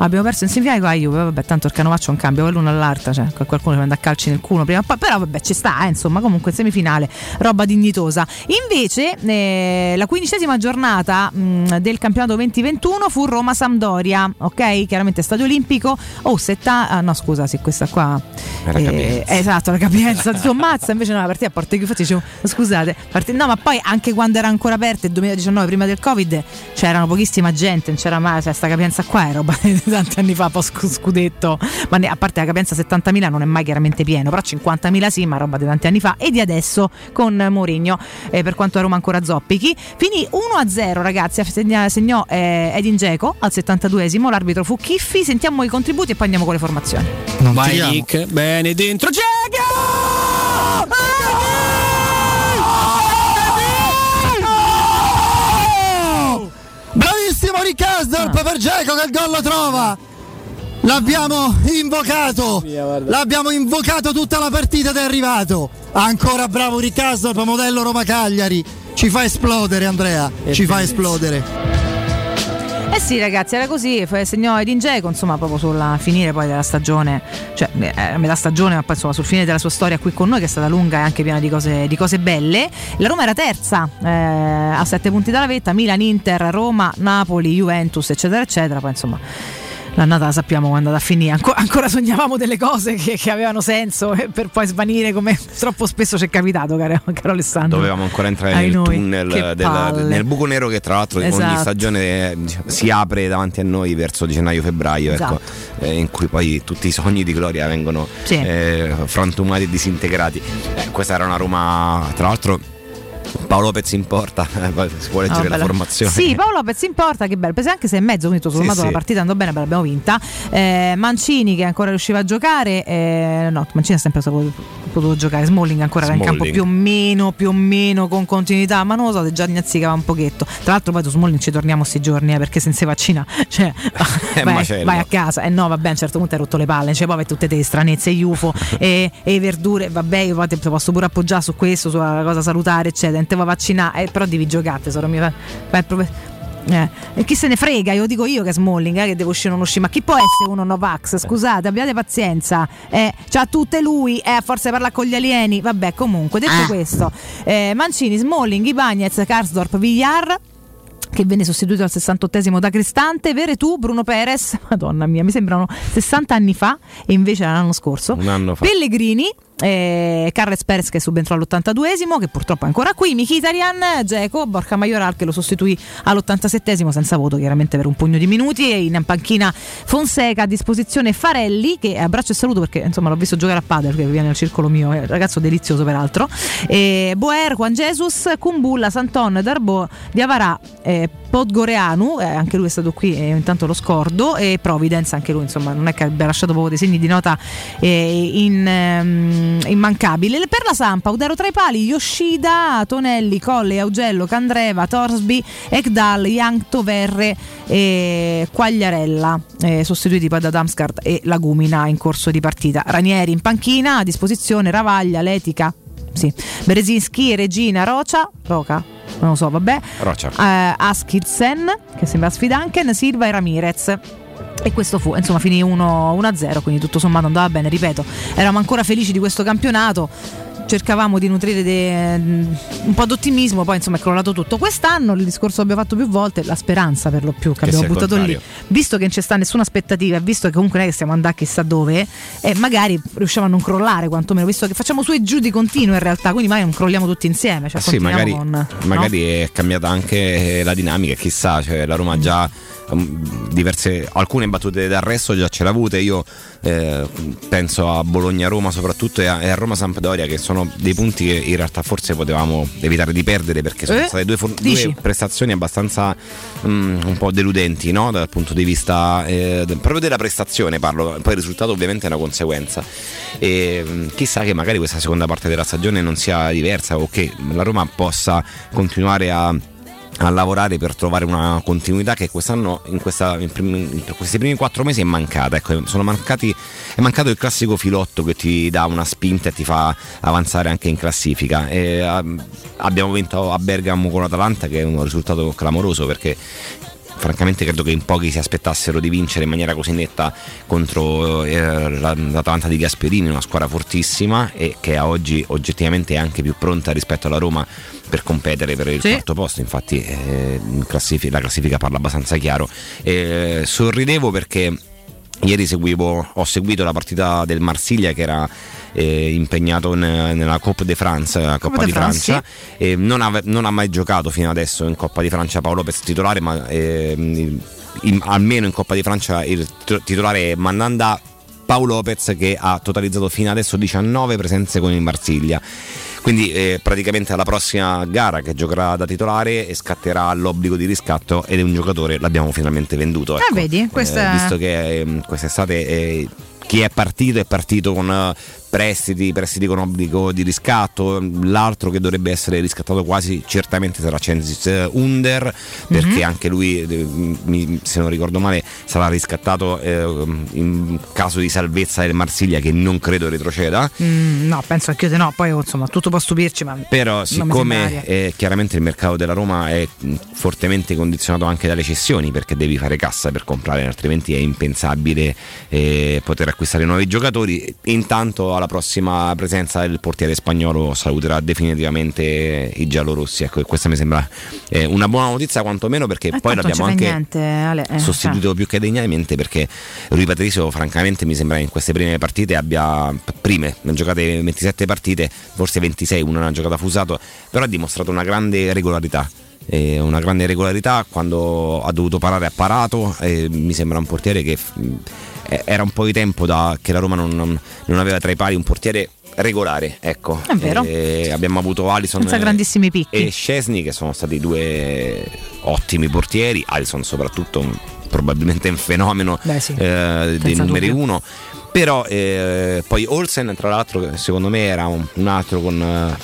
Abbiamo perso in semifinale con la Juve, vabbè, tanto il canovaccio è un cambio, l'uno all'altra, cioè qualcuno ci manda a calci nel culo prima o poi, però vabbè ci sta, eh, insomma, comunque in semifinale, roba dignitosa. Invece eh, la quindicesima giornata mh, del campionato 2021 fu Roma-Sampdoria, ok? Chiaramente Stadio Olimpico, oh, setta, ah, no scusa, sì, questa qua... Era eh, esatto, la capienza di Tommazza, invece no, la partita a porte chiuse, dicevo, scusate, partita, no ma poi anche quando era ancora aperta il 2019, prima del Covid, c'erano pochissima gente, non c'era mai, cioè sta capienza qua è roba tanti anni fa, post scudetto, ma ne, a parte la capienza 70.000 non è mai chiaramente pieno, però 50.000 sì, ma roba di tanti anni fa e di adesso con Mourinho eh, per quanto a Roma ancora zoppichi. Finì 1-0 ragazzi, segna, segnò eh, Edin Dzeko al 72esimo, l'arbitro fu Chiffi, sentiamo i contributi e poi andiamo con le formazioni. Non Vai Nick, bene dentro, Dzeko! Bravissimo Riccasdorp ah. per Geco che il gol lo trova. L'abbiamo invocato, l'abbiamo invocato tutta la partita ed è arrivato. Ancora bravo Riccasdorp, modello Roma Cagliari. Ci fa esplodere Andrea, ci fa esplodere. Eh sì ragazzi era così, segnò Edin Dzeko insomma proprio sulla finire poi della stagione, cioè eh, metà stagione ma poi insomma sul fine della sua storia qui con noi che è stata lunga e anche piena di cose, di cose belle. La Roma era terza eh, a sette punti dalla vetta, Milan, Inter, Roma, Napoli, Juventus eccetera eccetera, poi insomma l'annata la sappiamo quando andrà a finire. Anco, ancora sognavamo delle cose che, che, avevano senso per poi svanire come troppo spesso ci è capitato, caro, caro Alessandro. Dovevamo ancora entrare Ai nel noi. tunnel, del, nel buco nero che tra l'altro esatto. ogni stagione diciamo, si apre davanti a noi verso gennaio-febbraio, ecco, esatto. ecco, eh, in cui poi tutti i sogni di gloria vengono sì. eh, frantumati e disintegrati. Eh, questa era una Roma, tra l'altro Paolo Lopez in porta, eh, si può leggere oh, la formazione. Sì, Paolo Lopez in porta, che bello, anche se è mezzo, quindi tutto sommato sì, la partita andò bene, l'abbiamo vinta. Eh, Mancini che ancora riusciva a giocare, eh, no, Mancini ha sempre potuto, potuto giocare, Smalling ancora Smalling. era in campo più o meno, più o meno con continuità, ma non lo so, già inazzicava un pochetto. Tra l'altro poi su Smalling ci torniamo questi giorni, eh, perché senza vaccina, cioè, vai, vai, a casa, e eh, no, vabbè, a un certo punto hai rotto le palle, cioè poi tutte te stranezze, UFO e, e verdure, vabbè, io poi posso pure appoggiare su questo, sulla cosa salutare, eccetera te va vaccinare, eh, però devi giocare, tesoro mio. Vai, eh. E chi se ne frega? Io dico io che è Smalling eh, che devo uscire o non uscire. Ma chi può essere uno Novax? Scusate, abbiate pazienza. Eh, c'ha tutte lui, eh, a forza parla con gli alieni. Vabbè, comunque, detto ah. questo, eh, Mancini, Smalling, Ibagnez, Karsdorp, Villar che venne sostituito al 68esimo da Cristante, Veretù, Bruno Perez, madonna mia, mi sembrano 60 anni fa e invece l'anno scorso. Un anno fa. Pellegrini, eh, Carles Perez che subentrò all'82esimo, che purtroppo è ancora qui, Mkhitaryan, Geco, Borca Majoral che lo sostituì all'87esimo senza voto chiaramente per un pugno di minuti e in panchina Fonseca a disposizione Farelli che abbraccio e saluto perché insomma l'ho visto giocare a padre perché viene nel circolo mio, è un ragazzo delizioso peraltro. Eh, Boer, Juan Jesus, Kumbulla, Santon, Darbo, Diavarà, eh, Podgoreanu, eh, anche lui è stato qui e intanto lo scordo, e Providence anche lui insomma non è che abbia lasciato proprio dei segni di nota eh, in, um, immancabile. Per la Sampa, Udero tra i pali, Yoshida, Tonelli, Colle, Augello, Candreva, Torsby, Ekdal, Young, Toverre e Quagliarella, eh, sostituiti poi da Damsgaard e Lagumina in corso di partita. Ranieri in panchina, a disposizione Ravaglia, Letica, sì. Berezinski, Regina, Rocia, Roca, non lo so, vabbè. Rocia. Uh, Askilsen, che sembra Sfidanken, Silva e Ramirez. E questo fu, insomma, finì 1-0, quindi tutto sommato andava bene, ripeto, eravamo ancora felici di questo campionato cercavamo di nutrire de, un po' d'ottimismo, poi insomma è crollato tutto. Quest'anno il discorso che abbiamo fatto più volte, la speranza per lo più che, che abbiamo buttato lì, visto che non c'è sta nessuna aspettativa, visto che comunque non è che stiamo andando chissà dove, e magari riusciamo a non crollare quantomeno, visto che facciamo su e giù di continuo in realtà, quindi magari non crolliamo tutti insieme. Cioè eh sì, magari, con, magari no? è cambiata anche la dinamica, chissà, cioè la Roma già diverse, alcune battute d'arresto già ce l'ha avute, io eh, penso a Bologna-Roma soprattutto e a, a Roma-Sampdoria che sono dei punti che in realtà forse potevamo evitare di perdere perché sono eh? state due, due, prestazioni abbastanza um, un po' deludenti no? dal punto di vista eh, proprio della prestazione parlo, poi il risultato ovviamente è una conseguenza e um, chissà che magari questa seconda parte della stagione non sia diversa o che la Roma possa continuare a a lavorare per trovare una continuità che quest'anno in, questa, in, primi, in questi primi quattro mesi è mancata ecco, mancati, è mancato il classico filotto che ti dà una spinta e ti fa avanzare anche in classifica. E, uh, abbiamo vinto a Bergamo con l'Atalanta che è un risultato clamoroso perché francamente credo che in pochi si aspettassero di vincere in maniera così netta contro eh, la- l'Atalanta di Gasperini, una squadra fortissima e che a oggi oggettivamente è anche più pronta rispetto alla Roma per competere per il Sì. quarto posto, infatti eh, in classifi- la classifica parla abbastanza chiaro. Eh, sorridevo perché ieri seguivo, ho seguito la partita del Marsiglia che era eh, impegnato ne- nella Coppa de France, la Coppa de di France, Francia. E non, ave- non ha mai giocato fino adesso in Coppa di Francia Paolo Lopez titolare, ma ehm, in- almeno in Coppa di Francia il titolare è Mandanda Paolo Lopez che ha totalizzato fino adesso 19 presenze con il Marsiglia. Quindi eh, praticamente alla prossima gara che giocherà da titolare e scatterà l'obbligo di riscatto ed è un giocatore, l'abbiamo finalmente venduto. Ah, ecco. vedi, questa- Eh, visto che ehm, quest'estate eh, chi è partito è partito con eh, prestiti, prestiti con obbligo di riscatto, l'altro che dovrebbe essere riscattato quasi certamente sarà Censis eh, Under perché Mhm. anche lui, eh, se non ricordo male, sarà riscattato eh, in caso di salvezza del Marsiglia che non credo retroceda. Mm, no, penso anche io no. Poi insomma, tutto può stupirci, ma. Però siccome eh, chiaramente il mercato della Roma è fortemente condizionato anche dalle cessioni perché devi fare cassa per comprare, altrimenti è impensabile eh, poter acquistare nuovi giocatori. Intanto alla prossima presenza il portiere spagnolo saluterà definitivamente i giallorossi. Ecco, e questa mi sembra eh, una buona notizia quantomeno perché Eh, poi l'abbiamo anche niente, Ale, eh, sostituito più che degnamente perché Rui Patricio francamente mi sembra che in queste prime partite abbia prime, ne ha giocate 27 partite, forse 26, una ha giocata fusato, però ha dimostrato una grande regolarità. una grande regolarità quando ha dovuto parare ha parato mi sembra un portiere che era un po' di tempo da, che la Roma non, non- non aveva tra i pali un portiere regolare ecco È vero. Eh, abbiamo avuto Alisson Senza eh, grandissimi picchi. e Scesni che sono stati due ottimi portieri, Alisson soprattutto un- probabilmente un fenomeno Beh, sì, eh, dei numeri dubbio. uno. Però eh, poi Olsen tra l'altro secondo me era un, un altro con eh,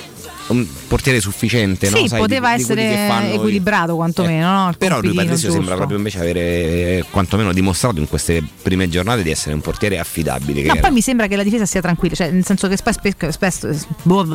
un portiere sufficiente. Sì, no? Sai, poteva di- di essere fanno- equilibrato quantomeno. no? Il però lui Patrizio sembra proprio invece avere eh, quantomeno dimostrato in queste prime giornate di essere un portiere affidabile. No, era- poi mi sembra che la difesa sia tranquilla, cioè nel senso che spe- spe- spesso, boh,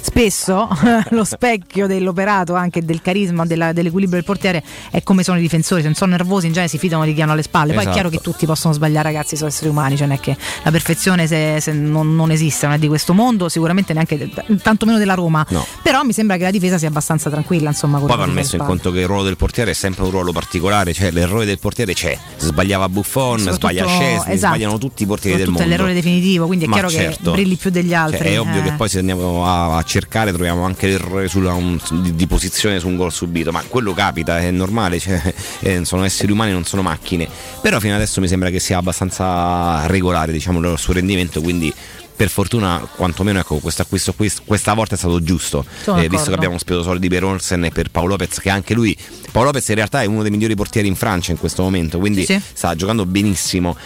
spesso lo specchio dell'operato, anche del carisma, della- dell'equilibrio del portiere è come sono i difensori, se non sono nervosi in genere si fidano di chi hanno alle spalle, poi è Esatto. chiaro che tutti possono sbagliare ragazzi, sono esseri umani, cioè non è che la perfezione se, se non, non esiste, non è di questo mondo, sicuramente neanche tantomeno della Roma, No. però mi sembra che la difesa sia abbastanza tranquilla, insomma. Poi vanno difesa messo in conto che il ruolo del portiere è sempre un ruolo particolare, cioè l'errore del portiere c'è, sbagliava Buffon, sbaglia Scesni, esatto. sbagliano tutti i portieri del mondo. è l'errore definitivo, quindi è Ma chiaro certo. che brilli più degli Cioè, altri. è ovvio eh. che poi se andiamo a, a cercare troviamo anche l'errore sulla un- di, di posizione su un gol subito, ma quello capita, è normale, cioè, eh, sono esseri umani, non sono macchine. Però fino adesso mi sembra che sia abbastanza regolare diciamo, il suo rendimento, quindi per fortuna quantomeno ecco, questo acquisto qui questa volta è stato giusto, eh, visto che abbiamo speso soldi per Olsen e per Paolo Lopez, che anche lui, Paolo Lopez in realtà è uno dei migliori portieri in Francia in questo momento, quindi Sì, sì. sta giocando benissimo.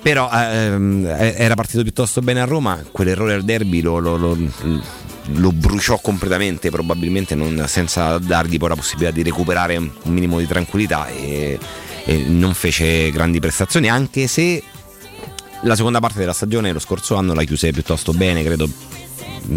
Però ehm, eh, era partito piuttosto bene a Roma, quell'errore al derby lo, lo- lo- lo bruciò completamente, probabilmente non- senza dargli poi la possibilità di recuperare un minimo di tranquillità e, e non fece grandi prestazioni, anche se la seconda parte della stagione lo scorso anno la chiuse piuttosto bene, credo.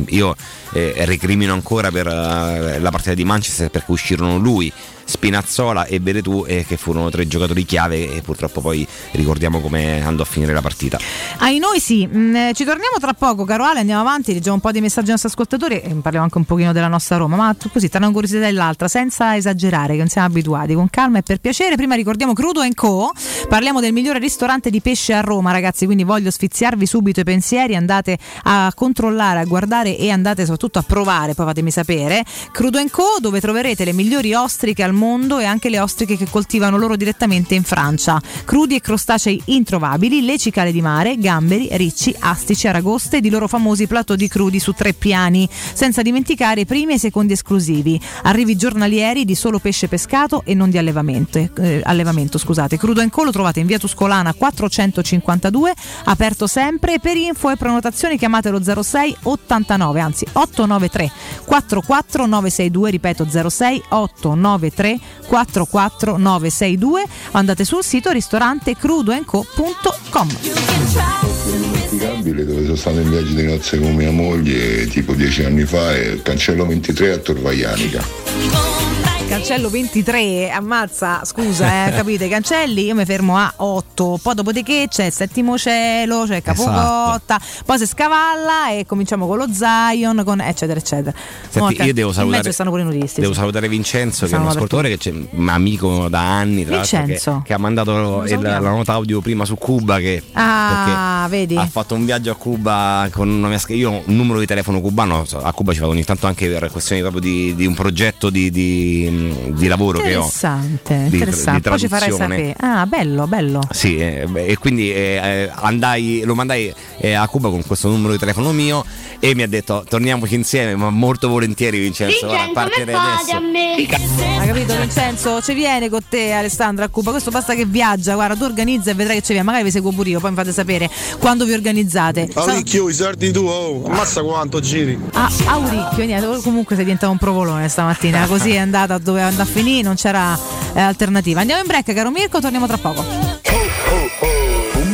Io eh, recrimino ancora per eh, la partita di Manchester perché uscirono lui, Spinazzola e Veretù eh, che furono tre giocatori chiave e purtroppo poi ricordiamo come andò a finire la partita. Ai noi sì, Mm, eh, ci torniamo tra poco, caro Ale, andiamo avanti, leggiamo un po' di messaggi ai nostri ascoltatori e parliamo anche un pochino della nostra Roma, ma così tra una curiosità e l'altra, senza esagerare, che non siamo abituati, con calma e per piacere. Prima ricordiamo Crudo Co, parliamo del migliore ristorante di pesce a Roma, ragazzi, quindi voglio sfiziarvi subito i pensieri, andate a controllare, a guardare e andate soprattutto a provare, poi fatemi sapere. Crudo Co, dove troverete le migliori ostriche al mondo e anche le ostriche che coltivano loro direttamente in Francia. Crudi e crostacei introvabili, le cicale di mare, gamberi, ricci, astici, aragoste ed i loro famosi plateau di crudi su tre piani, senza dimenticare i primi e i secondi esclusivi. Arrivi giornalieri di solo pesce pescato e non di allevamento. eh, allevamento scusate. Crudo Co lo trovate in via Tuscolana 452, aperto sempre. Per info e prenotazioni chiamatelo 06 89, anzi 893 44 962, ripeto 06 893 44 962 o andate sul sito ristorante crudoenco.com indimenticabile dove sono stato in viaggio di nozze con mia moglie tipo dieci anni fa il cancello 23 a Torvaianica. Cancello 23, ammazza, scusa, eh, capite? Cancelli, io mi fermo a 8, poi dopodiché c'è il settimo cielo, c'è Capocotta, poi si scavalla e cominciamo con lo Zion, con eccetera eccetera. Senti, Mo, io devo in salutare, mezzo stanno pure i nudisti. devo sì. salutare Vincenzo, che è un ascoltatore che c'è un amico da anni, tra l'altro, che, Vincenzo. che ha mandato il- la nota audio prima su Cuba. Che, Ah, vedi? ha fatto un viaggio a Cuba con una mia sch- io ho un numero di telefono cubano a Cuba ci vado ogni tanto anche per questioni proprio di, di un progetto di, di- di lavoro che ho Interessante, di- interessante. di Poi ci farai sapere. Ah, bello, bello. sì, eh, beh, e quindi eh, eh, andai, lo mandai eh, a Cuba con questo numero di telefono mio e mi ha detto torniamoci insieme, ma molto volentieri Vincenzo, guarda, partirei adesso. Hai capito Vincenzo? Ci viene con te Alessandra a Cuba, questo basta che viaggia, guarda tu organizza e vedrai che ci viene, magari vi seguo pure io, poi mi fate sapere quando vi organizzate. Sa- Alicchio, i sardi tu, oh, ammazza quanto giri. Ah, Auricchio, niente, comunque sei diventato un provolone stamattina, così è andata dove andava a finire, non c'era eh, alternativa. Andiamo in break, caro Mirko, torniamo tra poco.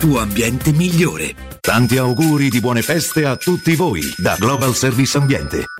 tuo ambiente migliore. Tanti auguri di buone feste a tutti voi da Global Service Ambiente.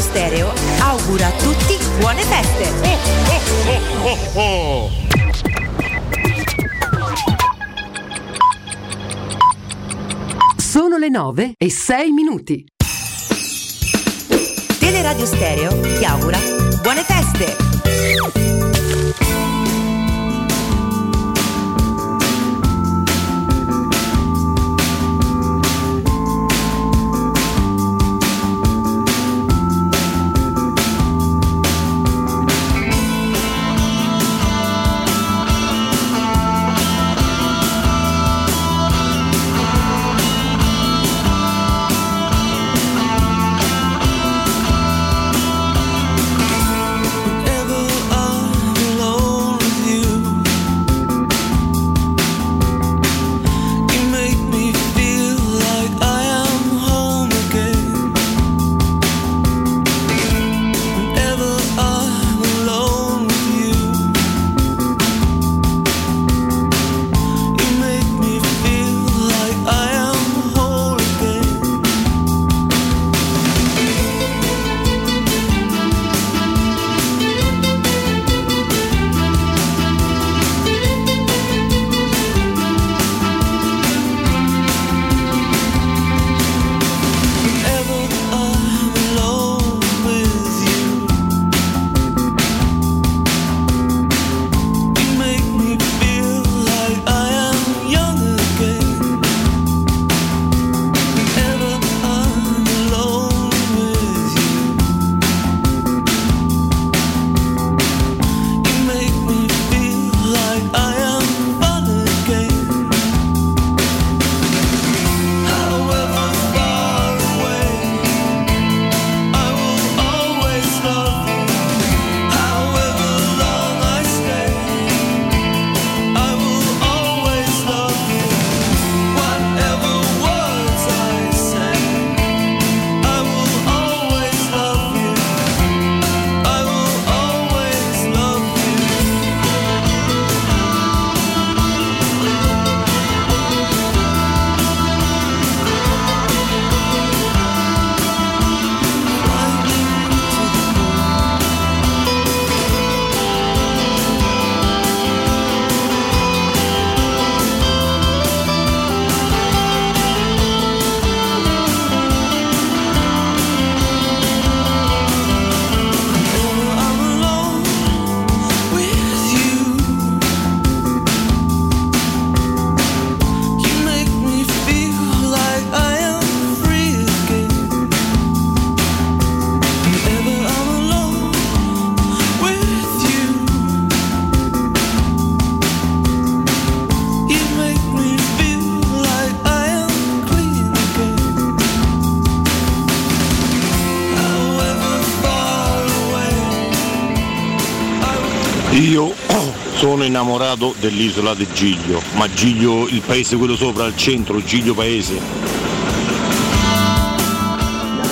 Teleradio Stereo augura a tutti buone feste. Sono le 9 e 6 minuti. Teleradio Stereo ti augura buone feste. Innamorato dell'isola di Giglio, ma Giglio, il paese quello sopra, al centro, Giglio paese.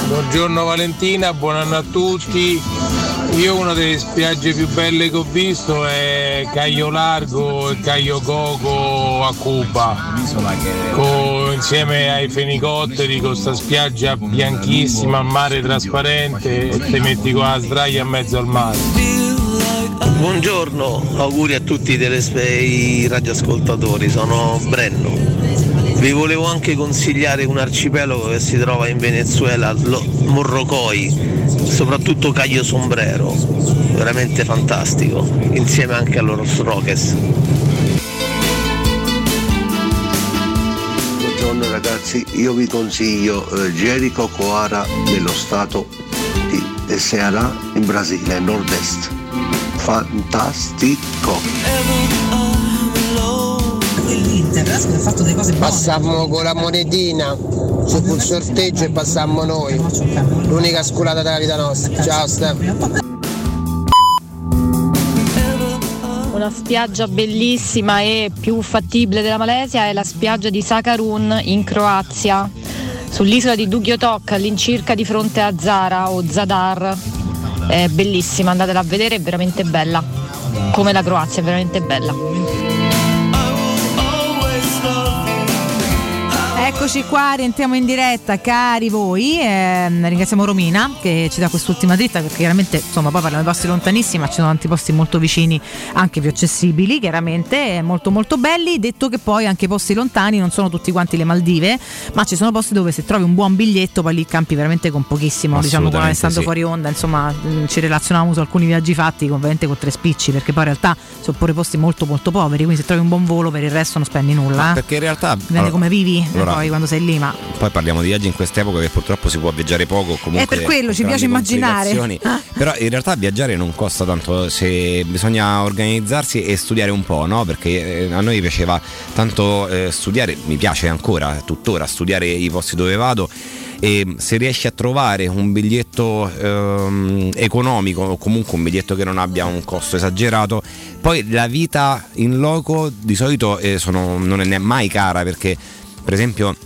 Buongiorno Valentina, buon anno a tutti. Io una delle spiagge più belle che ho visto è Caio Largo e Caio Coco a Cuba. Co- insieme ai fenicotteri con sta spiaggia bianchissima, mare trasparente e ti metti con la sdraia in mezzo al mare. Buongiorno, auguri a tutti i, telespe- i radioascoltatori, sono Brenno. Vi volevo anche consigliare un arcipelago che si trova in Venezuela, Morrocoi, soprattutto Cayo Sombrero, veramente fantastico, insieme anche a Los Roques. Buongiorno ragazzi, io vi consiglio eh, Coara nello stato di Ceará in Brasile, nord-est. Fantastico! Passammo con la monetina, fu il sorteggio e passammo noi. L'unica sculata della vita nostra. Ciao Stefano. Una spiaggia bellissima e più fattibile della Malesia è la spiaggia di Sakarun in Croazia, sull'isola di Dugiotok, all'incirca di fronte a Zara o Zadar. È bellissima, andatela a vedere, è veramente bella. Come la Croazia, è veramente bella. Eccoci qua, rientriamo in diretta, cari voi. ehm, ringraziamo Romina che ci dà quest'ultima dritta perché chiaramente insomma poi parliamo di posti lontanissimi, ma ci sono tanti posti molto vicini, anche più accessibili, chiaramente, eh, molto molto belli. Detto che poi anche i posti lontani non sono tutti quanti le Maldive, ma ci sono posti dove se trovi un buon biglietto poi lì campi veramente con pochissimo, diciamo come Assolutamente stando sì. fuori onda, insomma mh, ci relazionavamo su alcuni viaggi fatti con, veramente con tre spicci, perché poi in realtà sono pure posti molto molto poveri, quindi se trovi un buon volo per il resto non spendi nulla. eh. Perché in realtà. Dipende allora- come vivi eh, allora, poi quando sei lì, ma Poi parliamo di viaggi in quest'epoca che purtroppo si può viaggiare poco. Comunque È per quello, ci piace immaginare. complicazioni. Però in realtà viaggiare non costa tanto, se bisogna organizzarsi e studiare un po', no? Perché eh, a noi piaceva tanto eh, studiare, mi piace ancora, tuttora, studiare i posti dove vado. E se riesci a trovare un biglietto ehm, economico o comunque un biglietto che non abbia un costo esagerato, poi la vita in loco di solito eh, sono- non è mai cara perché per esempio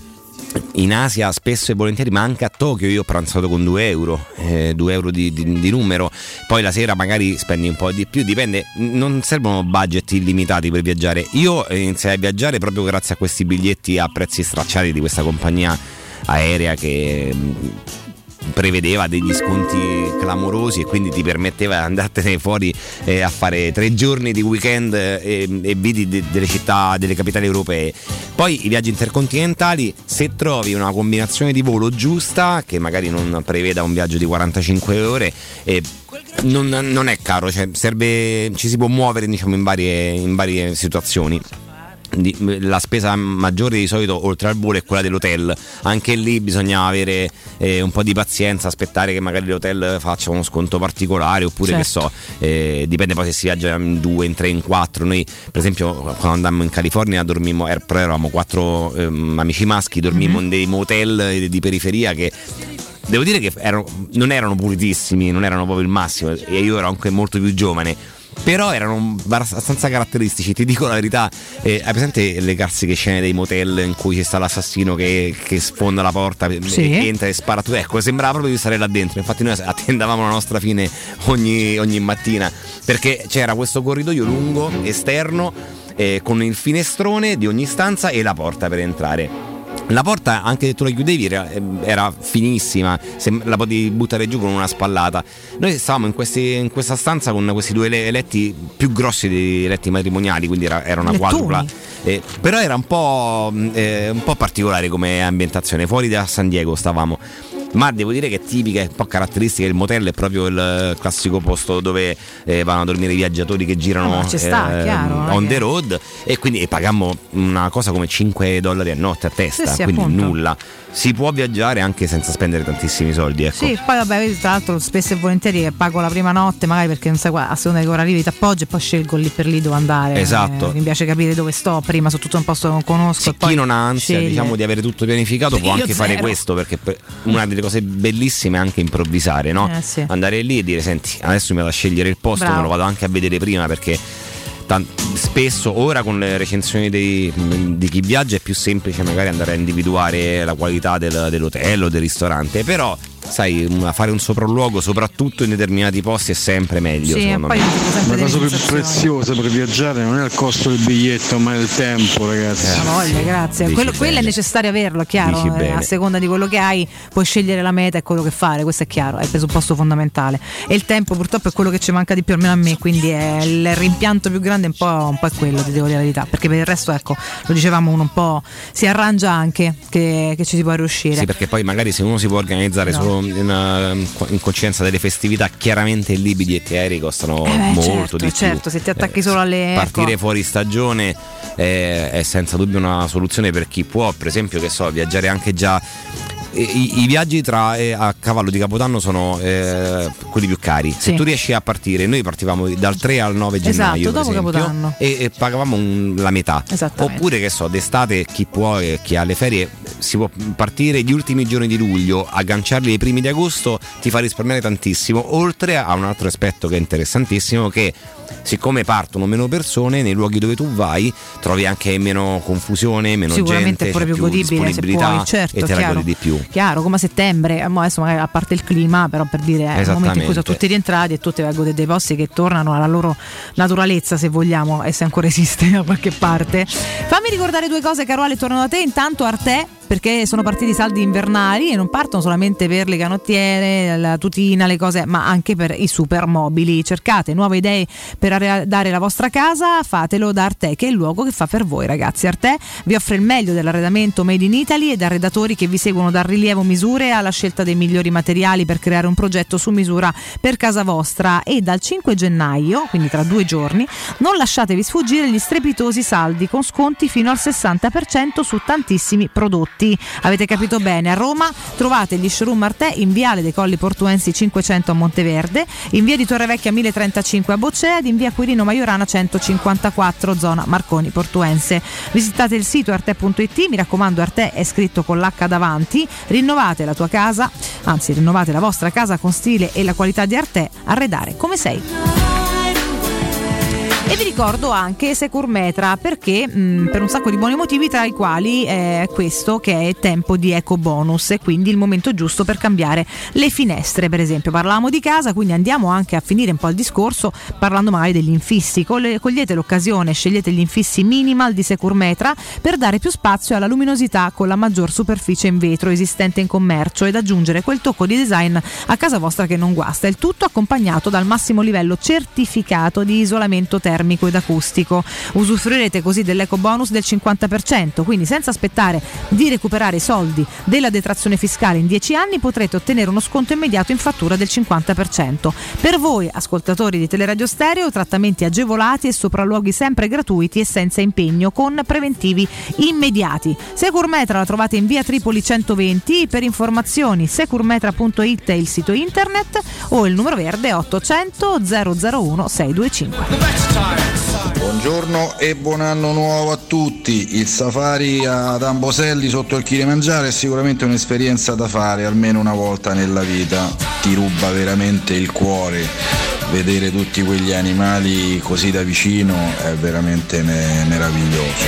in Asia spesso e volentieri, ma anche a Tokyo io ho pranzato con 2 euro, 2 euro di, di- di numero, poi la sera magari spendi un po' di più, dipende, non servono budget illimitati per viaggiare. Io eh, iniziai a viaggiare proprio grazie a questi biglietti a prezzi stracciati di questa compagnia aerea che mh, prevedeva degli sconti clamorosi e quindi ti permetteva di andartene fuori eh, a fare tre giorni di weekend eh, e, vidi de- delle città, delle capitali europee. Poi i viaggi intercontinentali, se trovi una combinazione di volo giusta, che magari non preveda un viaggio di 45 ore, eh, non, non è caro, cioè serve, ci si può muovere diciamo, in, varie, in varie situazioni. La spesa maggiore di solito oltre al volo è quella dell'hotel anche lì bisogna avere eh, un po' di pazienza aspettare che magari l'hotel faccia uno sconto particolare oppure che Certo. so eh, dipende poi se si viaggia in due, in tre, in quattro noi per esempio quando andammo in California dormimmo er- però eravamo quattro ehm, amici maschi dormimmo Mhm. in dei motel eh, di periferia che Devo dire che erano- non erano pulitissimi, non erano proprio il massimo e io ero anche molto più giovane. Però erano abbastanza caratteristici, ti dico la verità. Eh, hai presente le classiche scene dei motel in cui ci sta l'assassino che, che sfonda la porta, e- Sì. e entra e spara tutto? Ecco, sembrava proprio di stare là dentro. Infatti, noi attendavamo la nostra fine ogni, ogni mattina perché c'era questo corridoio lungo esterno eh, con il finestrone di ogni stanza e la porta per entrare. La porta, anche se tu la chiudevi, era, era finissima, la potevi buttare giù con una spallata. Noi stavamo in, questi- in questa stanza con questi due le- letti più grossi dei letti matrimoniali, quindi era, era una quadrupla. Eh, però era un po', eh, un po' particolare come ambientazione, fuori da San Diego stavamo. Ma devo dire che è tipica, è un po' caratteristica. Il motel è proprio il classico posto dove eh, vanno a dormire i viaggiatori che girano Ah, ma ci sta, eh, chiaro, è on che- the road. E quindi e pagammo una cosa come 5 dollari a notte a testa, Sì, sì, quindi appunto. nulla. Si può viaggiare anche senza spendere tantissimi soldi. Ecco. Sì, poi vabbè, tra l'altro spesso e volentieri pago la prima notte, magari perché non sai qua, a seconda di che ora arrivi ti appoggio e poi scelgo lì per lì dove andare. Esatto. Eh, mi piace capire dove sto prima, soprattutto un posto che non conosco. e poi Chi non ha ansia diciamo, di avere tutto pianificato può anche fare zero. questo perché per- una delle cose bellissime è anche improvvisare, no? Eh, sì. andare lì e dire senti adesso mi vado a scegliere il posto, Bravo. me lo vado anche a vedere prima perché spesso ora con le recensioni dei- di chi viaggia è più semplice magari andare a individuare la qualità del- dell'hotel o del ristorante, però sai una- fare un sopralluogo soprattutto in determinati posti è sempre meglio Sì, secondo me. La cosa più preziosa per viaggiare non è il costo del biglietto, ma è il tempo, ragazzi. La voglia, grazie. Dici Quello, quello è necessario averlo, è chiaro. Eh, a seconda di quello che hai, puoi scegliere la meta e quello che fare, questo è chiaro, è il presupposto fondamentale. E il tempo purtroppo è quello che ci manca di più, almeno a me, quindi è il rimpianto più grande è un po', un po' è quello, ti devo dire la verità. Perché per il resto, ecco, lo dicevamo, uno un po' si arrangia anche che, che ci si può riuscire. Sì, perché poi magari se uno si può organizzare No. solo in, eh, in coincidenza delle festività, chiaramente lì i biglietti aerei costano Eh beh, molto certo, di più. certo, se ti attacchi solo alle Partire ecco. fuori stagione è, è senza dubbio una soluzione per chi può, per esempio, che so, viaggiare anche già. I, i viaggi tra, eh, a cavallo di Capodanno sono eh, quelli più cari. Se Sì. tu riesci a partire, noi partivamo dal 3 al 9 Esatto, gennaio. dopo esempio, Capodanno. E, e pagavamo un- la metà. Oppure che so, d'estate chi può e chi ha le ferie si può partire gli ultimi giorni di luglio, agganciarli ai primi di agosto, ti fa risparmiare tantissimo. Oltre a un altro aspetto che è interessantissimo che siccome partono meno persone, nei luoghi dove tu vai trovi anche meno confusione, meno Sicuramente gente, è pure c'è più godibile se disponibilità puoi, certo, e te la godi di più. Chiaro, come a settembre, eh, adesso magari a parte il clima, però per dire è un momento in cui sono tutti rientrati e tutti godere dei posti che tornano alla loro naturalezza, se vogliamo, e se ancora esiste da qualche parte. Fammi ricordare due cose, caro Ale, torno da te. Intanto Arte perché sono partiti i saldi invernali e non partono solamente per le canottiere, la tutina, le cose, ma anche per i super mobili. Cercate nuove idee per arredare la vostra casa, fatelo da Arte, che è il luogo che fa per voi, ragazzi. Arte vi offre il meglio dell'arredamento made in Italy ed arredatori che vi seguono dal rilievo misure alla scelta dei migliori materiali per creare un progetto su misura per casa vostra e dal 5 gennaio, quindi tra due giorni, non lasciatevi sfuggire gli strepitosi saldi con sconti fino al 60% su tantissimi prodotti. Avete capito bene, a Roma trovate gli showroom Arte in Viale dei Colli Portuensi 500 a Monteverde, in Via di Torrevecchia 1035 a Boccea ed in Via Quirino Maiorana 154 zona Marconi Portuense. Visitate il sito arte.it, mi raccomando Arte è scritto con l'H davanti, rinnovate la tua casa, anzi rinnovate la vostra casa con stile e la qualità di Arte, arredare come sei. Vi ricordo anche Securmetra perché mh, per un sacco di buoni motivi tra i quali è questo che è tempo di eco bonus e quindi il momento giusto per cambiare le finestre per esempio. Parlavamo di casa quindi andiamo anche a finire un po' il discorso parlando magari degli infissi. Cogliete l'occasione, scegliete gli infissi minimal di Securmetra per dare più spazio alla luminosità con la maggior superficie in vetro esistente in commercio ed aggiungere quel tocco di design a casa vostra che non guasta. Il tutto accompagnato dal massimo livello certificato di isolamento termico ed acustico. Usufruirete così dell'eco bonus del 50%, quindi senza aspettare di recuperare i soldi della detrazione fiscale in 10 anni potrete ottenere uno sconto immediato in fattura del 50%. Per voi, ascoltatori di Teleradio Stereo, trattamenti agevolati e sopralluoghi sempre gratuiti e senza impegno con preventivi immediati. Securmetra la trovate in via Tripoli 120, per informazioni securmetra.it è il sito internet o il numero verde 800 001 625. Buongiorno e buon anno nuovo a tutti. Il safari ad Amboselli sotto il Kilimangiaro è sicuramente un'esperienza da fare almeno una volta nella vita. Ti ruba veramente il cuore. Vedere tutti quegli animali così da vicino è veramente me- meraviglioso.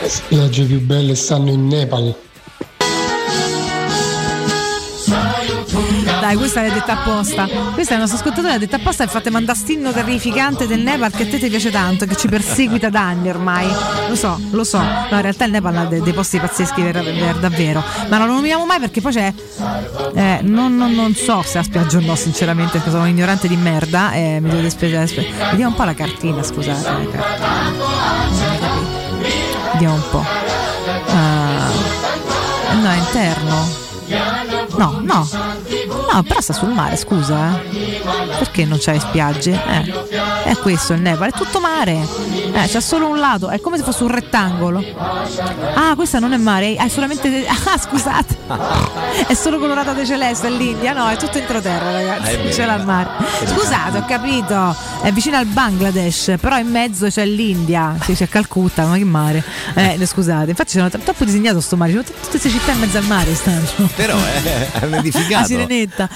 Le spiagge più belle stanno in Nepal. Dai, questa l'hai detta apposta. Questa è il nostro ascoltatore, l'ha detta apposta e fate mandare stinno terrificante del Nepal che a te ti piace tanto, che ci perseguita da anni ormai. Lo so, lo so. No, in realtà il Nepal ha dei, dei posti pazzeschi per, per davvero. Ma non lo nominiamo mai perché poi c'è. Eh, non, non, non, so se ha spiaggia o no, sinceramente, perché sono un ignorante di merda. Eh, mi devo spiegare. Vediamo un po' la cartina, scusate. La cartina. Vediamo un po'. Uh, no, è interno. No, no. No, però sta sul mare, scusa. Eh. Perché non c'hai spiagge? Eh. È questo il Nepal, è tutto mare. Eh, c'è solo un lato, è come se fosse un rettangolo. Ah, questa non è mare, è solamente. Ah, scusate. È solo colorata di celeste l'India, no, è tutto entroterra, ragazzi. Eh, c'è al mare. Scusate, ho capito. È vicino al Bangladesh, però in mezzo c'è l'India. Sì, c'è Calcutta, ma che mare. Eh, scusate. Infatti c'è troppo disegnato sto mare, tutte queste città in mezzo al mare stanno. Però eh, edificato. La sirenetta.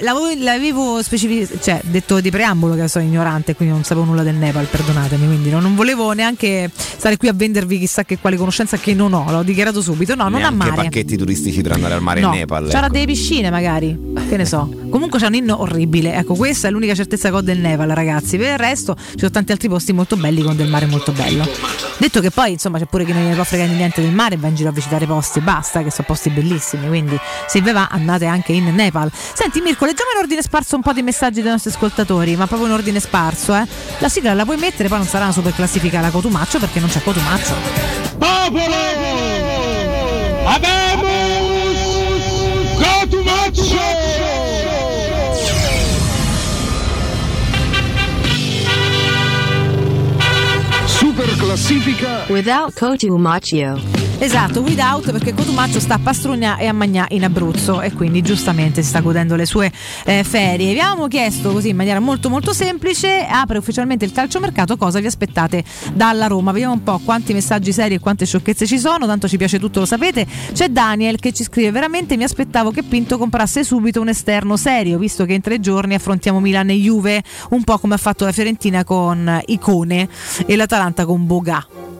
L'avevo specificato, cioè detto di preambolo che sono ignorante, quindi non sapevo nulla del Nepal, perdonatemi, quindi non, non, volevo neanche stare qui a vendervi chissà che quale conoscenza che non ho, l'ho dichiarato subito. No, non Neanche ha mare. pacchetti turistici per andare al mare no, in Nepal. C'era ecco. delle piscine magari, che ne so. Comunque c'è un inno orribile. Ecco, questa è l'unica certezza che ho del Nepal, ragazzi. Per il resto ci sono tanti altri posti molto belli con del mare molto bello. Detto che poi, insomma, c'è pure chi non gliene può fregare niente del mare, va in giro a visitare posti e basta, che sono posti bellissimi. Quindi se vi va andate anche in Nepal. Senti Mirko, leggiamo in ordine sparso un po' di messaggi dei nostri ascoltatori, ma proprio in ordine sparso, eh. La sigla la puoi mettere, poi non sarà una super classifica la Cotumaccio perché non c'è Cotumaccio. Popolo! Abemus Cotumaccio! Super classifica Without Cotumaccio. Esatto, without perché Cotumaccio sta a Pastrugna e a Magnà in Abruzzo e quindi giustamente si sta godendo le sue eh, ferie. Vi avevamo chiesto così in maniera molto molto semplice, apre ufficialmente il calciomercato, cosa vi aspettate dalla Roma? Vediamo un po' quanti messaggi seri e quante sciocchezze ci sono, tanto ci piace tutto, lo sapete. C'è Daniel che ci scrive veramente mi aspettavo che Pinto comprasse subito un esterno serio, visto che in tre giorni affrontiamo Milan e Juve, un po' come ha fatto la Fiorentina con Icone e l'Atalanta con Boga.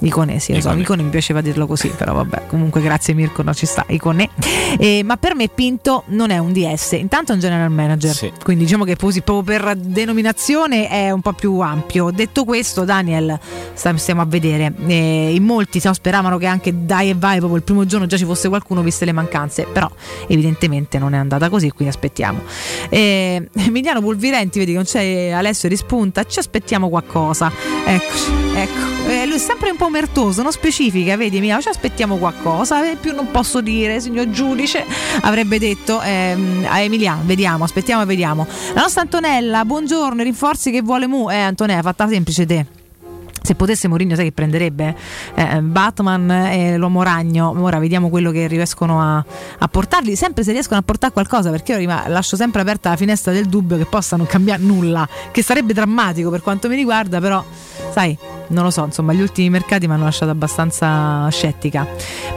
Icone, sì, lo so, Icone. Icone mi piaceva dirlo così, però vabbè, comunque grazie Mirko, no, ci sta, Icone. Eh, ma per me Pinto non è un DS, intanto è un general manager, Sì. quindi diciamo che così proprio per denominazione è un po' più ampio. Detto questo, Daniel, stiamo a vedere, eh, in molti no, speravano che anche dai e vai proprio il primo giorno già ci fosse qualcuno viste le mancanze, però evidentemente non è andata così, quindi aspettiamo. Eh, Emiliano Pulvirenti, vedi che non c'è Alessio rispunta, ci aspettiamo qualcosa. Eccoci, ecco. Eh, lui sempre un po' omertoso, non specifica, vedi Emiliano, ci aspettiamo qualcosa, eh, più non posso dire, signor giudice, avrebbe detto ehm, a Emiliano, vediamo, aspettiamo e vediamo. La nostra Antonella, buongiorno, rinforzi che vuole Mu, eh Antonella, fatta semplice te. Se potesse Mourinho sai che prenderebbe Eh, Batman e l'uomo ragno ora vediamo quello che riescono a, a portarli sempre se riescono a portare qualcosa perché io lascio sempre aperta la finestra del dubbio che possano cambiare nulla che sarebbe drammatico per quanto mi riguarda però sai non lo so insomma gli ultimi mercati mi hanno lasciato abbastanza scettica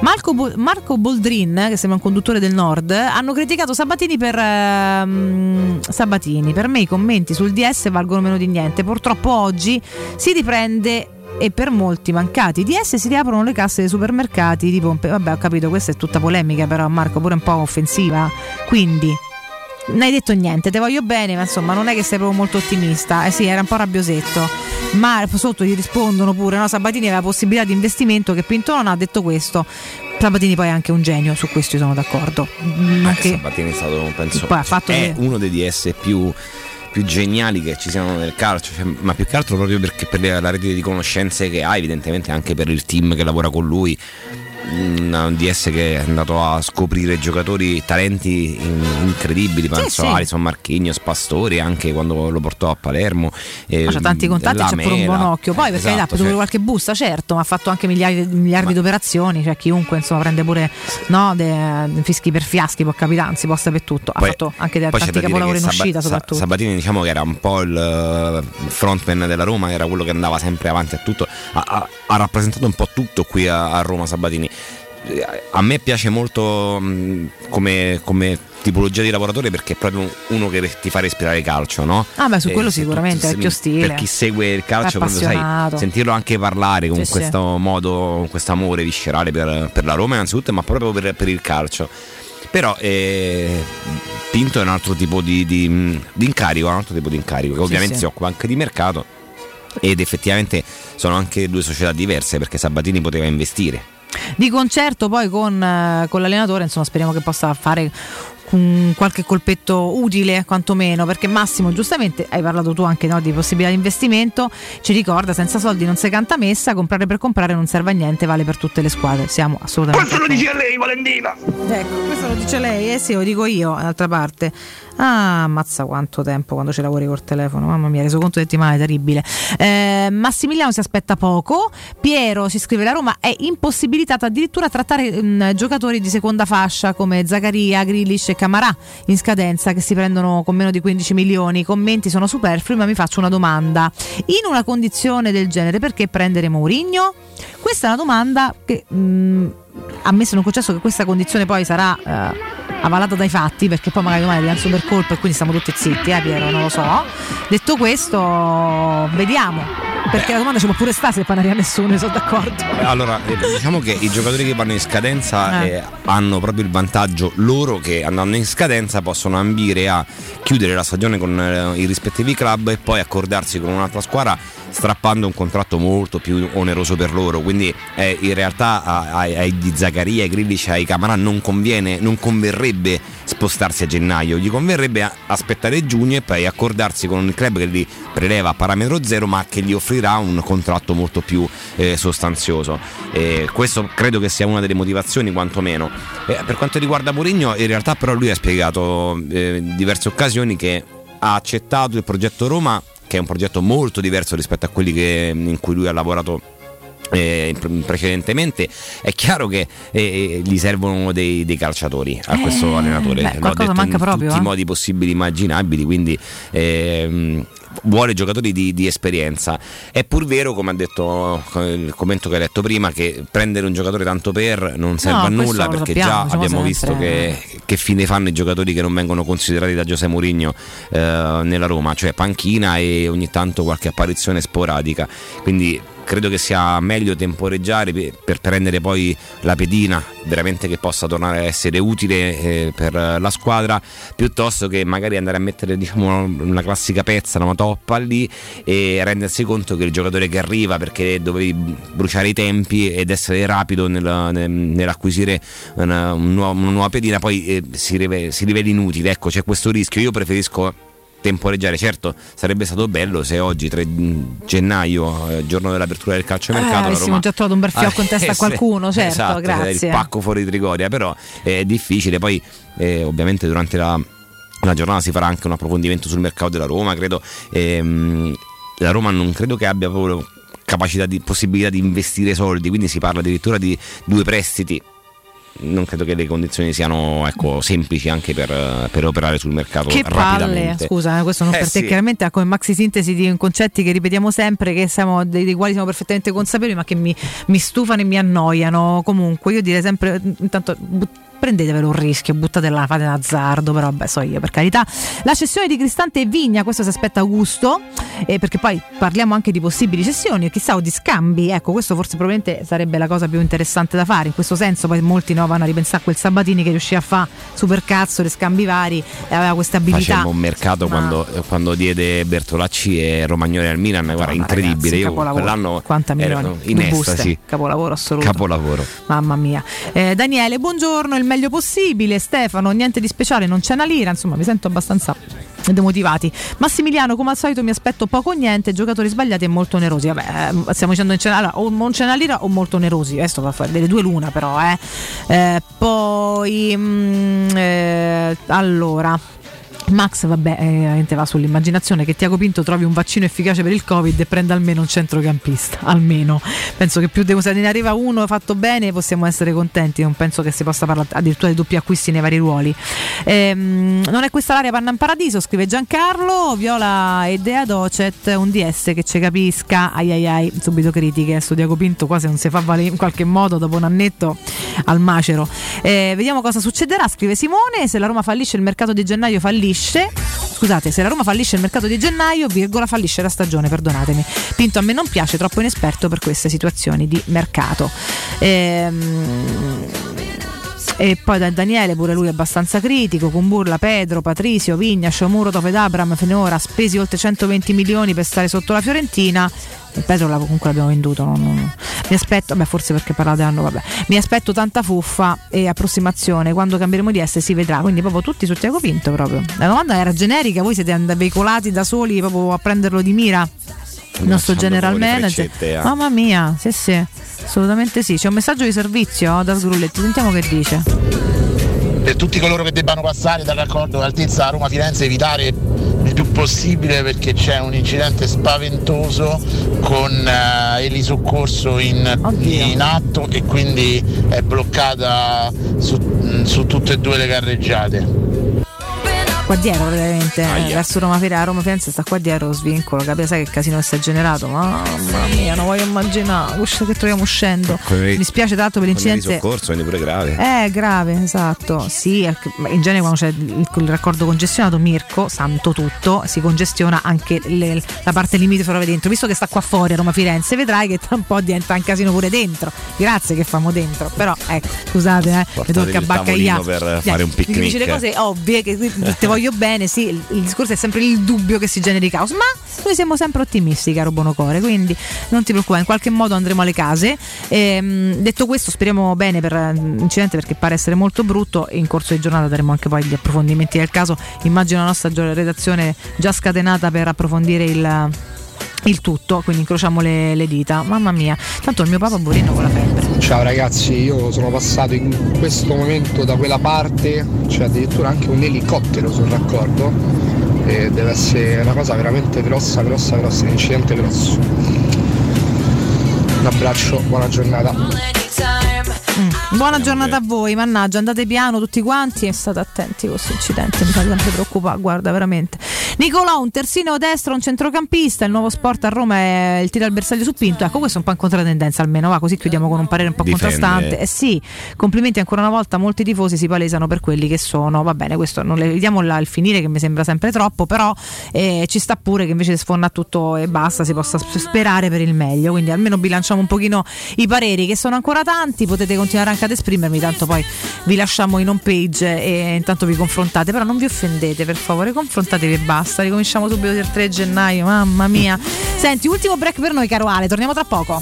Marco, Bo- Marco Boldrin che sembra un conduttore del nord hanno criticato Sabatini per ehm, Sabatini per me i commenti sul DS valgono meno di niente purtroppo oggi si riprende e per molti mancati DS si riaprono le casse dei supermercati di pompe. Vabbè, ho capito, questa è tutta polemica, però Marco pure un po' offensiva. Quindi non hai detto niente, te voglio bene, ma insomma non è che sei proprio molto ottimista. Eh sì, era un po' rabbiosetto. Ma sotto gli rispondono pure, no? Sabatini aveva possibilità di investimento che Pinto non ha detto questo. Sabatini poi è anche un genio, su questo io sono d'accordo. Non Eh, che- Sabatini è stato, penso, Poi è che- uno dei DS più, più geniali che ci siano nel calcio, cioè, ma più che altro proprio perché per la rete di conoscenze che ha, evidentemente anche per il team che lavora con lui. Un DS che è andato a scoprire giocatori, talenti in- incredibili, penso sì. Alison Marchignos, Pastori, anche quando lo portò a Palermo. Ma c'ha tanti contatti, c'è pure un buon occhio. Poi per carità, ha preso cioè, qualche busta, certo, ma ha fatto anche miliardi, miliardi di operazioni. Cioè, chiunque insomma prende pure no, de- fischi per fiaschi, può capitare, non si può sapere tutto. Ha Poi- fatto anche de- tanti capolavori in Saba- uscita, soprattutto. Sabatini diciamo che era un po' il eh, frontman della Roma, era quello che andava sempre avanti a tutto, ha, ha- ha rappresentato un po' tutto qui a, a Roma Sabatini. Eh, A me piace molto mh, come, come tipologia di lavoratore perché è proprio uno che ti fa respirare calcio, no? Ah, beh, su Eh, quello tu- sicuramente, se- vecchio stile. Per chi segue il calcio, proprio sai, sentirlo anche parlare con Sì, sì. questo modo, con questo amore viscerale per, per la Roma innanzitutto, ma proprio per, per il calcio. Però eh, Pinto è un altro tipo di, di- di incarico, un altro tipo di incarico, che Sì, ovviamente sì. si occupa anche di mercato ed effettivamente sono anche due società diverse perché Sabatini poteva investire. Di concerto poi con, eh, con l'allenatore, insomma, speriamo che possa fare un qualche colpetto utile quantomeno perché Massimo giustamente hai parlato tu anche no, di possibilità di investimento ci ricorda senza soldi non si canta messa comprare per comprare non serve a niente vale per tutte le squadre siamo assolutamente Questo lo dice lei, Valentina! Ecco, questo lo dice lei, eh sì, lo dico io, d'altra parte. Ah, ammazza quanto tempo quando ci lavori col telefono, mamma mia, reso conto settimana, è terribile. Eh, Massimiliano si aspetta poco, Piero ci scrive la Roma è impossibilitata addirittura a trattare mm, giocatori di seconda fascia come Zaccaria, Grillish Camarà in scadenza che si prendono con meno di 15 milioni. I commenti sono superflui, ma mi faccio una domanda. In una condizione del genere, perché prendere Mourinho? Questa è una domanda che mm, ammesso non concesso che questa condizione poi sarà eh, avvalata dai fatti, perché poi magari domani rilancio per colpo e quindi stiamo tutti zitti, eh Piero, non lo so. Detto questo, vediamo. Perché la domanda ci può pure stare se poi non arriva nessuno, sono d'accordo. Allora, eh, diciamo che i giocatori che vanno in scadenza Eh. eh, hanno proprio il vantaggio loro che andando in scadenza possono ambire a chiudere la stagione con eh, i rispettivi club e poi accordarsi con un'altra squadra strappando un contratto molto più oneroso per loro. Quindi eh, in realtà ai, ai di Zaccaria, ai Grillic, ai Camarà non conviene, non converrebbe spostarsi a gennaio, gli converrebbe aspettare giugno e poi accordarsi con un club che li preleva a parametro zero ma che gli offrirà un contratto molto più eh, sostanzioso. Eh, questo credo che sia una delle motivazioni quantomeno. Eh, per quanto riguarda Mourinho in realtà però lui ha spiegato eh, in diverse occasioni che ha accettato il progetto Roma che è un progetto molto diverso rispetto a quelli che- in cui lui ha lavorato eh, pre- precedentemente è chiaro che eh, gli servono dei, dei calciatori a questo Eh, allenatore. beh, qualcosa detto manca in proprio, tutti eh. i modi possibili immaginabili quindi ehm, vuole giocatori di, di esperienza. È pur vero come ha detto eh, il commento che hai letto prima che prendere un giocatore tanto per non serve No, a questo nulla perché sappiamo, già diciamo abbiamo visto che, che fine fanno i giocatori che non vengono considerati da Giuseppe Mourinho eh, nella Roma cioè panchina e ogni tanto qualche apparizione sporadica. Quindi credo che sia meglio temporeggiare per, prendere poi la pedina veramente che possa tornare a essere utile eh, per la squadra piuttosto che magari andare a mettere diciamo, una classica pezza, una toppa lì e rendersi conto che il giocatore che arriva perché dovevi bruciare i tempi ed essere rapido nel, nel, nell'acquisire una, un nuovo- una nuova pedina poi eh, si, riveli, si riveli inutile. Ecco, c'è questo rischio. Io preferisco temporeggiare. Certo, sarebbe stato bello se oggi, 3 gennaio, eh, giorno dell'apertura del calciomercato, Eh, avessimo Roma già trovato un bel fiocco in testa a avesse- qualcuno, certo, esatto, grazie. Il pacco fuori di Trigoria, però è difficile. Poi, eh, ovviamente, durante la, la giornata si farà anche un approfondimento sul mercato della Roma. Credo ehm, la Roma non credo che abbia proprio capacità di possibilità di investire soldi, quindi si parla addirittura di due prestiti. Non credo che le condizioni siano ecco, semplici anche per, per operare sul mercato Che palle, scusa, eh, questo non Eh, per te, sì. chiaramente ha come maxi sintesi di concetti che ripetiamo sempre, che siamo, dei, dei quali siamo perfettamente consapevoli, ma che mi, mi stufano e mi annoiano. Comunque, io direi sempre, intanto but- prendetevelo un rischio, buttatela, fate un azzardo, però vabbè, so io per carità. La cessione di Cristante e Vigna, questo si aspetta Augusto, eh, perché poi parliamo anche di possibili cessioni, chissà o di scambi, ecco, questo forse probabilmente sarebbe la cosa più interessante da fare. In questo senso poi molti no, vanno a ripensare a quel Sabatini che riuscì a fare super cazzo, le scambi vari, e aveva questa abilità. Facemmo un mercato Ma- quando, quando diede Bertolacci e Romagnoli al Milan, guarda, incredibile. ragazzi, Io capolavoro. quell'anno Quanta milioni in estasi. Capolavoro assoluto. Capolavoro. Mamma mia. Eh, Daniele, buongiorno, il meglio possibile. Stefano, niente di speciale, non c'è una lira. Insomma, mi sento abbastanza demotivati. Massimiliano, come al solito, mi aspetto poco o niente. Giocatori sbagliati e molto onerosi. Vabbè, eh, stiamo dicendo in generale, allora, o non c'è una lira o molto onerosi. Questo va a fare delle due l'una, però. Eh. Eh, poi, mm, eh, allora. Max, vabbè, eh, va sull'immaginazione che Tiago Pinto trovi un vaccino efficace per il Covid e prenda almeno un centrocampista. Almeno. Penso che più devo, se ne arriva uno fatto bene possiamo essere contenti. Non penso che si possa parlare addirittura di doppi acquisti nei vari ruoli. Ehm, non è questa l'area Panna in Paradiso, scrive Giancarlo. Viola e Dea Docet, un DS che ci capisca. Ai ai ai, subito critiche. Sto Tiago Pinto quasi non si fa valere in qualche modo dopo un annetto al macero. Eh, vediamo cosa succederà, scrive Simone. Se la Roma fallisce il mercato di gennaio fallisce. Scusate, se la Roma fallisce il mercato di gennaio, virgola, fallisce la stagione, perdonatemi. Pinto a me non piace, troppo inesperto per queste situazioni di mercato. Ehm, e poi da Daniele, pure lui è abbastanza critico, con Burla, Pedro, Patrizio, Vigna, Sciomuro, Tofed Abram, finora spesi oltre 120 milioni per stare sotto la Fiorentina. E Pedro comunque l'abbiamo venduto. non- non- Mi aspetto, beh, forse perché parlate anno, vabbè. Mi aspetto tanta fuffa e approssimazione. Quando cambieremo di S si vedrà. Quindi proprio tutti su Tiago Pinto proprio. La domanda era generica, voi siete veicolati da soli proprio a prenderlo di mira? Il nostro general manager. freccette, eh. Mamma mia, sì, sì, assolutamente sì. C'è un messaggio di servizio da Sgrulletti, sentiamo che dice. per tutti coloro che debbano passare dal raccordo altezza Roma-Firenze evitare il più possibile perché c'è un incidente spaventoso con eh, elisoccorso in, in atto e quindi è bloccata su, su tutte e due le carreggiate. Qua dietro praticamente, eh, Aia. verso Roma Firenze, Roma Firenze sta qua dietro, svincolo, capire sai che casino si è generato, mamma mia, non voglio immaginare, questo che troviamo uscendo. Mi dispiace tanto per Con il l'incidente. soccorso, quindi pure grave. È grave, esatto. Sì, in genere quando c'è il, raccordo congestionato, Mirko, santo tutto, si congestiona anche le- la parte limitrofa dentro. Visto che sta qua fuori a Roma Firenze, vedrai che tra un po' diventa un casino pure dentro. Grazie che famo dentro. Però ecco, scusate, eh, mi tocca il baccagliare. tavolino per fare un Mi dice picnic. le cose ovvie, che te voglio bene, sì, il, discorso è sempre il dubbio che si generi caos, ma noi siamo sempre ottimisti, caro Bonocore, quindi non ti preoccupare, in qualche modo andremo alle case. Ehm, detto questo, speriamo bene per eh, l'incidente perché pare essere molto brutto. In corso di giornata daremo anche poi gli approfondimenti del caso. Immagino la nostra redazione già scatenata per approfondire il, il tutto, quindi incrociamo le, le dita. Mamma mia, tanto il mio papà Borino con la febbre. Ciao ragazzi, io sono passato in questo momento da quella parte, c'è addirittura anche un elicottero sul raccordo e deve essere una cosa veramente grossa, grossa, grossa, un incidente grosso. Un abbraccio, buona giornata. Buona giornata a voi, mannaggia, andate piano tutti quanti e state attenti a questo incidente, mi fa sempre preoccupare, guarda veramente. Nicolò, un terzino destro, un centrocampista, il nuovo sport a Roma è il tiro al bersaglio su Pinto. Ecco, questo è un po' in controtendenza almeno, va così chiudiamo con un parere un po' Difende. contrastante. Eh sì, complimenti ancora una volta, molti tifosi si palesano per quelli che sono. Va bene, questo non le vediamo là al finire che mi sembra sempre troppo, però eh, ci sta pure che invece sforna tutto e basta, si possa sperare per il meglio. Quindi almeno bilanciamo un pochino i pareri che sono ancora tanti, potete continuare anche ad esprimermi, tanto poi vi lasciamo in home page e intanto vi confrontate, però non vi offendete per favore, confrontatevi e basta, ricominciamo subito il 3 gennaio, mamma mia. Senti, ultimo break per noi caro Ale, torniamo tra poco.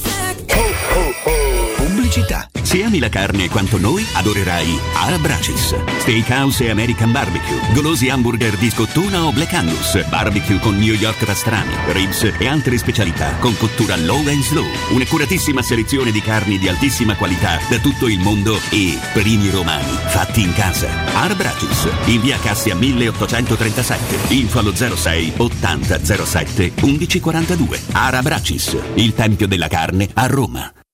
Pubblicità. Se ami la carne quanto noi, adorerai Ara Bracis. Steakhouse e American Barbecue. Golosi hamburger di scottuna o Black Angus. Barbecue con New York pastrami, ribs e altre specialità con cottura low and slow. Un'accuratissima selezione di carni di altissima qualità da tutto il mondo e primi romani fatti in casa. Ara Bracis. In via Cassia 1837. Info allo 06 80 07 1142. Ara Bracis. Il tempio della carne a Roma.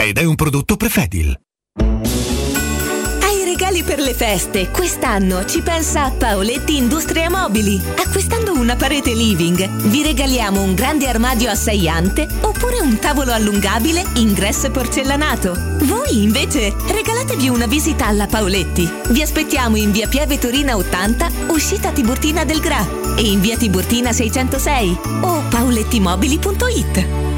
ed è un prodotto Prefedil. Hai regali per le feste. Quest'anno ci pensa Paoletti Industria Mobili. Acquistando una parete living, vi regaliamo un grande armadio a 6 ante oppure un tavolo allungabile ingresso porcellanato. Voi invece regalatevi una visita alla Paoletti. Vi aspettiamo in via Pieve Torina 80, uscita Tiburtina del Gra e in via Tiburtina 606 o paolettimobili.it.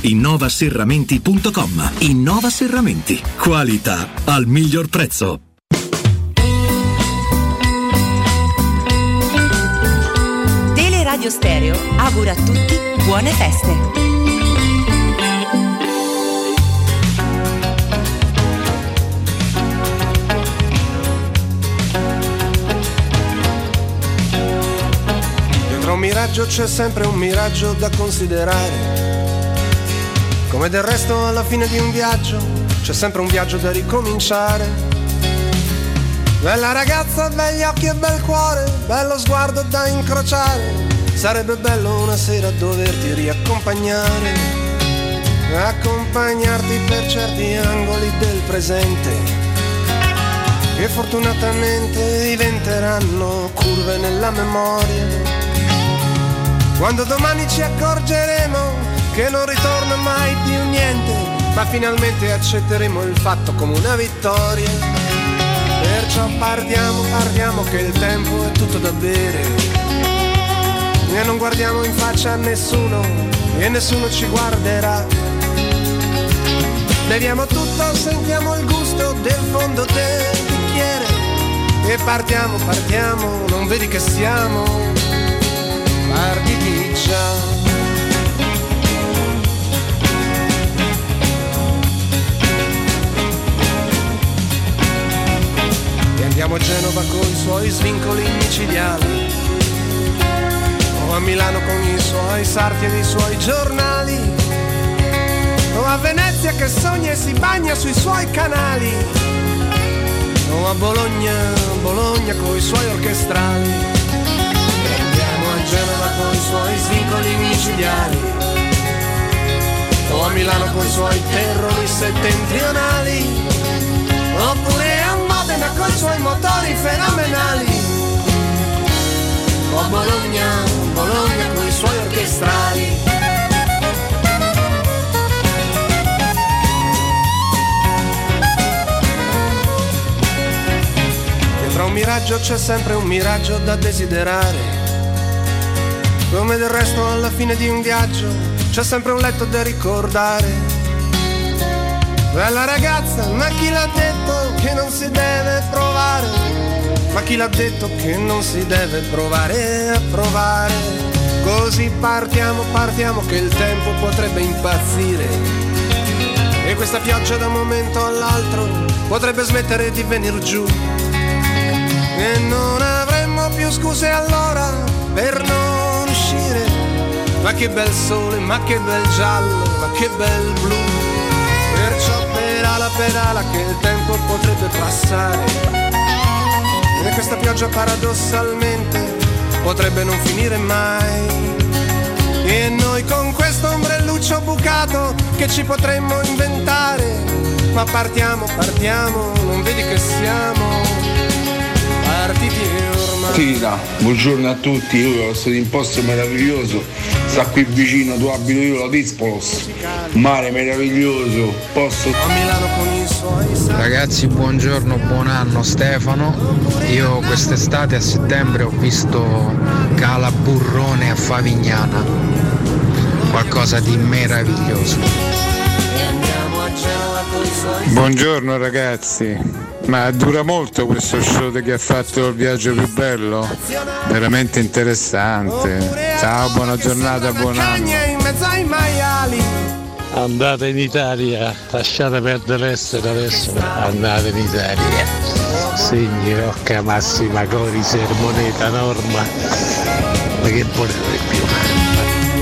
innovaserramenti.com. Innova Serramenti. Qualità al miglior prezzo. Teleradio Stereo augura a tutti buone feste. Dietro un miraggio c'è sempre un miraggio da considerare. Come del resto alla fine di un viaggio c'è sempre un viaggio da ricominciare. Bella ragazza, begli occhi e bel cuore, bello sguardo da incrociare. Sarebbe bello una sera doverti riaccompagnare, accompagnarti per certi angoli del presente. Che fortunatamente diventeranno curve nella memoria. Quando domani ci accorgeremo che non ritorna mai più niente, ma finalmente accetteremo il fatto come una vittoria. Perciò partiamo, partiamo che il tempo è tutto da bere. E non guardiamo in faccia a nessuno e nessuno ci guarderà. Beviamo tutto, sentiamo il gusto del fondo del bicchiere e partiamo, partiamo, non vedi che siamo partiti andiamo a Genova con i suoi svincoli micidiali. O a Milano con i suoi sarti e i suoi giornali, o a Venezia che sogna e si bagna sui suoi canali, o a Bologna, Bologna con i suoi orchestrali. Andiamo a Genova con i suoi svincoli micidiali, o a Milano con i suoi terrori settentrionali, oppure a Modena con i suoi motori fenomenali. O a Bologna, Bologna con i suoi orchestrali. Dietro un miraggio c'è sempre un miraggio da desiderare. Come del resto alla fine di un viaggio c'è sempre un letto da ricordare. Bella ragazza, ma chi l'ha detto che non si deve provare? Ma chi l'ha detto che non si deve provare a provare? Così partiamo, partiamo che il tempo potrebbe impazzire. E questa pioggia da un momento all'altro potrebbe smettere di venir giù. E non avremmo più scuse allora per non uscire. Ma che bel sole, ma che bel giallo, ma che bel blu. Pedala, che il tempo potrebbe passare. E questa pioggia paradossalmente potrebbe non finire mai. E noi con questo ombrelluccio bucato che ci potremmo inventare. Ma partiamo, partiamo, non vedi che siamo partiti ormai. Tira, buongiorno a tutti, io questo imposto meraviglioso, sta qui vicino, tu abito io la Dispolos, mare meraviglioso, posto... A Milano con i suoi Ragazzi, buongiorno, buon anno Stefano. Io quest'estate a settembre ho visto Cala Burrone a Favignana. Qualcosa di meraviglioso. Buongiorno ragazzi, ma dura molto questo show che ha fatto il viaggio più bello? Veramente interessante. Ciao, buona giornata, buon anno. in mezzo ai maiali. Andate in Italia, lasciate perdere l'estero adesso, andate in Italia. Segni Rocca Massima Cori Sermoneta Norma. Ma che volete più?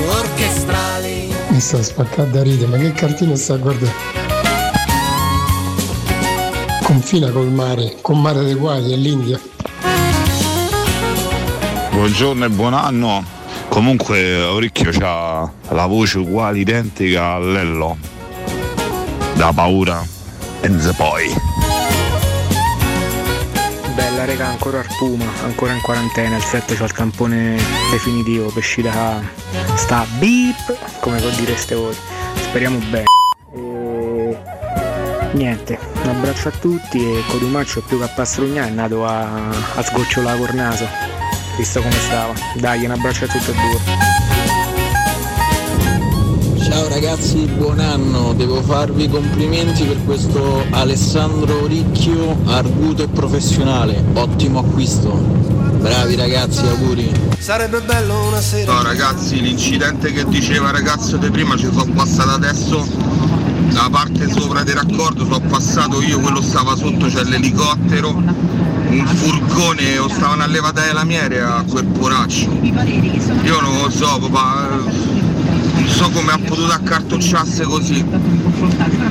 Orchestrali. Mi sta spaccando da ridere, ma che cartino sta a guardare? Confina col mare, con mare dei guai e l'India. Buongiorno e buon anno. Comunque Orecchio ha la voce uguale identica a Lello. Da paura. And the poi. Bella rega, ancora al Puma, ancora in quarantena, il 7 c'ho il tampone definitivo per uscire da sta beep, come direste voi. Speriamo bene. Niente, un abbraccio a tutti e Codumaccio più che a pastrugnare è nato a, a sgocciolare col naso, visto come stava. Dai, un abbraccio a tutti e due. Ciao ragazzi, buon anno, devo farvi complimenti per questo Alessandro Ricchio, arguto e professionale, ottimo acquisto. Bravi ragazzi, auguri. Sarebbe bello una sera. No ragazzi, l'incidente che diceva ragazzo di prima ci sono passato adesso. La parte sopra del raccordo sono passato io, quello stava sotto, c'è l'elicottero, un furgone o stavano a levata delle lamiere a quel poraccio. Io non lo so, papà, so come ha potuto accartocciarsi così.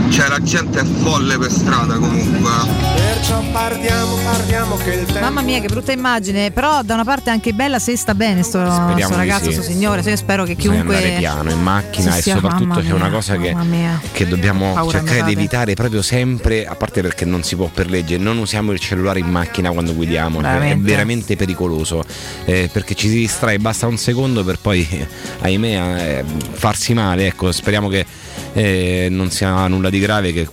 Cioè la gente è folle per strada comunque. eh. Perciò partiamo, partiamo che il tempo Mamma mia, che brutta immagine. Però da una parte anche bella se sta bene sto, sto ragazzo, sì. sto signore. Io spero che chiunque. andare piano in macchina Sì, e soprattutto c'è una cosa che, che dobbiamo Paura cercare di evitare proprio sempre, a parte perché non si può per legge, non usiamo il cellulare in macchina quando guidiamo, cioè, è Veramente? veramente pericoloso eh, perché ci si distrae, basta un secondo per poi, eh, ahimè, eh, farsi male. Ecco, speriamo che eh, non sia nulla di grave, che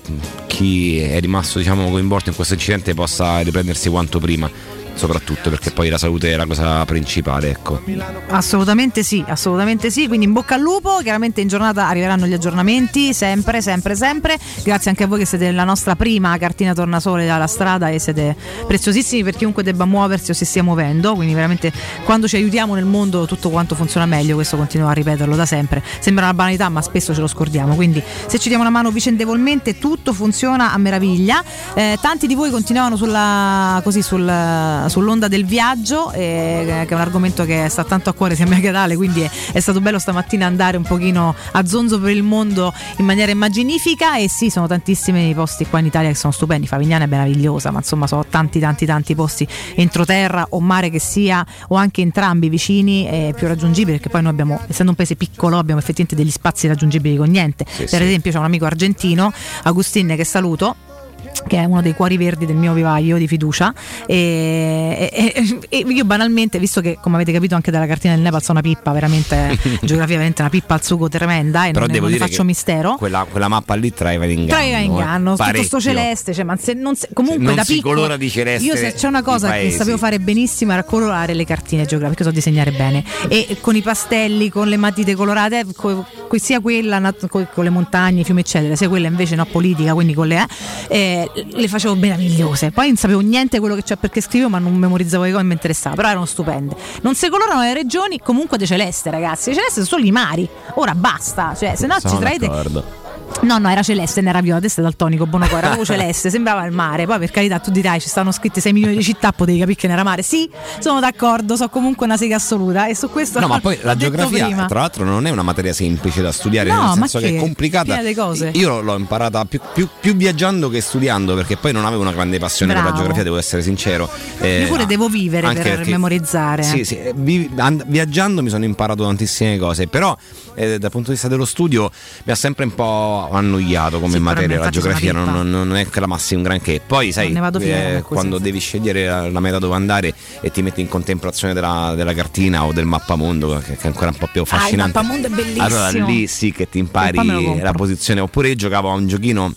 chi è rimasto diciamo, coinvolto in questo incidente possa riprendersi quanto prima. Soprattutto perché poi la salute è la cosa principale, ecco. Assolutamente sì, assolutamente sì. Quindi in bocca al lupo. Chiaramente in giornata arriveranno gli aggiornamenti, sempre, sempre, sempre. Grazie anche a voi che siete la nostra prima cartina tornasole dalla strada e siete preziosissimi per chiunque debba muoversi o si stia muovendo. Quindi veramente quando ci aiutiamo nel mondo tutto quanto funziona meglio. Questo continuo a ripeterlo da sempre. Sembra una banalità, ma spesso ce lo scordiamo. Quindi se ci diamo una mano vicendevolmente tutto funziona a meraviglia. Eh, tanti di voi continuavano sulla, così, sul- sull'onda del viaggio, eh, che è un argomento che sta tanto a cuore sia a me che ad Ale, quindi è, è stato bello stamattina andare un pochino a zonzo per il mondo in maniera immaginifica e sì, sono tantissimi i posti qua in Italia che sono stupendi, Favignana è meravigliosa, ma insomma sono tanti tanti tanti posti entroterra o mare che sia o anche entrambi vicini e più raggiungibili perché poi noi abbiamo, essendo un paese piccolo, abbiamo effettivamente degli spazi raggiungibili con niente. Sì, per sì. esempio c'è un amico argentino, Agustin, che saluto che è uno dei cuori verdi del mio vivaio di fiducia e, e- e io banalmente visto che come avete capito anche dalla cartina del Nepal sono una pippa veramente geografia veramente una pippa al sugo tremenda e Però non, devo non ne dire faccio che mistero Quella, quella mappa lì traeva in inganno. Traeva in inganno, eh. tutto celeste, cioè, ma se non se- comunque non da si piccolo colora di celeste Io se c'è una cosa che sapevo fare benissimo era colorare le cartine geografiche, so disegnare bene e con i pastelli, con le matite colorate, co- sia quella con le montagne, i fiumi eccetera, sia quella invece no politica, quindi con le eh, le facevo meravigliose. Poi non sapevo niente quello che c'è perché scrivevo, ma non memorizzavo le cose, mi interessava, però erano stupende. Non si colorano le regioni, comunque de celeste, ragazzi. Le celeste sono solo i mari. Ora basta, cioè se no ci traete. No, no, era celeste, non era viola, te sei daltonico, buono cuore, era celeste, sembrava il mare. Poi per carità tu dirai ci stanno scritte 6 milioni di città, potevi capire che non era mare. Sì, sono d'accordo, so comunque una sega assoluta e su questo No, ma poi la geografia, prima. tra l'altro, non è una materia semplice da studiare, No, nel ma senso che, che? è complicata. Io l'ho imparata più, più- più viaggiando che studiando, perché poi non avevo una grande passione per la Bravo. geografia, devo essere sincero. Eh, Io pure devo vivere per perché- memorizzare. Sì, sì, eh, vi- and- viaggiando mi sono imparato tantissime cose, però eh, dal punto di vista dello studio mi ha sempre un po' annoiato come materia. La geografia non, non- è che la massi un granché. Poi, sai, eh, così, quando sì. devi scegliere la, la meta dove andare e ti metti in contemplazione della, della cartina o del mappamondo, che, che è ancora un po' più Ah, il affascinante. mappamondo è bellissimo. Allora lì sì che ti impari la posizione. Oppure io giocavo a un giochino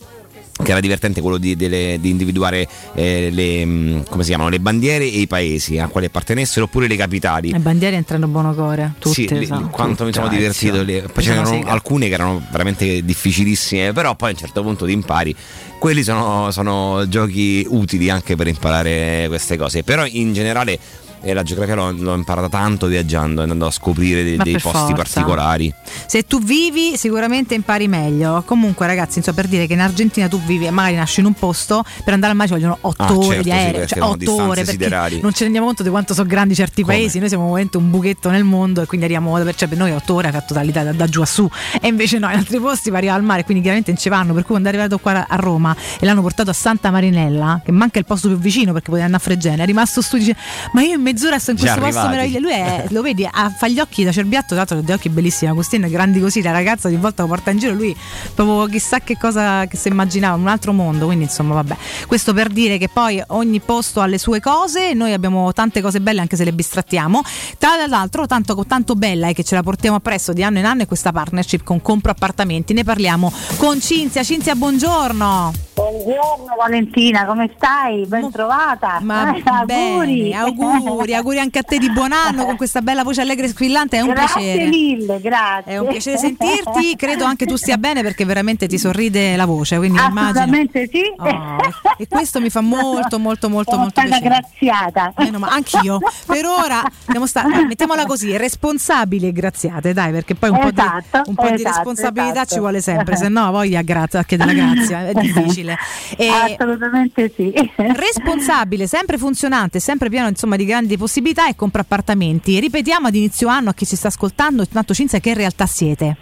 che era divertente quello di, delle- di individuare eh, le, mh, come si chiamano, le bandiere e i paesi a quali appartenessero oppure le capitali. Le bandiere entrano buono cuore, tutte. Sì, lì- so. quanto mi sono divertito lì. Poi c'erano sega. alcune che erano veramente difficilissime, però poi a un certo punto ti impari. Quelli sono, sono giochi utili anche per imparare queste cose. Però in generale eh, la geografia l'ho, l'ho imparata tanto viaggiando, andando a scoprire dei, dei posti forza. particolari. Se tu vivi sicuramente impari meglio. Comunque ragazzi, insomma, per dire che in Argentina tu vivi e magari nasci in un posto, per andare al mare ci vogliono 8 Ah, ore certo, di sì, aereo, perché cioè sono 8 distanze ore perché siderali. non ci rendiamo conto di quanto sono grandi certi Come? paesi, noi siamo veramente un buchetto nel mondo e quindi arriviamo cioè per noi 8 ore ha fatto totalità da, da giù a su e invece no, in altri posti va al mare, quindi chiaramente non ci vanno, per cui quando è arrivato qua a Roma e l'hanno portato a Santa Marinella, che manca il posto più vicino perché poteva andare a Fregene, è rimasto su dice "Ma io in mezz'ora sto in Già questo posto arrivati. meraviglioso". Lui è, lo vedi, ha, fa gli occhi da cerbiatto, tra l'altro degli occhi bellissimi, Agostino, grandi così, la ragazza ogni volta lo porta in giro, lui proprio chissà che cosa che si immaginava, un altro mondo, quindi insomma vabbè. Questo per dire che poi ogni posto ha le sue cose, noi abbiamo tante cose belle anche se le bistrattiamo. Tra l'altro tanto, tanto bella è che ce la portiamo appresso di anno in anno è questa partnership con Compro Appartamenti, ne parliamo con Cinzia. Cinzia, buongiorno. Buongiorno Valentina, come stai? Ben trovata. Ma Eh, auguri. bene, auguri, auguri anche a te di buon anno con questa bella voce allegra e squillante, è un grazie piacere. mille, grazie. È un piacere sentirti, credo anche tu stia bene perché veramente ti sorride la voce, quindi immagino. Assolutamente sì. Oh, e questo mi fa molto molto molto Sono molto stata piacere. graziata. Meno ma- anch'io. Per ora sta- mettiamola così, responsabili e graziate, dai, perché poi un po' Esatto, di, un po' di esatto, responsabilità esatto. ci vuole sempre, se no voglia grazia, a chiedere la grazia, è difficile. E Assolutamente sì. responsabile, sempre funzionante, sempre pieno insomma di grandi possibilità e compra appartamenti. Ripetiamo ad inizio anno a chi ci sta ascoltando, tanto Cinzia, che realtà siete?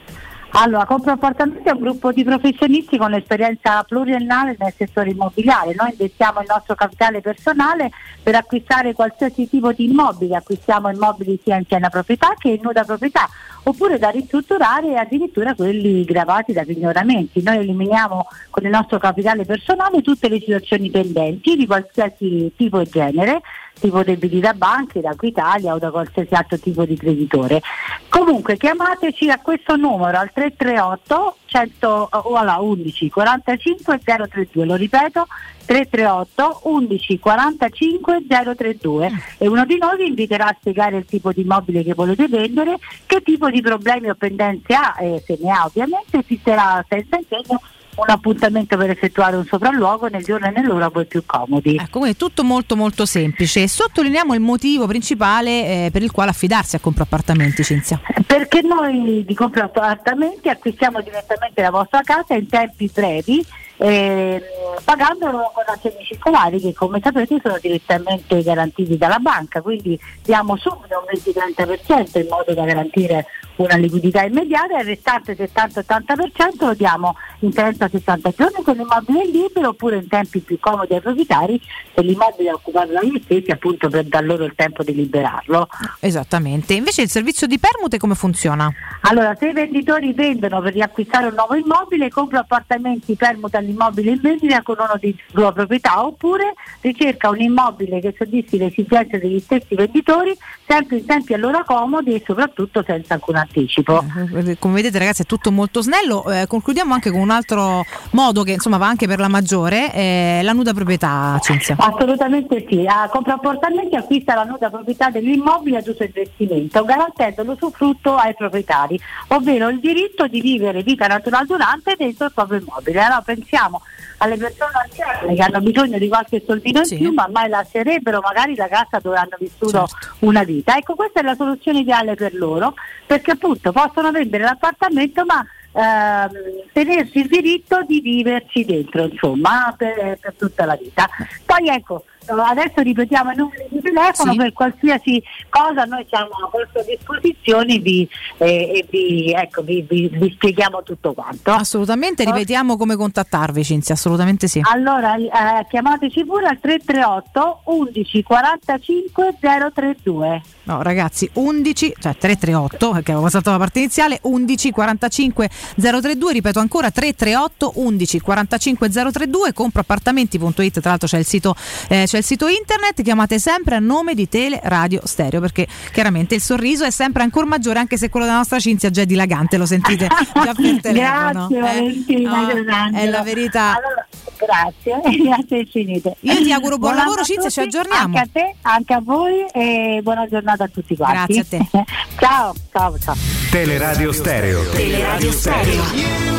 Allora, Compro Appartamenti è un gruppo di professionisti con esperienza pluriennale nel settore immobiliare. Noi investiamo il nostro capitale personale per acquistare qualsiasi tipo di immobile. Acquistiamo immobili sia in piena proprietà che in nuda proprietà, oppure da ristrutturare e addirittura quelli gravati da pignoramenti. Noi eliminiamo con il nostro capitale personale tutte le situazioni pendenti di qualsiasi tipo e genere tipo debiti da banche, da Equitalia o da qualsiasi altro tipo di creditore. Comunque chiamateci a questo numero al 338 100, oh, alla 11 45 032, lo ripeto 338 11 45 032 e uno di noi vi inviterà a spiegare il tipo di immobile che volete vendere, che tipo di problemi o pendenze ha e se ne ha ovviamente esisterà senza impegno un appuntamento per effettuare un sopralluogo nel giorno e nell'ora poi più comodi. Ecco, quindi è tutto molto molto semplice. Sottolineiamo il motivo principale eh, per il quale affidarsi a Compro Appartamenti, Cinzia. Perché noi di Compro Appartamenti acquistiamo direttamente la vostra casa in tempi brevi eh, pagandolo con assegni circolari che come sapete sono direttamente garantiti dalla banca, quindi diamo subito un 20-30% in modo da garantire una liquidità immediata e il restante 70-80% lo diamo in 30-60 giorni con l'immobile libero oppure in tempi più comodi ai proprietari se l'immobile è occupato da stessi appunto per dar loro il tempo di liberarlo. Esattamente. Invece il servizio di permute come funziona? Allora, se i venditori vendono per riacquistare un nuovo immobile, compra appartamenti permuta l'immobile in vendita con uno di sua proprietà oppure ricerca un immobile che soddisfi le esigenze degli stessi venditori sempre in tempi a loro comodi e soprattutto senza alcun anticipo. Eh, come vedete ragazzi è tutto molto snello. Eh, concludiamo anche con un altro modo che insomma va anche per la maggiore, eh, la nuda proprietà Cinzia. Assolutamente sì, a compra appartamenti acquista la nuda proprietà dell'immobile ad uso investimento, garantendo l'usufrutto ai proprietari, ovvero il diritto di vivere vita naturale durante dentro il proprio immobile. Allora pensiamo alle persone anziane che hanno bisogno di qualche soldino Sì. in più ma mai lascerebbero magari la casa dove hanno vissuto Certo. una vita. Ecco, questa è la soluzione ideale per loro perché appunto possono vendere l'appartamento ma ehm, tenersi il diritto di viverci dentro, insomma, per, per tutta la vita. Poi ecco, adesso ripetiamo i numeri di telefono Sì. per qualsiasi cosa noi siamo a vostra disposizione vi, eh, e vi, ecco, vi- vi- vi spieghiamo tutto quanto. Assolutamente, ripetiamo come contattarvi Cinzia, assolutamente sì. Allora eh, chiamateci pure al 338 11 45 032. No, ragazzi, 11, cioè 338, perché avevo passato la parte iniziale, 11 45 032, ripeto ancora 338 11 45 032, comproappartamenti.it, tra l'altro c'è il sito eh, c'è il sito internet, chiamate sempre a nome di Tele Radio Stereo, perché chiaramente il sorriso è sempre ancora maggiore, anche se quello della nostra Cinzia già è dilagante, lo sentite già per telefono. Grazie eh. Valentina, No, è la verità. Allora, grazie, grazie infinite. Io ti auguro buon Buon lavoro, Cinzia, ci aggiorniamo. Anche a te, anche a voi e buona giornata a tutti quanti. Grazie a te. ciao, ciao, ciao. Teleradio Stereo. Teleradio Stereo.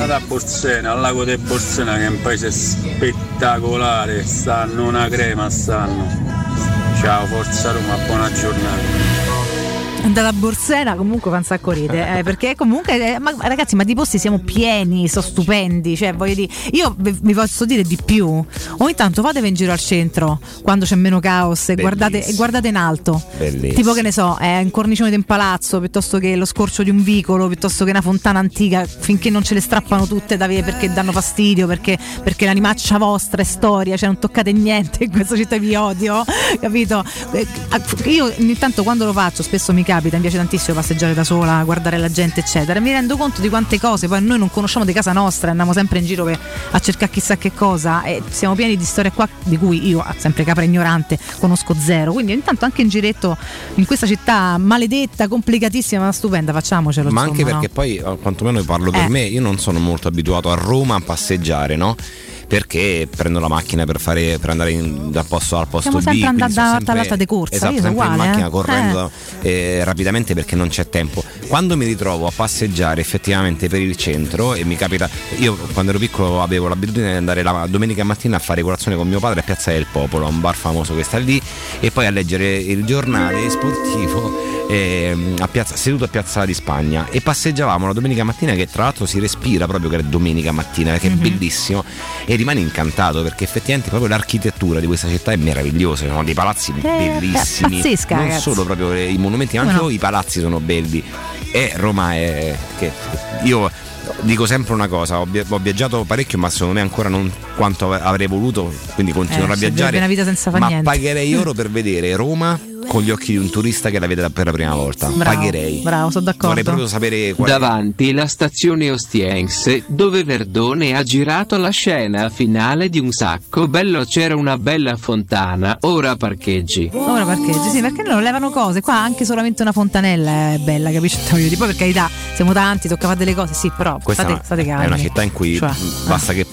A Borsena, al lago di Borsena che è un paese spettacolare, stanno una crema, stanno. Ciao, forza Roma, buona giornata. Dalla Borsena comunque fa un sacco ride, eh, perché comunque, eh, ma, ragazzi, ma di posti siamo pieni, sono stupendi, cioè voglio dire, io vi posso dire di più, ogni tanto fatevi in giro al centro quando c'è meno caos e guardate, guardate in alto, Bellissimo. tipo che ne so, eh, un cornicione di un palazzo piuttosto che lo scorcio di un vicolo, piuttosto che una fontana antica, finché non ce le strappano tutte da via perché danno fastidio, perché, perché l'animaccia vostra è storia, cioè non toccate niente in questa città vi odio, capito? Eh, Io ogni tanto quando lo faccio, spesso mi capita, mi piace tantissimo passeggiare da sola, guardare la gente, eccetera. Mi rendo conto di quante cose poi noi non conosciamo di casa nostra, andiamo sempre in giro per- a cercare chissà che cosa e siamo pieni di storie qua di cui io, sempre capra ignorante, conosco zero. Quindi ogni tanto anche in giretto in questa città maledetta, complicatissima, ma stupenda, facciamocelo. Ma anche insomma, perché no? poi, eh, quantomeno parlo per Eh. me, io non sono molto abituato a Roma a passeggiare, no? Perché prendo la macchina per, fare, per andare in- dal posto A al posto Siamo B. sempre sono da sempre- all'alta di corsa, Esatto, io sono sempre in uguale, macchina eh. correndo eh, rapidamente perché non c'è tempo. Quando mi ritrovo a passeggiare effettivamente per il centro e mi capita, io quando ero piccolo avevo l'abitudine di andare la domenica mattina a fare colazione con mio padre a Piazza del Popolo, un bar famoso che sta lì, e poi a leggere il giornale sportivo ehm, a piazza, seduto a Piazza di Spagna e passeggiavamo la domenica mattina che tra l'altro si respira proprio che è domenica mattina perché Mhm. è bellissimo e rimane incantato perché effettivamente proprio l'architettura di questa città è meravigliosa, sono dei palazzi bellissimi, Eh, pazzesca, non ragazzi. solo proprio i monumenti ma anche no? i palazzi sono belli e Roma è che io dico sempre una cosa, ho, via- ho viaggiato parecchio ma secondo me ancora non quanto avrei voluto, quindi continuerò Eh, a viaggiare. una vita senza far ma niente. pagherei oro per vedere Roma con gli occhi di un turista che la vede per la prima volta. Bravo, pagherei. Bravo, sono d'accordo. Vorrei proprio sapere qual è. Davanti la stazione Ostiense, dove Verdone ha girato la scena finale di un sacco. Bello, c'era una bella fontana, ora parcheggi. Ora parcheggi, sì, perché non levano cose. Qua anche solamente una fontanella è bella, capisci? Poi per carità, siamo tanti, tocca fare delle cose, sì, però Questa state, state è calmi. una città in cui Cioè, basta che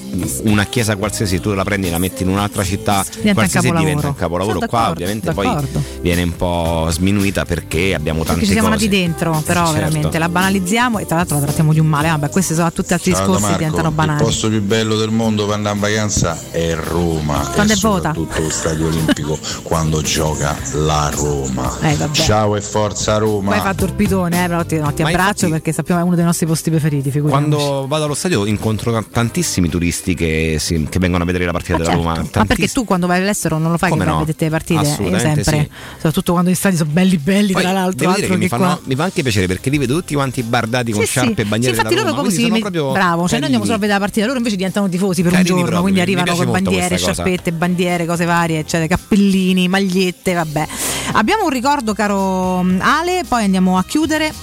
una chiesa qualsiasi tu la prendi e la metti in un'altra città un qualsiasi diventa un capolavoro. Qua ovviamente d'accordo. poi viene un po' sminuita perché abbiamo tante Perché ci siamo cose. nati dentro, però Certo. veramente la banalizziamo e tra l'altro la trattiamo di un male. Vabbè, questi sono tutti altri Ciao discorsi Marco, diventano il banali. posto più bello del mondo per andare in vacanza è Roma Quando e è vota? soprattutto lo stadio olimpico quando gioca la Roma. Eh, vabbè. Ciao e forza Roma. Poi fa torpitone, eh, però ti, no, ti abbraccio perché sappiamo è uno dei nostri posti preferiti, figuriamoci. Quando vado allo stadio incontro ta- tantissimi turisti che, si- che vengono a vedere la partita Ma della certo, Roma. Ma perché tu quando vai all'estero non lo fai Come che vai no? a vedere le partite? Io sempre, soprattutto quando gli stadi sono belli belli, Poi tra l'altro. devo mi, fanno- mi fa anche piacere perché li vedo tutti quanti bardati con Sì, sciarpe e bandiere Sì, infatti loro Roma. proprio mi- proprio bravo, cioè noi andiamo solo a vedere la partita, loro invece diventano tifosi per Carini un giorno, proprio, quindi arrivano con bandiere, sciarpette, bandiere, cose varie, eccetera, cappellini, magliette, vabbè. Abbiamo un ricordo caro Ale, poi andiamo a chiudere.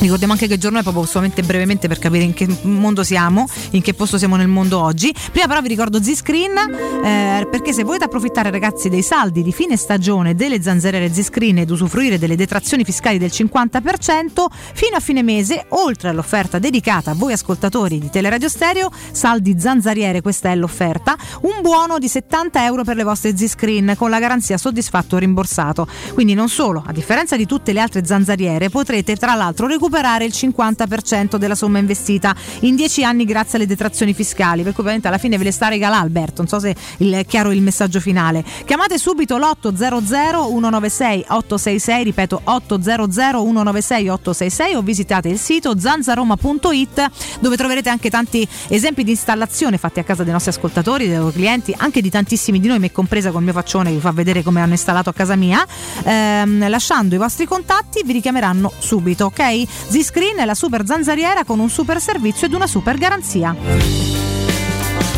Ricordiamo anche che giorno è proprio solamente brevemente per capire in che mondo siamo, in che posto siamo nel mondo oggi. Prima però vi ricordo Z-Screen eh, perché se volete approfittare ragazzi dei saldi di fine stagione delle zanzariere Z-Screen ed usufruire delle detrazioni fiscali del 50% fino a fine mese, oltre all'offerta dedicata a voi ascoltatori di Teleradio Stereo, saldi zanzariere, questa è l'offerta, un buono di 70 euro per le vostre Z-Screen con la garanzia soddisfatto o rimborsato. Quindi non solo, a differenza di tutte le altre zanzariere, potrete tra l'altro recuperare il 50% della somma investita in 10 anni grazie alle detrazioni fiscali, per cui ovviamente alla fine ve le sta regalando Alberto, non so se è chiaro il messaggio finale. Chiamate subito l'800 196 866, ripeto 800 196 866 o visitate il sito zanzaroma.it dove troverete anche tanti esempi di installazione fatti a casa dei nostri ascoltatori, dei loro clienti, anche di tantissimi di noi, me compresa col mio faccione che vi fa vedere come hanno installato a casa mia. Ehm, lasciando i vostri contatti vi richiameranno subito, ok? Z-Screen è la super zanzariera con un super servizio ed una super garanzia.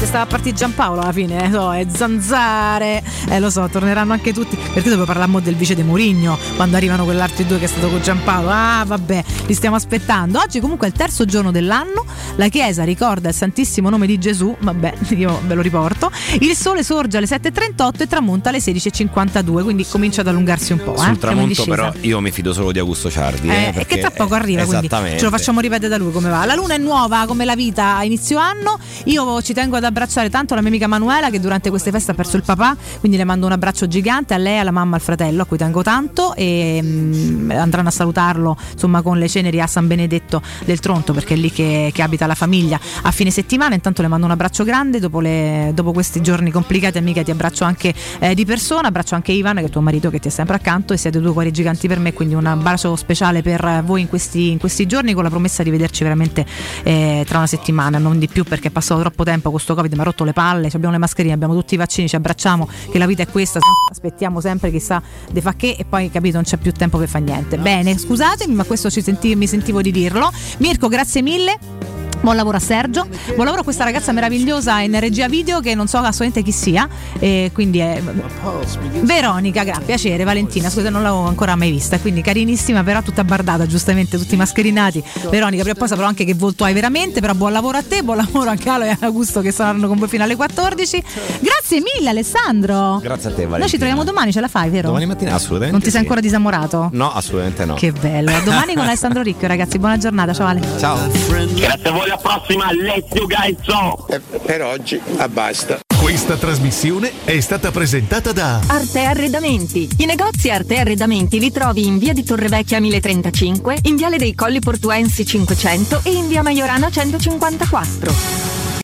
Stava a partire Giampaolo alla fine, eh, so, è zanzare, eh lo so, torneranno anche tutti, perché dopo parlammo del vice de Murigno, quando arrivano quell'altro due che è stato con Giampaolo, ah vabbè, li stiamo aspettando. Oggi comunque è il terzo giorno dell'anno, la chiesa ricorda il santissimo nome di Gesù, vabbè, io ve lo riporto, il sole sorge alle 7.38 e tramonta alle 16.52, quindi comincia ad allungarsi un po'. eh, Sul tramonto però io mi fido solo di Augusto Ciardi. Eh, Eh, e che tra poco arriva, quindi ce lo facciamo ripetere da lui come va. La luna è nuova come la vita a inizio anno. Io ci tengo ad abbracciare tanto la mia amica Manuela che durante queste feste ha perso il papà, quindi le mando un abbraccio gigante a lei, alla mamma, al fratello, a cui tengo tanto e mm, andranno a salutarlo insomma con le ceneri a San Benedetto del Tronto perché è lì che, che abita la famiglia a fine settimana. Intanto le mando un abbraccio grande dopo, le- dopo questi giorni complicati, amica, ti abbraccio anche eh, di persona, abbraccio anche Ivan che è tuo marito che ti è sempre accanto e siete due cuori giganti per me, quindi un abbraccio speciale per voi in questi, in questi giorni con la promessa di vederci veramente eh, tra una settimana, non di più perché è passato troppo tempo con sto Covid, mi ha rotto le palle, abbiamo le mascherine, abbiamo tutti i vaccini, ci abbracciamo, che la vita è questa, aspettiamo sempre chissà de fa che e poi capito non c'è più tempo per fare niente. Bene, scusatemi, ma questo ci senti- mi sentivo di dirlo. Mirko, grazie mille. Buon lavoro a Sergio, buon lavoro a questa ragazza meravigliosa in regia video che non so assolutamente chi sia, e quindi è Veronica, gra- piacere, Valentina, scusa non l'avevo ancora mai vista, quindi carinissima, però tutta bardata, giustamente, tutti mascherinati. Veronica, prima o poi saprò anche che volto hai veramente, però buon lavoro a te, buon lavoro anche a Alo e a Augusto che saranno con voi fino alle 14. Grazie mille Alessandro. Grazie a te, Valentina. Noi ci troviamo domani, ce la fai, vero? Domani mattina assolutamente. non ti sei sì. ancora disamorato? No, assolutamente no. Che bello. Domani con Alessandro Ricchio, ragazzi, buona giornata, ciao Ale. Ciao. Grazie a voi, alla prossima, let's you guys so. Per oggi, basta. Questa trasmissione è stata presentata da Arte Arredamenti. I negozi Arte Arredamenti li trovi in via di Torrevecchia 1035, in viale dei Colli Portuensi 500 e in via Maiorana 154.